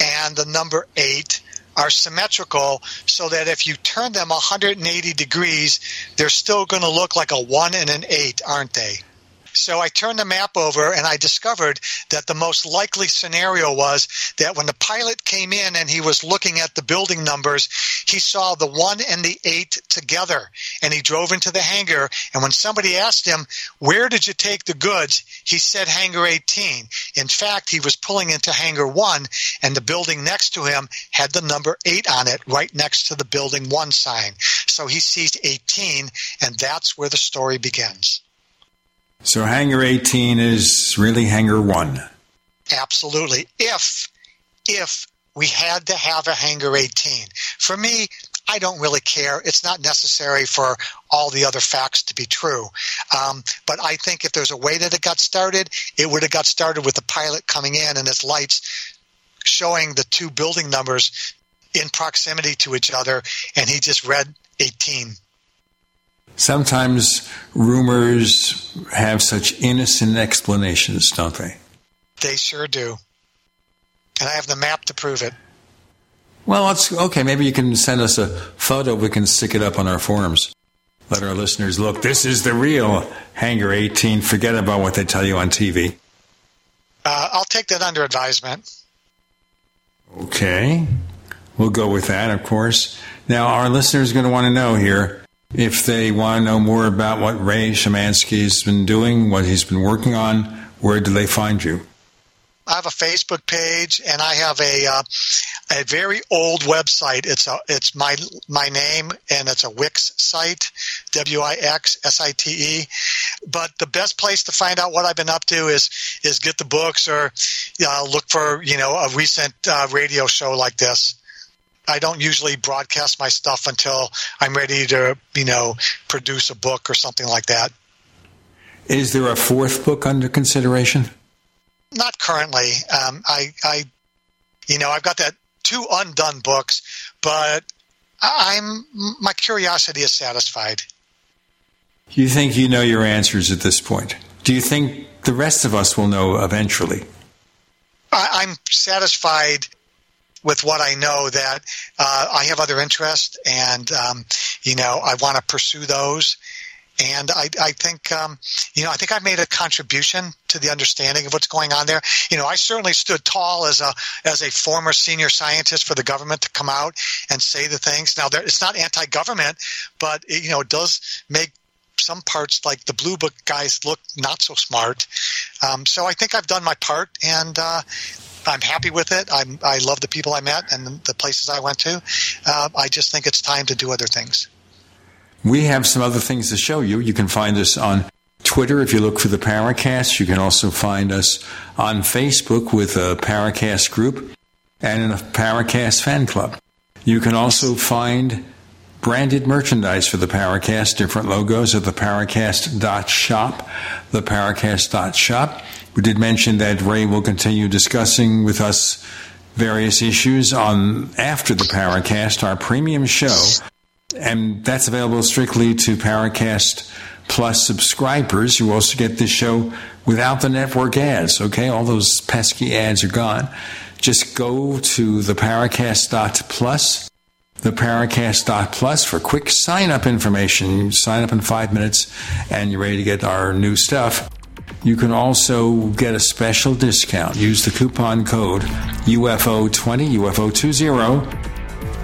and the number eight are symmetrical so that if you turn them 180 degrees, they're still going to look like a 1 and an 8, aren't they? So I turned the map over and I discovered that the most likely scenario was that when the pilot came in and he was looking at the building numbers, he saw the one and the eight together and he drove into the hangar. And when somebody asked him, Where did you take the goods? he said hangar 18. In fact, he was pulling into hangar one and the building next to him had the number eight on it right next to the building one sign. So he sees 18 and that's where the story begins. So Hangar 18 is really Hangar 1. Absolutely. If if we had to have a Hangar 18. For me, I don't really care. It's not necessary for all the other facts to be true. Um, but I think if there's a way that it got started, it would have got started with the pilot coming in and his lights showing the two building numbers in proximity to each other, and he just read 18 Sometimes rumors have such innocent explanations, don't they? They sure do. And I have the map to prove it. Well, it's okay. Maybe you can send us a photo. We can stick it up on our forums. Let our listeners look. This is the real Hangar 18. Forget about what they tell you on TV. Uh, I'll take that under advisement. Okay. We'll go with that, of course. Now, our listeners are going to want to know here if they want to know more about what Ray Szymanski has been doing, what he's been working on, where do they find you? I have a Facebook page and I have a uh, a very old website. It's a it's my my name and it's a Wix site, W I X S I T E. But the best place to find out what I've been up to is is get the books or uh, look for you know a recent uh, radio show like this. I don't usually broadcast my stuff until I'm ready to, you know, produce a book or something like that. Is there a fourth book under consideration? Not currently. Um, I, I, you know, I've got that two undone books, but I'm my curiosity is satisfied. You think you know your answers at this point? Do you think the rest of us will know eventually? I, I'm satisfied with what I know that uh, I have other interests and, um, you know, I want to pursue those. And I, I think, um, you know, I think I've made a contribution to the understanding of what's going on there. You know, I certainly stood tall as a as a former senior scientist for the government to come out and say the things. Now, there, it's not anti-government, but it, you know, it does make some parts like the blue book guys look not so smart. Um, so I think I've done my part, and uh, I'm happy with it. I'm, I love the people I met and the places I went to. Uh, I just think it's time to do other things. We have some other things to show you. You can find us on Twitter if you look for the Paracast. You can also find us on Facebook with a Paracast group. and in a Paracast fan club. You can also find branded merchandise for the Paracast, different logos at the Paracast.shop, the Paracast.shop. We did mention that Ray will continue discussing with us various issues on after the Paracast, our premium show, and that's available strictly to Paracast Plus subscribers. You also get this show without the network ads. Okay, all those pesky ads are gone. Just go to the Paracast.plus, the Paracast.plus for quick sign up information. You sign up in five minutes and you're ready to get our new stuff. You can also get a special discount. Use the coupon code UFO20, UFO20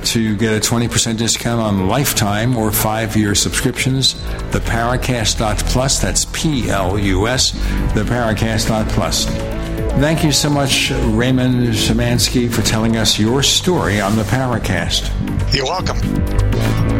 to get a 20% discount on lifetime or five year subscriptions. The Paracast.plus, that's P L U S, the Paracast.plus. Thank you so much, Raymond Szymanski, for telling us your story on the Paracast. You're welcome.